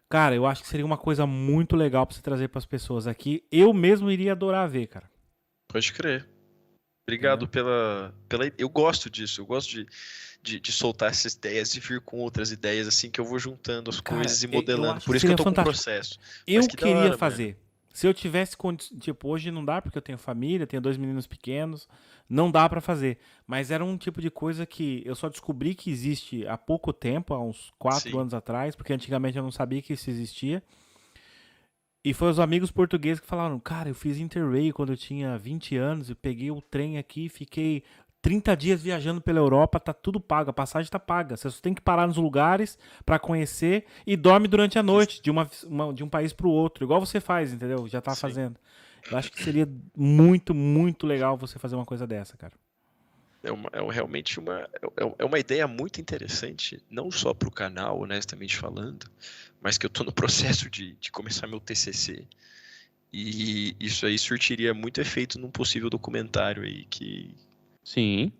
Cara, eu acho que seria uma coisa muito legal pra você trazer pras pessoas aqui. Eu mesmo iria adorar ver, cara. Pode crer. Obrigado pela, pela. Eu gosto disso. Eu gosto de, de, de soltar essas ideias e vir com outras ideias, assim, que eu vou juntando as Cara, coisas e modelando. Por isso que eu tô com o fantástico. processo. Eu que queria hora, mano. fazer. Se eu tivesse condições. Tipo, hoje não dá porque eu tenho família, tenho dois meninos pequenos. Não dá pra fazer. Mas era um tipo de coisa que eu só descobri que existe há pouco tempo, há uns quatro Sim. anos atrás, porque antigamente eu não sabia que isso existia. E foi os amigos portugueses que falaram: Cara, eu fiz Interrail quando eu tinha 20 anos, eu peguei o trem aqui, fiquei 30 dias viajando pela Europa, tá tudo pago, a passagem tá paga. Você só tem que parar nos lugares pra conhecer e dorme durante a noite de, uma, uma- de um país pro outro, igual você faz, entendeu? Já tá Sim. fazendo. Eu acho que seria muito, muito legal você fazer uma coisa dessa, cara. É, uma, é realmente uma, é, é uma ideia muito interessante, não só para o canal, honestamente falando, mas que eu estou no processo de, de começar meu TCC. E isso aí surtiria muito efeito num possível documentário aí que, Sim.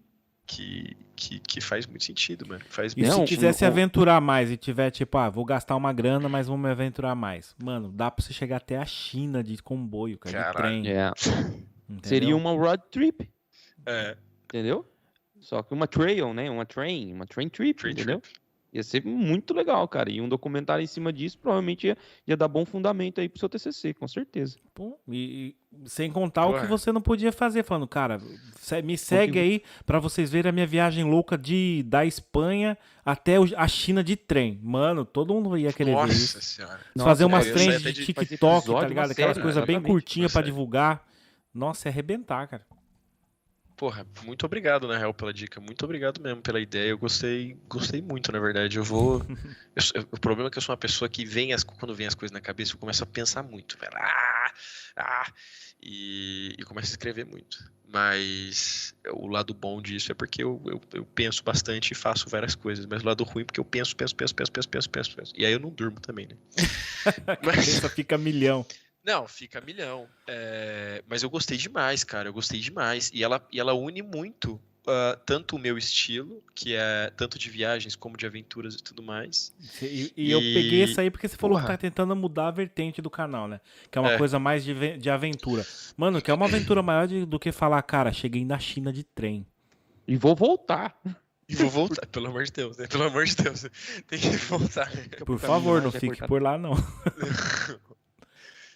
que, que, que faz muito sentido, mano. Faz E Não, se o- quiser se aventurar mais e tiver tipo, ah, vou gastar uma grana, mas vou me aventurar mais. Mano, dá pra você chegar até a China de comboio, cara, de trem. É. Seria uma road trip, É, entendeu? só que uma trail, né? Uma train, uma train trip, Train entendeu? trip. Ia ser muito legal, cara. E um documentário em cima disso provavelmente ia, ia dar bom fundamento aí pro seu TCC, com certeza. Pô, e, e sem contar o que Ué. você não podia fazer, falando, cara, me segue aí pra vocês verem a minha viagem louca de da Espanha até o- a China de trem. Mano, todo mundo ia querer ver isso. Nossa senhora. fazer umas é, eu trends até de TikTok, episódio, tá ligado? Aquelas coisas bem curtinhas série. divulgar. Nossa, é arrebentar, cara. Porra, muito obrigado, na real, pela dica. Muito obrigado mesmo pela ideia. Eu gostei, gostei muito, na verdade. Eu vou. eu o problema é que eu sou uma pessoa que vem as, quando vem as coisas na cabeça, eu começo a pensar muito, velho. Ah, ah, e, e começo a escrever muito. Mas o lado bom disso é porque eu, eu, eu penso bastante e faço várias coisas. Mas o lado ruim é porque eu penso, penso, penso, penso, penso, penso, penso, penso. E aí eu não durmo também, né? A cabeça fica milhão. Não, fica milhão. É, mas eu gostei demais, cara. Eu gostei demais. E ela, e ela une muito ah, tanto o meu estilo, que é tanto de viagens como de aventuras e tudo mais. E, e eu E- peguei isso aí porque você falou que tá tentando mudar a vertente do canal, né? Que é uma É. coisa mais de, de aventura. Mano, que é uma aventura maior de- do que falar, cara, cheguei na China de trem. E vou voltar. E vou voltar, pelo amor de Deus, né? Pelo amor de Deus. Tem que voltar. Por favor, não fique por lá, não.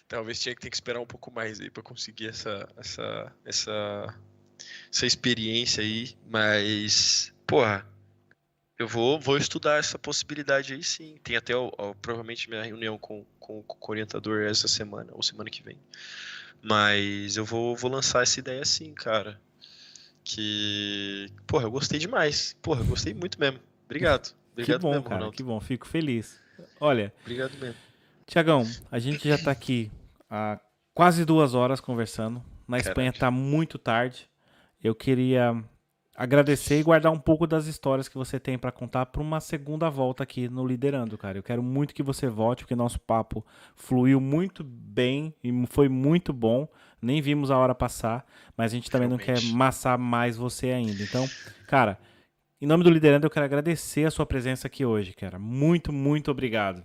Talvez tinha que ter que esperar um pouco mais aí pra conseguir essa, essa, essa, essa experiência aí, mas, porra, eu vou, vou estudar essa possibilidade aí sim. Tem até o- o- provavelmente minha reunião com, com, com o orientador essa semana, ou semana que vem. Mas eu vou, vou lançar essa ideia sim, cara. Que, porra, eu gostei demais. Porra, eu gostei muito mesmo. Obrigado. Que Obrigado bom, mesmo, cara, Ronaldo. que bom. Fico feliz. Olha, Obrigado mesmo. Tiagão, a gente já tá aqui há quase duas horas conversando. Na Espanha Caraca. tá muito tarde. Eu queria agradecer e guardar um pouco das histórias que você tem pra contar pra uma segunda volta aqui no Liderando, cara. Eu quero muito que você volte, porque nosso papo fluiu muito bem e foi muito bom. Nem vimos a hora passar, mas a gente também não quer Realmente. massar mais você ainda. Então, cara, em nome do Liderando, eu quero agradecer a sua presença aqui hoje, cara. Muito, muito obrigado.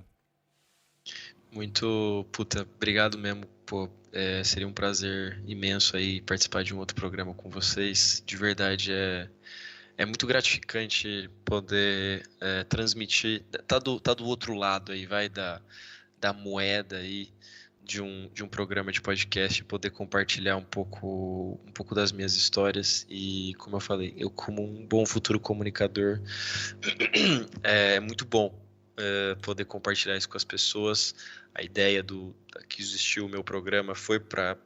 Muito, puta, obrigado mesmo, pô. É, seria um prazer imenso aí participar de um outro programa com vocês. De verdade, é, é muito gratificante poder é, transmitir. Tá do, tá do outro lado aí, vai, da, da moeda aí de um, de um programa de podcast, poder compartilhar um pouco, um pouco das minhas histórias. E, como eu falei, eu, como um bom futuro comunicador, é muito bom é, poder compartilhar isso com as pessoas. A ideia do que existiu o meu programa foi para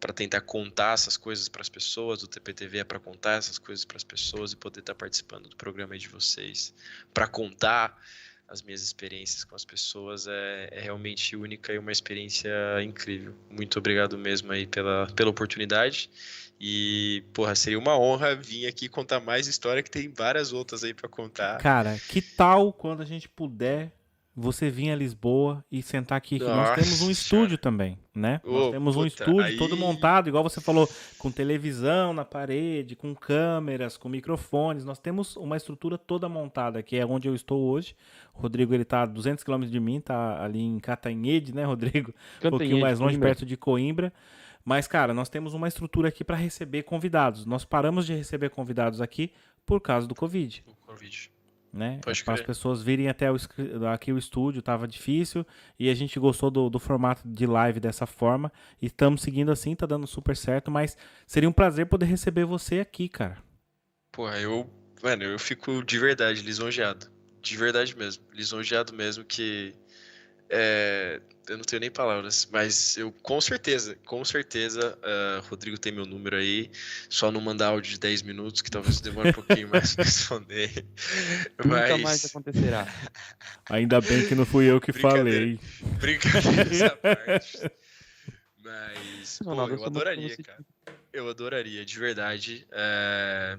para tentar contar essas coisas para as pessoas, o TPTV é para contar essas coisas para as pessoas e poder estar participando do programa de vocês, para contar as minhas experiências com as pessoas é, é realmente única e uma experiência incrível. Muito obrigado mesmo aí pela, pela oportunidade. E, porra, seria uma honra vir aqui contar mais história, que tem várias outras aí para contar. Cara, que tal quando a gente puder você vir a Lisboa e sentar aqui? Que nós temos um estúdio também, né? nós temos um puta, estúdio todo aí- montado, igual você falou, com televisão na parede, com câmeras, com microfones. Nós temos uma estrutura toda montada, que é onde eu estou hoje. O Rodrigo, ele tá a 200 km de mim, tá ali em Catanhede, né, Rodrigo? um pouquinho Cantanhede, mais longe, Coimbra. perto de Coimbra. Mas, cara, nós temos uma estrutura aqui para receber convidados. Nós paramos de receber convidados aqui por causa do Covid O convite. Né? Para as pessoas virem até o, aqui o estúdio, tava difícil e a gente gostou do, do formato de live dessa forma e estamos seguindo assim, tá dando super certo, mas seria um prazer poder receber você aqui, cara. Porra, eu, mano, eu fico de verdade lisonjeado. De verdade mesmo. Lisonjeado mesmo que. É, eu não tenho nem palavras, mas eu com certeza, com certeza, ah, Rodrigo tem meu número aí. Só não mandar áudio de 10 minutos, que talvez demore um pouquinho mais pra responder. Nunca mais Mas. acontecerá. Ainda bem que não fui eu que Brincadeira. falei. Brincadeira essa parte. Mas, pô, Ronaldo, eu adoraria, cara. Eu adoraria, de verdade. É,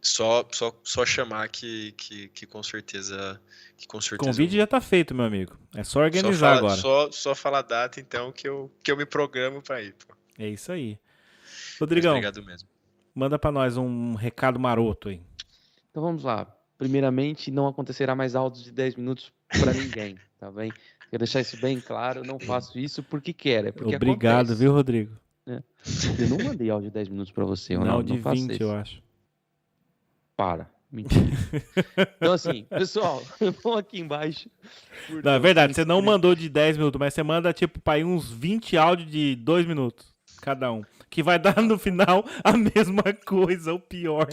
Só, só, só chamar que, que, que com certeza. Que com O certeza. convite já tá feito, meu amigo. É só organizar só fala, agora. Só, só falar a data, então, que eu, que eu me programo pra ir. Pô. É isso aí. Mas Rodrigão, obrigado mesmo. manda pra nós um recado maroto aí. Então vamos lá. Primeiramente, não acontecerá mais áudios de 10 minutos para ninguém, tá bem? Quero deixar isso bem claro. Eu não faço isso porque quero, é porque Obrigado, acontece. viu, Rodrigo? Eu não mandei áudio de 10 minutos para você, Não, Ronaldo. de Não, faça 20, isso. eu acho. Para. Mentira. então, assim, pessoal, vão aqui embaixo. Não, é verdade, você não mandou de 10 minutos, mas você manda, tipo, para uns 20 áudios de 2 minutos, cada um. Que vai dar no final a mesma coisa, ou pior.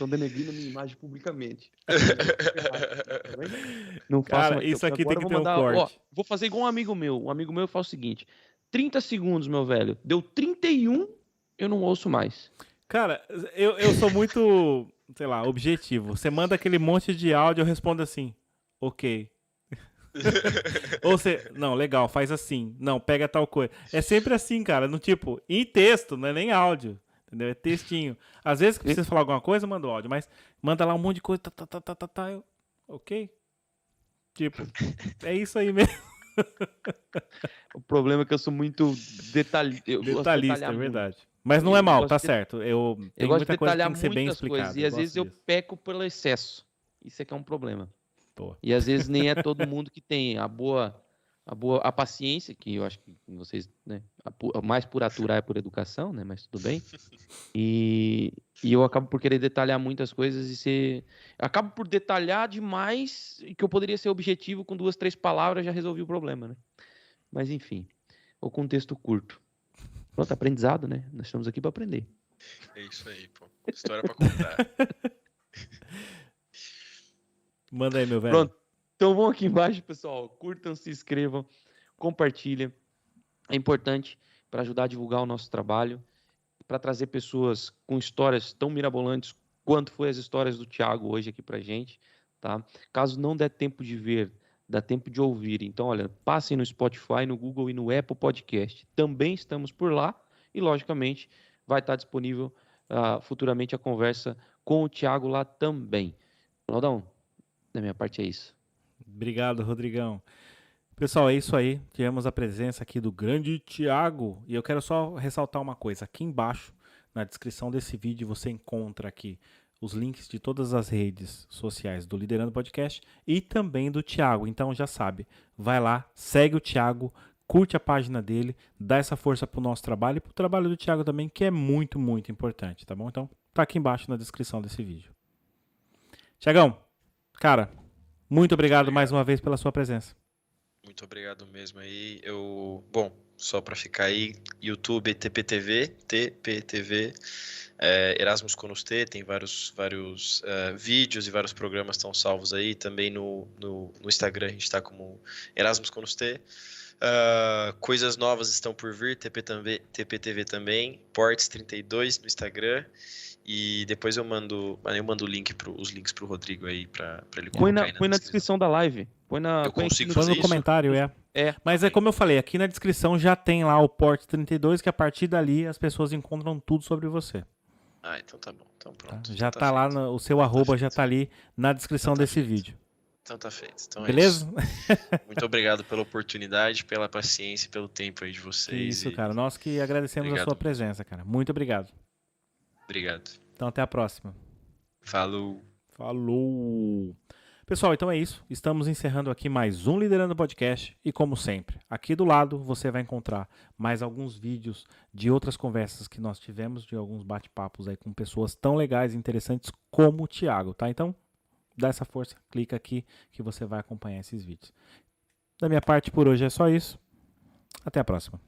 Estão denegrindo a minha imagem publicamente. não faço Cara, isso aqui tem que ter mandar, um corte. Ó, vou fazer igual um amigo meu. Um amigo meu faz o seguinte: 30 segundos, meu velho. Deu 31, eu não ouço mais. Cara, eu, eu sou muito, sei lá, objetivo. Você manda aquele monte de áudio, eu respondo assim, ok. Ou você, não, legal, faz assim. Não, pega tal coisa. É sempre assim, cara, no tipo, em texto, não é nem áudio. Entendeu? É textinho. Às vezes que precisa falar alguma coisa, manda o áudio, mas manda lá um monte de coisa, tá, tá, tá, tá, tá, tá eu, ok? Tipo, é isso aí mesmo. o problema é que eu sou muito detalhi... detalhista, é verdade. Mas não é mal, tá de... certo. Eu, eu gosto de detalhar bem explicado. Coisas, e às vezes disso. eu peco pelo excesso. Isso é que é um problema. Boa. E às vezes nem é todo mundo que tem a boa a boa a paciência, que eu acho que vocês, né, a, mais por aturar é por educação, né, mas tudo bem. E, e eu acabo por querer detalhar muitas coisas e ser acabo por detalhar demais que eu poderia ser objetivo com duas, três palavras já resolvi o problema, né? Mas enfim, o contexto curto. Pronto, aprendizado, né? Nós estamos aqui para aprender. É isso aí, pô. História para contar. Manda aí, meu velho. Pronto. Então vão aqui embaixo, pessoal. Curtam, se inscrevam, compartilhem. É importante para ajudar a divulgar o nosso trabalho, para trazer pessoas com histórias tão mirabolantes quanto foi as histórias do Thiago hoje aqui para gente, tá? Caso não der tempo de ver, dá tempo de ouvir. Então, olha, passem no Spotify, no Google e no Apple Podcast. Também estamos por lá e, logicamente, vai estar disponível uh, futuramente a conversa com o Thiago lá também. Ronaldão, da minha parte é isso. Obrigado, Rodrigão. Pessoal, é isso aí. Tivemos a presença aqui do grande Tiago. E eu quero só ressaltar uma coisa. Aqui embaixo, na descrição desse vídeo, você encontra aqui os links de todas as redes sociais do Liderando Podcast e também do Tiago. Então já sabe, vai lá, segue o Tiago, curte a página dele, dá essa força pro nosso trabalho e pro trabalho do Tiago também, que é muito, muito importante, tá bom? Então, tá aqui embaixo na descrição desse vídeo. Tiagão, cara, muito obrigado, mais uma vez pela sua presença. Muito obrigado mesmo aí. Eu, bom, só para ficar aí, YouTube TPTV, TPTV, é, Erasmus Conosté, tem vários, vários uh, vídeos e vários programas estão salvos aí. Também no, no, no Instagram a gente está como Erasmus Conosté. Uh, coisas novas estão por vir, TPTV, TPTV também, Ports 32 no Instagram. E depois eu mando, eu mando o link pro, os links pro Rodrigo aí para ele põe na, na põe na descrição da live. Põe na eu consigo põe no isso? comentário, é. É. Mas é como eu falei, aqui na descrição já tem lá o port 32 que a partir dali as pessoas encontram tudo sobre você. Ah, então tá bom. Então pronto. Tá? Já então tá, tá lá no, o seu tá arroba feito. já tá ali na descrição então tá desse feito. vídeo. Então tá feito. Então Beleza? É Muito obrigado pela oportunidade, pela paciência, pelo tempo aí de vocês. Isso, e... cara. Nós que agradecemos obrigado. a sua presença, cara. Muito obrigado. Obrigado. Então até a próxima. Falou. Falou. Pessoal, então é isso. Estamos encerrando aqui mais um Liderando Podcast. E como sempre, aqui do lado você vai encontrar mais alguns vídeos de outras conversas que nós tivemos, de alguns bate-papos aí com pessoas tão legais e interessantes como o Thiago, tá? Então, dá essa força, clica aqui que você vai acompanhar esses vídeos. Da minha parte por hoje é só isso. Até a próxima.